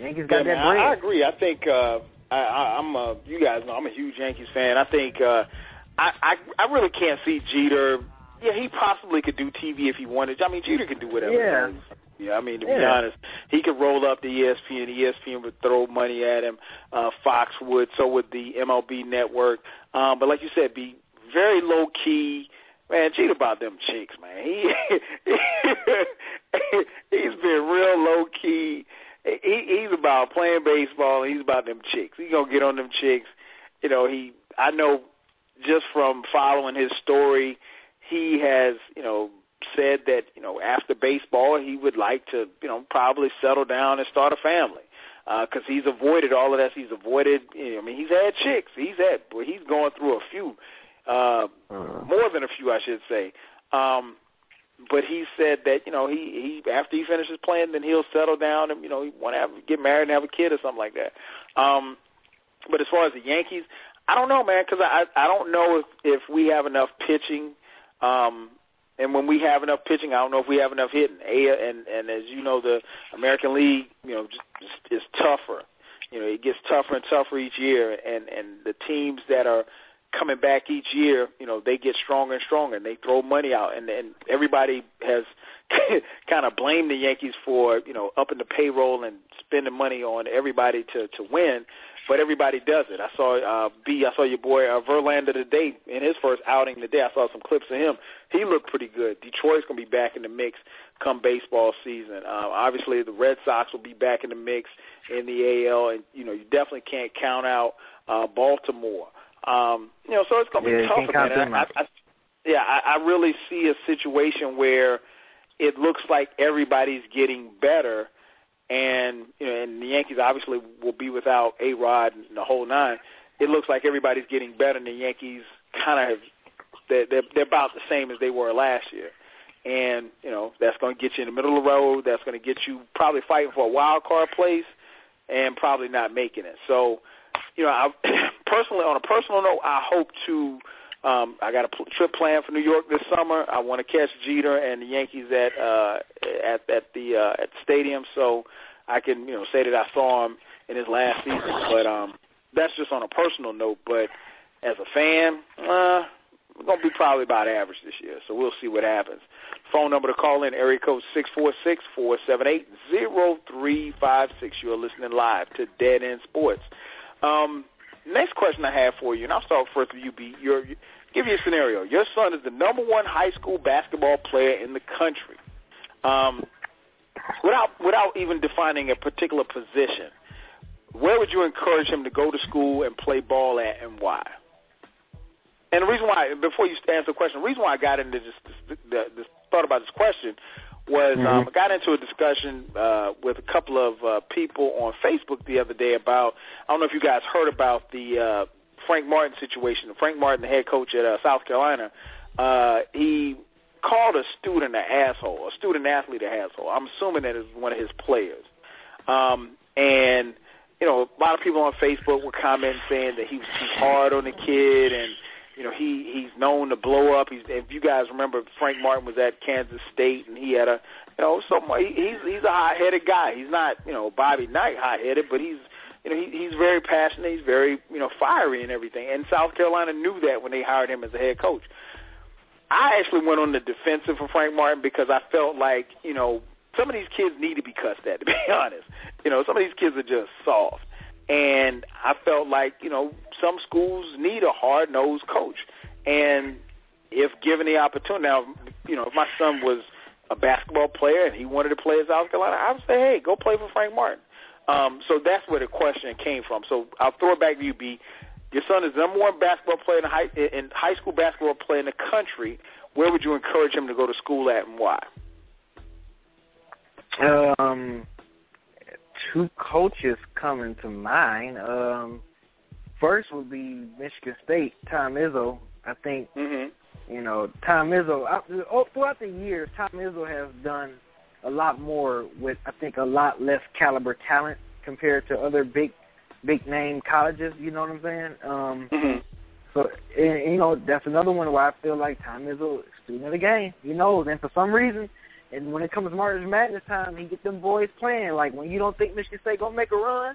Yankees got Yeah, that man, I, I agree. I think uh, I, I, I'm. A, you guys know I'm a huge Yankees fan. I think uh, I, I I really can't see Jeter. Yeah, he possibly could do TV if he wanted. I mean, Jeter can do whatever. Yeah. he wants. Yeah, I mean to be Yeah. honest, he could roll up the ESPN. ESPN would throw money at him. Uh, Fox would. So would the MLB Network. Um, but like you said, be very low key. Man, Jeter about them chicks, man. He he's been real low key. He he's about playing baseball. and He's about them chicks. He's gonna get on them chicks. You know, he. I know just from following his story, he has you know said that you know after baseball he would like to you know probably settle down and start a family because he's avoided all of that. He's avoided. You know, I mean, he's had chicks. He's had. Well, he's going through a few, uh, Uh, more than a few, I should say. Um, but he said that you know he he after he finishes playing, then he'll settle down and you know he want to have get married and have a kid or something like that. Um, but as far as the Yankees, I don't know, man, because I I don't know if if we have enough pitching. Um, and when we have enough pitching, I don't know if we have enough hitting. A and and as you know, the American League, you know, just, is tougher. You know, it gets tougher and tougher each year, and and the teams that are coming back each year, you know, they get stronger and stronger, and they throw money out, and and everybody has kind of blamed the Yankees for you know upping the payroll and spending money on everybody to to win, but everybody does it. I saw uh, B, I saw your boy uh, Verlander today in his first outing today. I saw some clips of him. He looked pretty good. Detroit's gonna be back in the mix come baseball season. Uh, obviously, the Red Sox will be back in the mix in the AL, and you know you definitely can't count out uh, Baltimore. Um, you know, so it's gonna Yeah, be tough, man. I. I, I, yeah, I, I really see a situation where it looks like everybody's getting better, and you know, and the Yankees obviously will be without A Rod and the whole nine. It looks like everybody's getting better, and the Yankees kind of they're, they're they're about the same as they were last year. And you know that's going to get you in the middle of the road. That's going to get you probably fighting for a wild card place, and probably not making it. So, you know, I personally, on a personal note, I hope to. Um, I got a pl- trip planned for New York this summer. I want to catch Jeter and the Yankees at uh, at at the uh, at the stadium, so I can you know say that I saw him in his last season. But um, that's just on a personal note. But as a fan, uh, we're gonna be probably about average this year. So we'll see what happens. Phone number to call in area code six four six four seven eight zero three five six. You are listening live to Dead End Sports. Um, next question I have for you, and I'll start first with you. B. Your, give you a scenario. Your son is the number one high school basketball player in the country. Um, without without even defining a particular position, where would you encourage him to go to school and play ball at, and why? And the reason why, before you answer the question, the reason why I got into this, this, this, this thought about this question was Mm-hmm. um, I got into a discussion uh, with a couple of uh, people on Facebook the other day about I don't know if you guys heard about the uh, Frank Martin situation. Frank Martin, the head coach at uh, South Carolina, uh, he called a student an asshole, a student athlete an asshole. I'm assuming that is one of his players. Um, and you know, a lot of people on Facebook were commenting saying that he was too hard on the kid and you know he he's known to blow up. He's if you guys remember, Frank Martin was at Kansas State and he had a you know he, he's he's a hot headed guy. He's not you know Bobby Knight hot headed, but he's you know he, he's very passionate. He's very you know fiery and everything. And South Carolina knew that when they hired him as a head coach. I actually went on the defensive for Frank Martin because I felt like you know some of these kids need to be cussed at. To be honest, you know some of these kids are just soft. And I felt like, you know, some schools need a hard nosed coach. And if given the opportunity now, you know, if my son was a basketball player and he wanted to play at South Carolina, I would say, Hey, go play for Frank Martin. Um, so that's where the question came from. So I'll throw it back to you, B. Your son is the number one basketball player in high in high school basketball player in the country. Where would you encourage him to go to school at and why? Um, two coaches coming to mind. Um, first would be Michigan State, Tom Izzo. I think Mm-hmm. you know Tom Izzo. I- oh, Throughout the years, Tom Izzo has done a lot more with I think a lot less caliber talent compared to other big big name colleges. You know what I'm saying? Um, Mm-hmm. so and, you know that's another one where I feel like Tom is a student of the game. He knows, and for some reason, and when it comes to March Madness time, he get them boys playing. Like when you don't think Michigan State gonna make a run,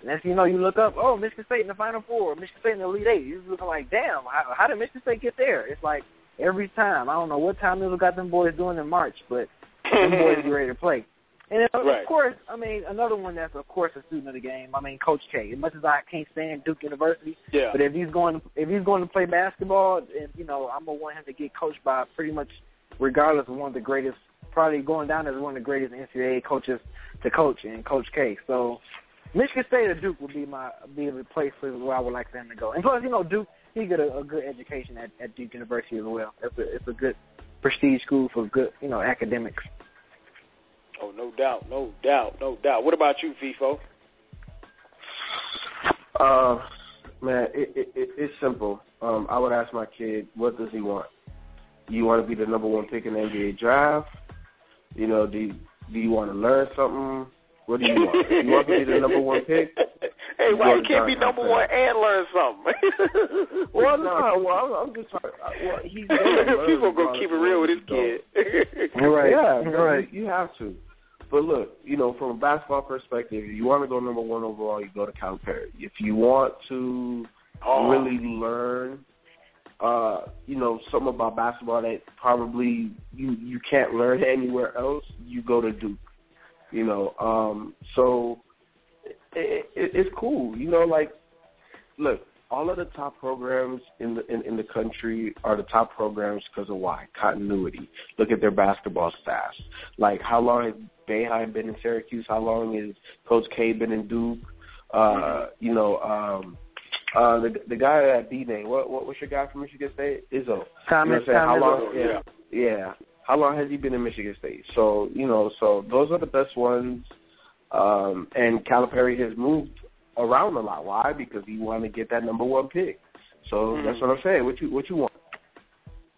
thing you know, you look up, oh, Michigan State in the Final Four, Michigan State in the Elite Eight. You're looking like, damn, how, how did Michigan State get there? It's like every time. I don't know what Tom Izzo got them boys doing in March, but them boys be ready to play. And of Right. course, I mean, another one that's of course a student of the game. I mean, Coach K. As much as I can't stand Duke University, Yeah. but if he's going, if he's going to play basketball, and you know, I'm gonna want him to get coached by pretty much, regardless of one of the greatest, probably going down as one of the greatest NCAA coaches to coach, and Coach K. So, Michigan State or Duke would be my be the place where I would like him to go. And plus, you know, Duke, he get a, a good education at, at Duke University as well. It's a it's a good prestige school for good, you know, academics. Oh, no doubt, no doubt, no doubt. What about you, Feefo? Uh, man, it, it, it, it's simple. Um, I would ask my kid, what does he want? Do you want to be the number one pick in the NBA draft? You know, do you, do you want to learn something? What do you want? You want to be the number one pick? Hey, why you can't be number Calipari. one and learn something? Well, no, well, I'm, I'm just trying. uh, Well, he's gonna People gonna keep it real with his kid. Right. Yeah, man, Right. You, you have to. But look, you know, from a basketball perspective, if you want to go number one overall, you go to Calipari. If you want to Oh. really learn, uh, you know, something about basketball that probably you you can't learn anywhere else, you go to Duke. You know, um, so it, it, it's cool. You know, like look, all of the top programs in the in, in the country are the top programs because of why continuity. Look at their basketball staffs. Like how long has Boeheim been in Syracuse? How long has Coach K been in Duke? Uh, you know, um, uh, the the guy at B name. What what what's your guy from Michigan State? Izzo. You know Thomas, How Thomas, long? yeah. Yeah. How long has he been in Michigan State? So you know, so those are the best ones. Um, and Calipari has moved around a lot. Why? Because he wanted to get that number one pick. So Mhm. that's what I'm saying. What you what you want?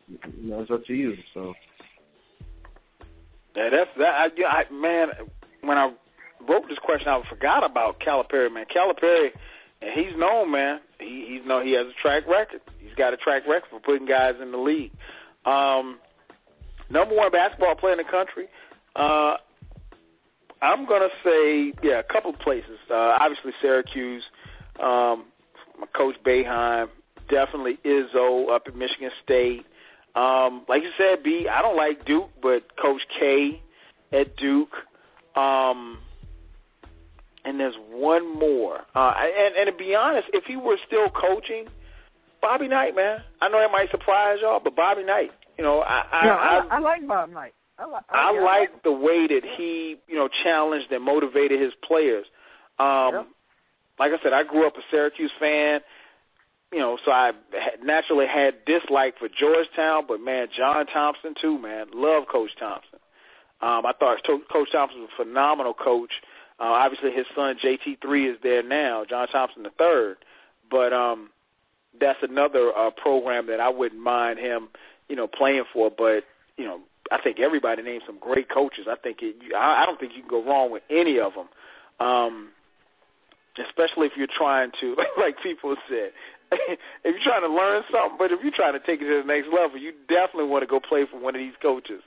You know, it's up to you. So Yeah, that's that. I, you know, I, man, when I wrote this question, I forgot about Calipari. Man, Calipari, and he's known, man. He he's known. He has a track record. He's got a track record for putting guys in the league. Um, number one basketball player in the country. Uh, I'm gonna say, yeah, a couple of places. Uh, obviously, Syracuse. Um, my coach Boeheim, definitely Izzo up at Michigan State. Um, like you said, B, I don't like Duke, but Coach K at Duke. Um, and there's one more. Uh, and, and to be honest, if he were still coaching, Bobby Knight, man. I know that might surprise y'all, but Bobby Knight. You know, I I, I, I, I like Bob Knight. I, li- I yeah, like the way that he, you know, challenged and motivated his players. Um, Yep. like I said, I grew up a Syracuse fan. You know, so I naturally had dislike for Georgetown, but man, John Thompson too, man, love Coach Thompson. Um, I thought Coach Thompson was a phenomenal coach. Uh, obviously, his son JT3 is there now, John Thompson the third. But um, that's another uh, program that I wouldn't mind him, you know, playing for. But you know, I think everybody named some great coaches. I think it, I don't think you can go wrong with any of them. Um, especially if you're trying to, like people said, if you're trying to learn something, but if you're trying to take it to the next level, you definitely want to go play for one of these coaches.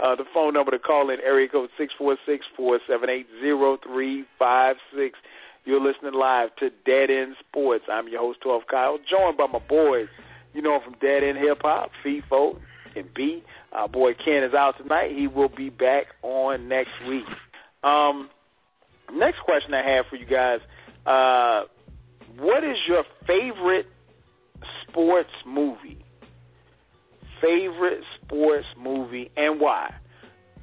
Uh, the phone number to call in, area code six four six four seven eight zero three five six. You're listening live to Dead End Sports. I'm your host, 12 Kyle, joined by my boys. You know him from Dead End Hip Hop, Feefo, and B. Our boy Ken is out tonight. He will be back on next week. Um, next question I have for you guys. Uh, what is your favorite sports movie? Favorite sports movie and why?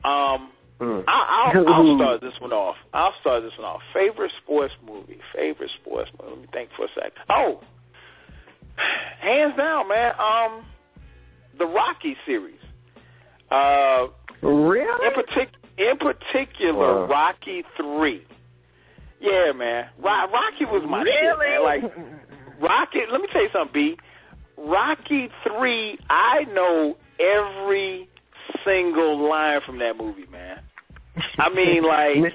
Um, mm. I, will I'll start this one off. I'll start this one off. Favorite sports movie. Favorite sports movie. Let me think for a second. Oh, hands down, man. Um, the Rocky series. Uh, really? In, partic- in particular, wow. Rocky Three. Yeah, man. Rocky was my really? shit, man. Like Rocky. Let me tell you something, B. Rocky Three. I know every single line from that movie, man. I mean, like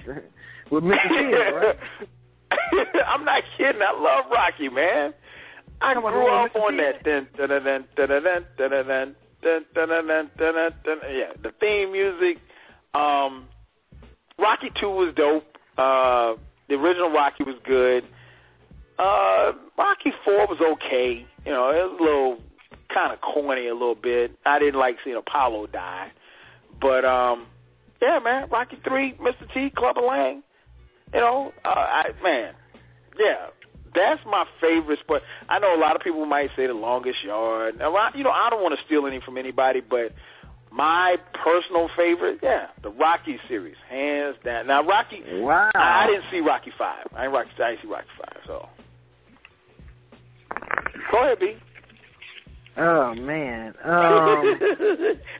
with Mr. T, right? I'm not kidding. I love Rocky, man. I grew up on that. Dun, dun, dun, dun, dun, dun, dun, dun, dun, dun, dun, dun, dun, dun, dun, yeah, the theme music. Um, Rocky Two was dope. Uh, the original Rocky was good. Uh, Rocky Four was okay. You know, it was a little kind of corny a little bit. I didn't like seeing Apollo die, but um, yeah, man, Rocky Three, Mr. T, Clubber Lang. You know, uh, I man, yeah, that's my favorite sport. I know a lot of people might say the longest yard. You know, I don't want to steal any from anybody, but my personal favorite, yeah, the Rocky series, hands down. Now Rocky, wow, I, I didn't see Rocky Five. I didn't Rocky. I didn't see Rocky Five. So go ahead, B. Oh man, um,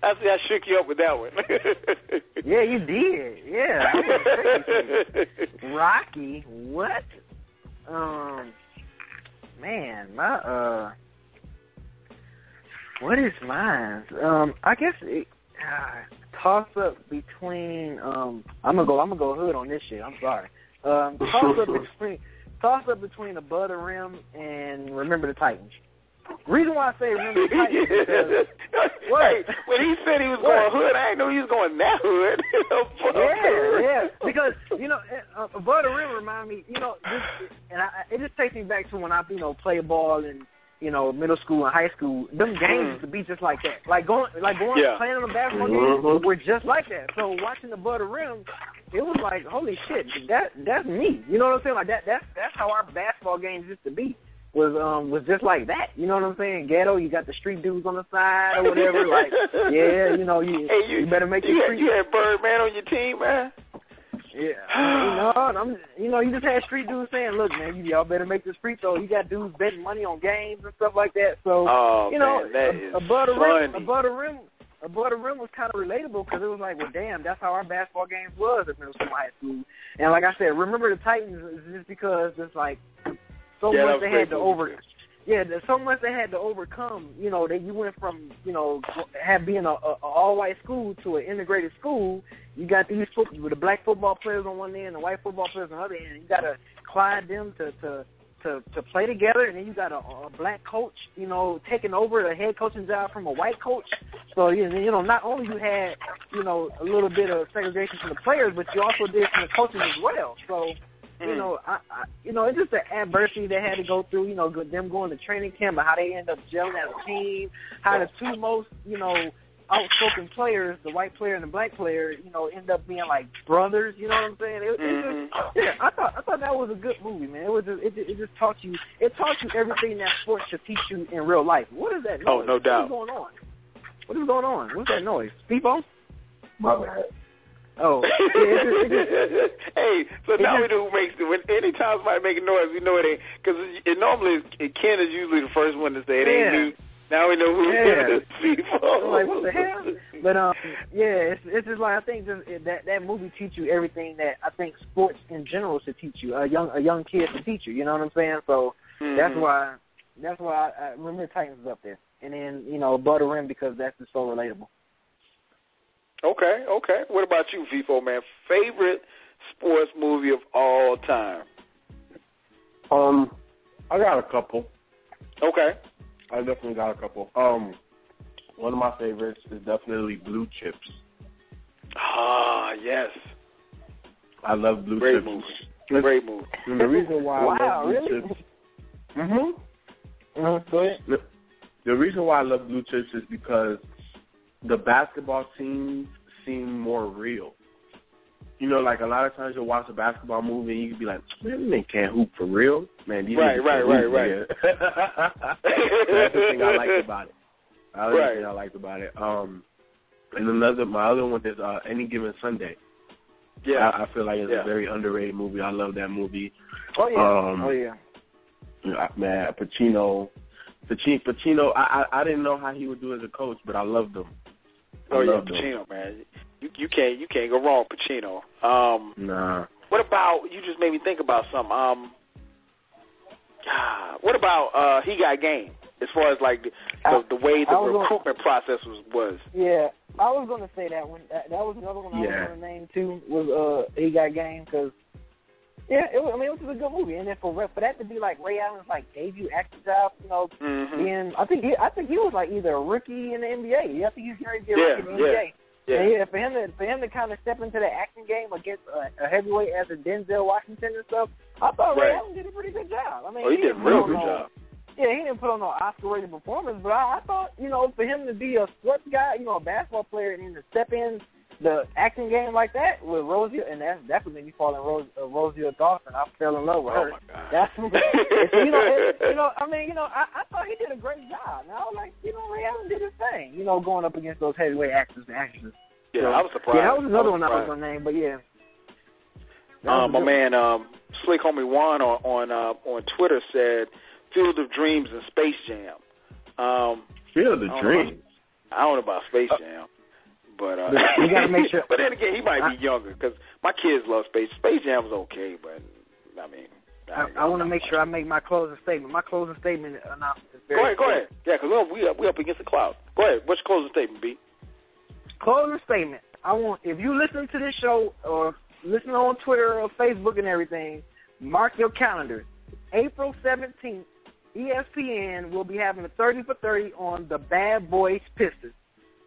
I see. I shook you up with that one. yeah, you did. Yeah, Rocky. What? Um, man, my uh, what is mine? Um, I guess it, uh, toss up between. Um, I'm gonna go. I'm gonna go hood on this shit. I'm sorry. Um, toss up between. Toss up between Above the Rim and Remember the Titans. Reason why I say remember the Titans because what? Hey, when he said he was what? going hood, I didn't know he was going that hood. yeah, yeah. Because you know, uh, Above the Rim remind me, you know, this, and I, it just takes me back to when I, you know, play ball and you know, middle school and high school, them games used to be just like that. Like going, like going, yeah. playing on the basketball mm-hmm. games were just like that. So watching Above the Rim, it was like, holy shit, that that's me. You know what I'm saying? Like that, that's that's how our basketball games used to be. Was um was just like that. You know what I'm saying? Ghetto, you got the street dudes on the side or whatever. like, yeah, you know, you hey, you, you better make you your had, street. You had Birdman on your team, man. Yeah, you know, I'm, you know, you just had street dudes saying, "Look, man, y'all better make this free throw." You got dudes betting money on games and stuff like that. So, oh, you know, man, that a, is above the rim, above the rim, above the rim was kind of relatable because it was like, well, damn, that's how our basketball games was at middle school, high school. And like I said, remember the Titans is just because it's like so yeah, much they had to over. Yeah, there's so much they had to overcome. You know, that you went from you know have being a, a, a all white school to an integrated school. You got these foot, with the black football players on one end, the white football players on the other end. You got to collide them to to to to play together, and then you got a, a black coach, you know, taking over the head coaching job from a white coach. So you you know, not only you had you know a little bit of segregation from the players, but you also did from the coaches as well. So you know, I, I you know, it's just the adversity they had to go through. You know, them going to training camp, but how they end up gelling as a team. How the two most, you know, outspoken players, the white player and the black player, you know, end up being like brothers. You know what I'm saying? It, it Mhm. just, yeah, I thought I thought that was a good movie, man. It was just, it, it just taught you it taught you everything that sports should teach you in real life. What is that noise? Oh, no doubt. What's going on? What is going on? What's that noise? People? My bad. Oh, yeah, it just, it just, hey, so now we know who makes it. When anytime somebody make a noise, we know it ain't because it, it normally it, Ken is usually the first one to say it ain't Yeah. me. Now we know who Yeah. it is. Like, what the hell? But um, yeah, it's it's just like I think just, it- that that movie teach you everything that I think sports in general should teach you. A young a young kid should teach you. You know what I'm saying? So that's Mhm. why that's why I, I remember Titans is up there, and then you know Butter Rim because that's just so relatable. Okay, okay. What about you, Feefo man? Favorite sports movie of all time? Um, I got a couple. Okay. I definitely got a couple. Um, one of my favorites is definitely Blue Chips. Ah, yes. I love Blue Great Chips. movie. And- Great movie. And the reason why I Wow, love Blue really? Chips. Mhm. Mm-hmm. Go ahead. The, the reason why I love Blue Chips is because the basketball scenes seem more real. You know, like a lot of times you'll watch a basketball movie and you can be like, man, they can't hoop for real. Man, these Right, right, right, hoop, right. That's the thing I liked about it. That's the Right. thing I liked about it. Um, and another, my other one is uh, Any Given Sunday. Yeah. I, I feel like it's Yeah. a very underrated movie. I love that movie. Oh yeah. Um, oh yeah. Yeah, Man, Pacino, Pacino, Pacino. I, I I didn't know how he would do as a coach, but I loved him. I oh yeah, loved him. Pacino, man. You you can't you can't go wrong, with Pacino. Um, Nah. what about you? Just made me think about something. Um, ah, what about uh, he got game? As far as like the the, the way the I was gonna- recruitment process was was. Yeah, I was gonna say that one. That, that was another one I Yeah. was gonna name too. Was uh he got game because yeah, it was, I mean it was a good movie, and then for for that to be like Ray Allen's like debut acting job, you know, Mm-hmm. being I think he I think he was like either a rookie in the NBA. Yeah, I think he to be a Yeah, rookie in the yeah, NBA. Yeah. And yeah, for him to for him to kind of step into the acting game against a, a heavyweight as a Denzel Washington and stuff, I thought Ray Allen did a pretty good job. I mean, Oh, he did a real good no- job. yeah, he didn't put on no Oscar-rated performance, but I, I thought, you know, for him to be a sports guy, you know, a basketball player, and then to step in the acting game like that with Rosie, and that that's what made me fall in Rose, uh, Rosie Dawson. I fell in love with her. Oh her. my God. That's you know, it, you know, I mean, you know, I, I thought he did a great job. And I was like, you know, Ray Allen did his thing, you know, going up against those heavyweight actors and actresses. Yeah, So, I was surprised. Yeah, that was another one I was surprised. gonna name, but yeah. Um, my man, um, Slick Homie Juan on on, uh, on Twitter said, "Field of Dreams" and Space Jam. Um, Feel the I don't. I don't know about Space Jam, but uh, You gotta make sure- but then again, he might be I- younger because my kids love Space. Space Jam was okay, but I mean, I, I want to make sure I make my closing statement. My closing statement announcement is very Go ahead, go ahead. Yeah, because we up, we up against the cloud. Go ahead. What's your closing statement, B? closing statement. I want if you listen to this show or listen on Twitter or Facebook and everything, mark your calendars. April seventeenth, ESPN will be having a thirty for thirty on the Bad Boys Pistons.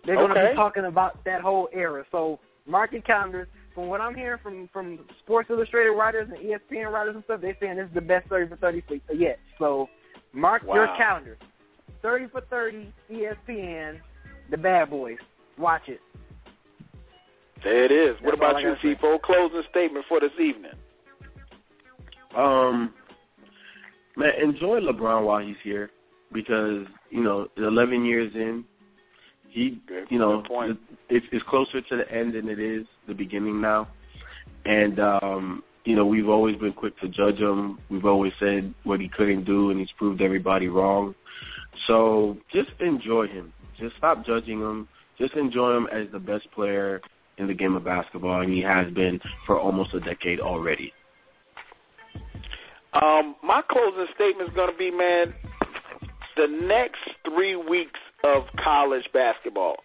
They're going to be talking about that whole era. So mark your calendars. From what I'm hearing from from Sports Illustrated writers and ESPN writers and stuff, they're saying this is the best thirty for thirty for yet. So mark your calendars. Thirty for thirty, E ESPN, the Bad Boys. Watch it. There it is. What That's all about you, gotta Closing statement for this evening. Um, man, enjoy LeBron while he's here because you know, 11 years in, he, Good- you know, good it's it's closer to the end than it is the beginning now, and um, you know, we've always been quick to judge him. We've always said what he couldn't do, and he's proved everybody wrong. So just enjoy him. Just stop judging him. Just enjoy him as the best player in the game of basketball, and he has been for almost a decade already. Um, my closing statement is going to be, man, the next three weeks of college basketball.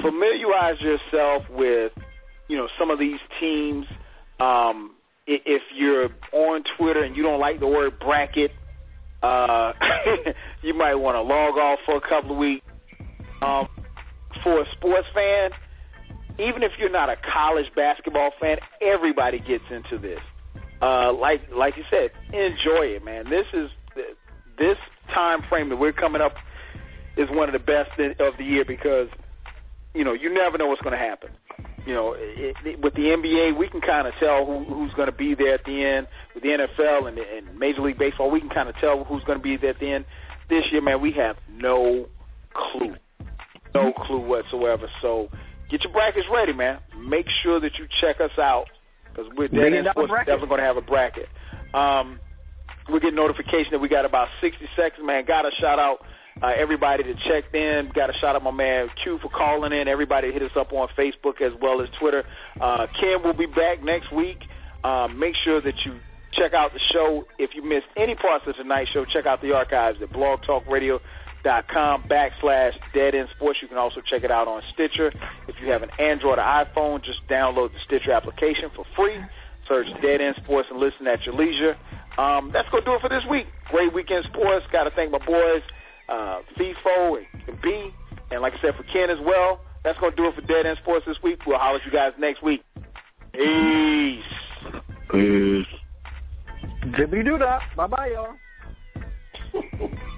Familiarize yourself with, you know, some of these teams. Um, if you're on Twitter and you don't like the word bracket, uh, you might want to log off for a couple of weeks. Um, for a sports fan, even if you're not a college basketball fan, everybody gets into this uh, like like you said, enjoy it, man. This is this time frame that we're coming up is one of the best of the year because you know you never know what's going to happen. You know, it, it, with the NBA, we can kind of tell who, who's going to be there at the end. With the NFL and, and Major League Baseball, we can kind of tell who's going to be there at the end. This year, man, we have no clue, no clue whatsoever. So get your brackets ready, man. Make sure that you check us out because we're Dead Sports definitely going to have a bracket. Um, we get notification that we got about 60 seconds. Man, got to shout out uh, everybody that checked in. Got a shout out my man Q for calling in. Everybody hit us up on Facebook as well as Twitter. Uh, Ken will be back next week. Um, make sure that you check out the show. If you missed any parts of tonight's show, check out the archives at blogtalkradio.com backslash Dead End Sports. You can also check it out on Stitcher. If you have an Android or iPhone, just download the Stitcher application for free. Search Dead End Sports and listen at your leisure. Um, that's going to do it for this week. Great weekend sports. Got to thank my boys, uh, Feefo and B. And like I said, for Ken as well, that's going to do it for Dead End Sports this week. We'll holler at you guys next week. Peace. Peace. Jibbity do that. Bye bye, y'all.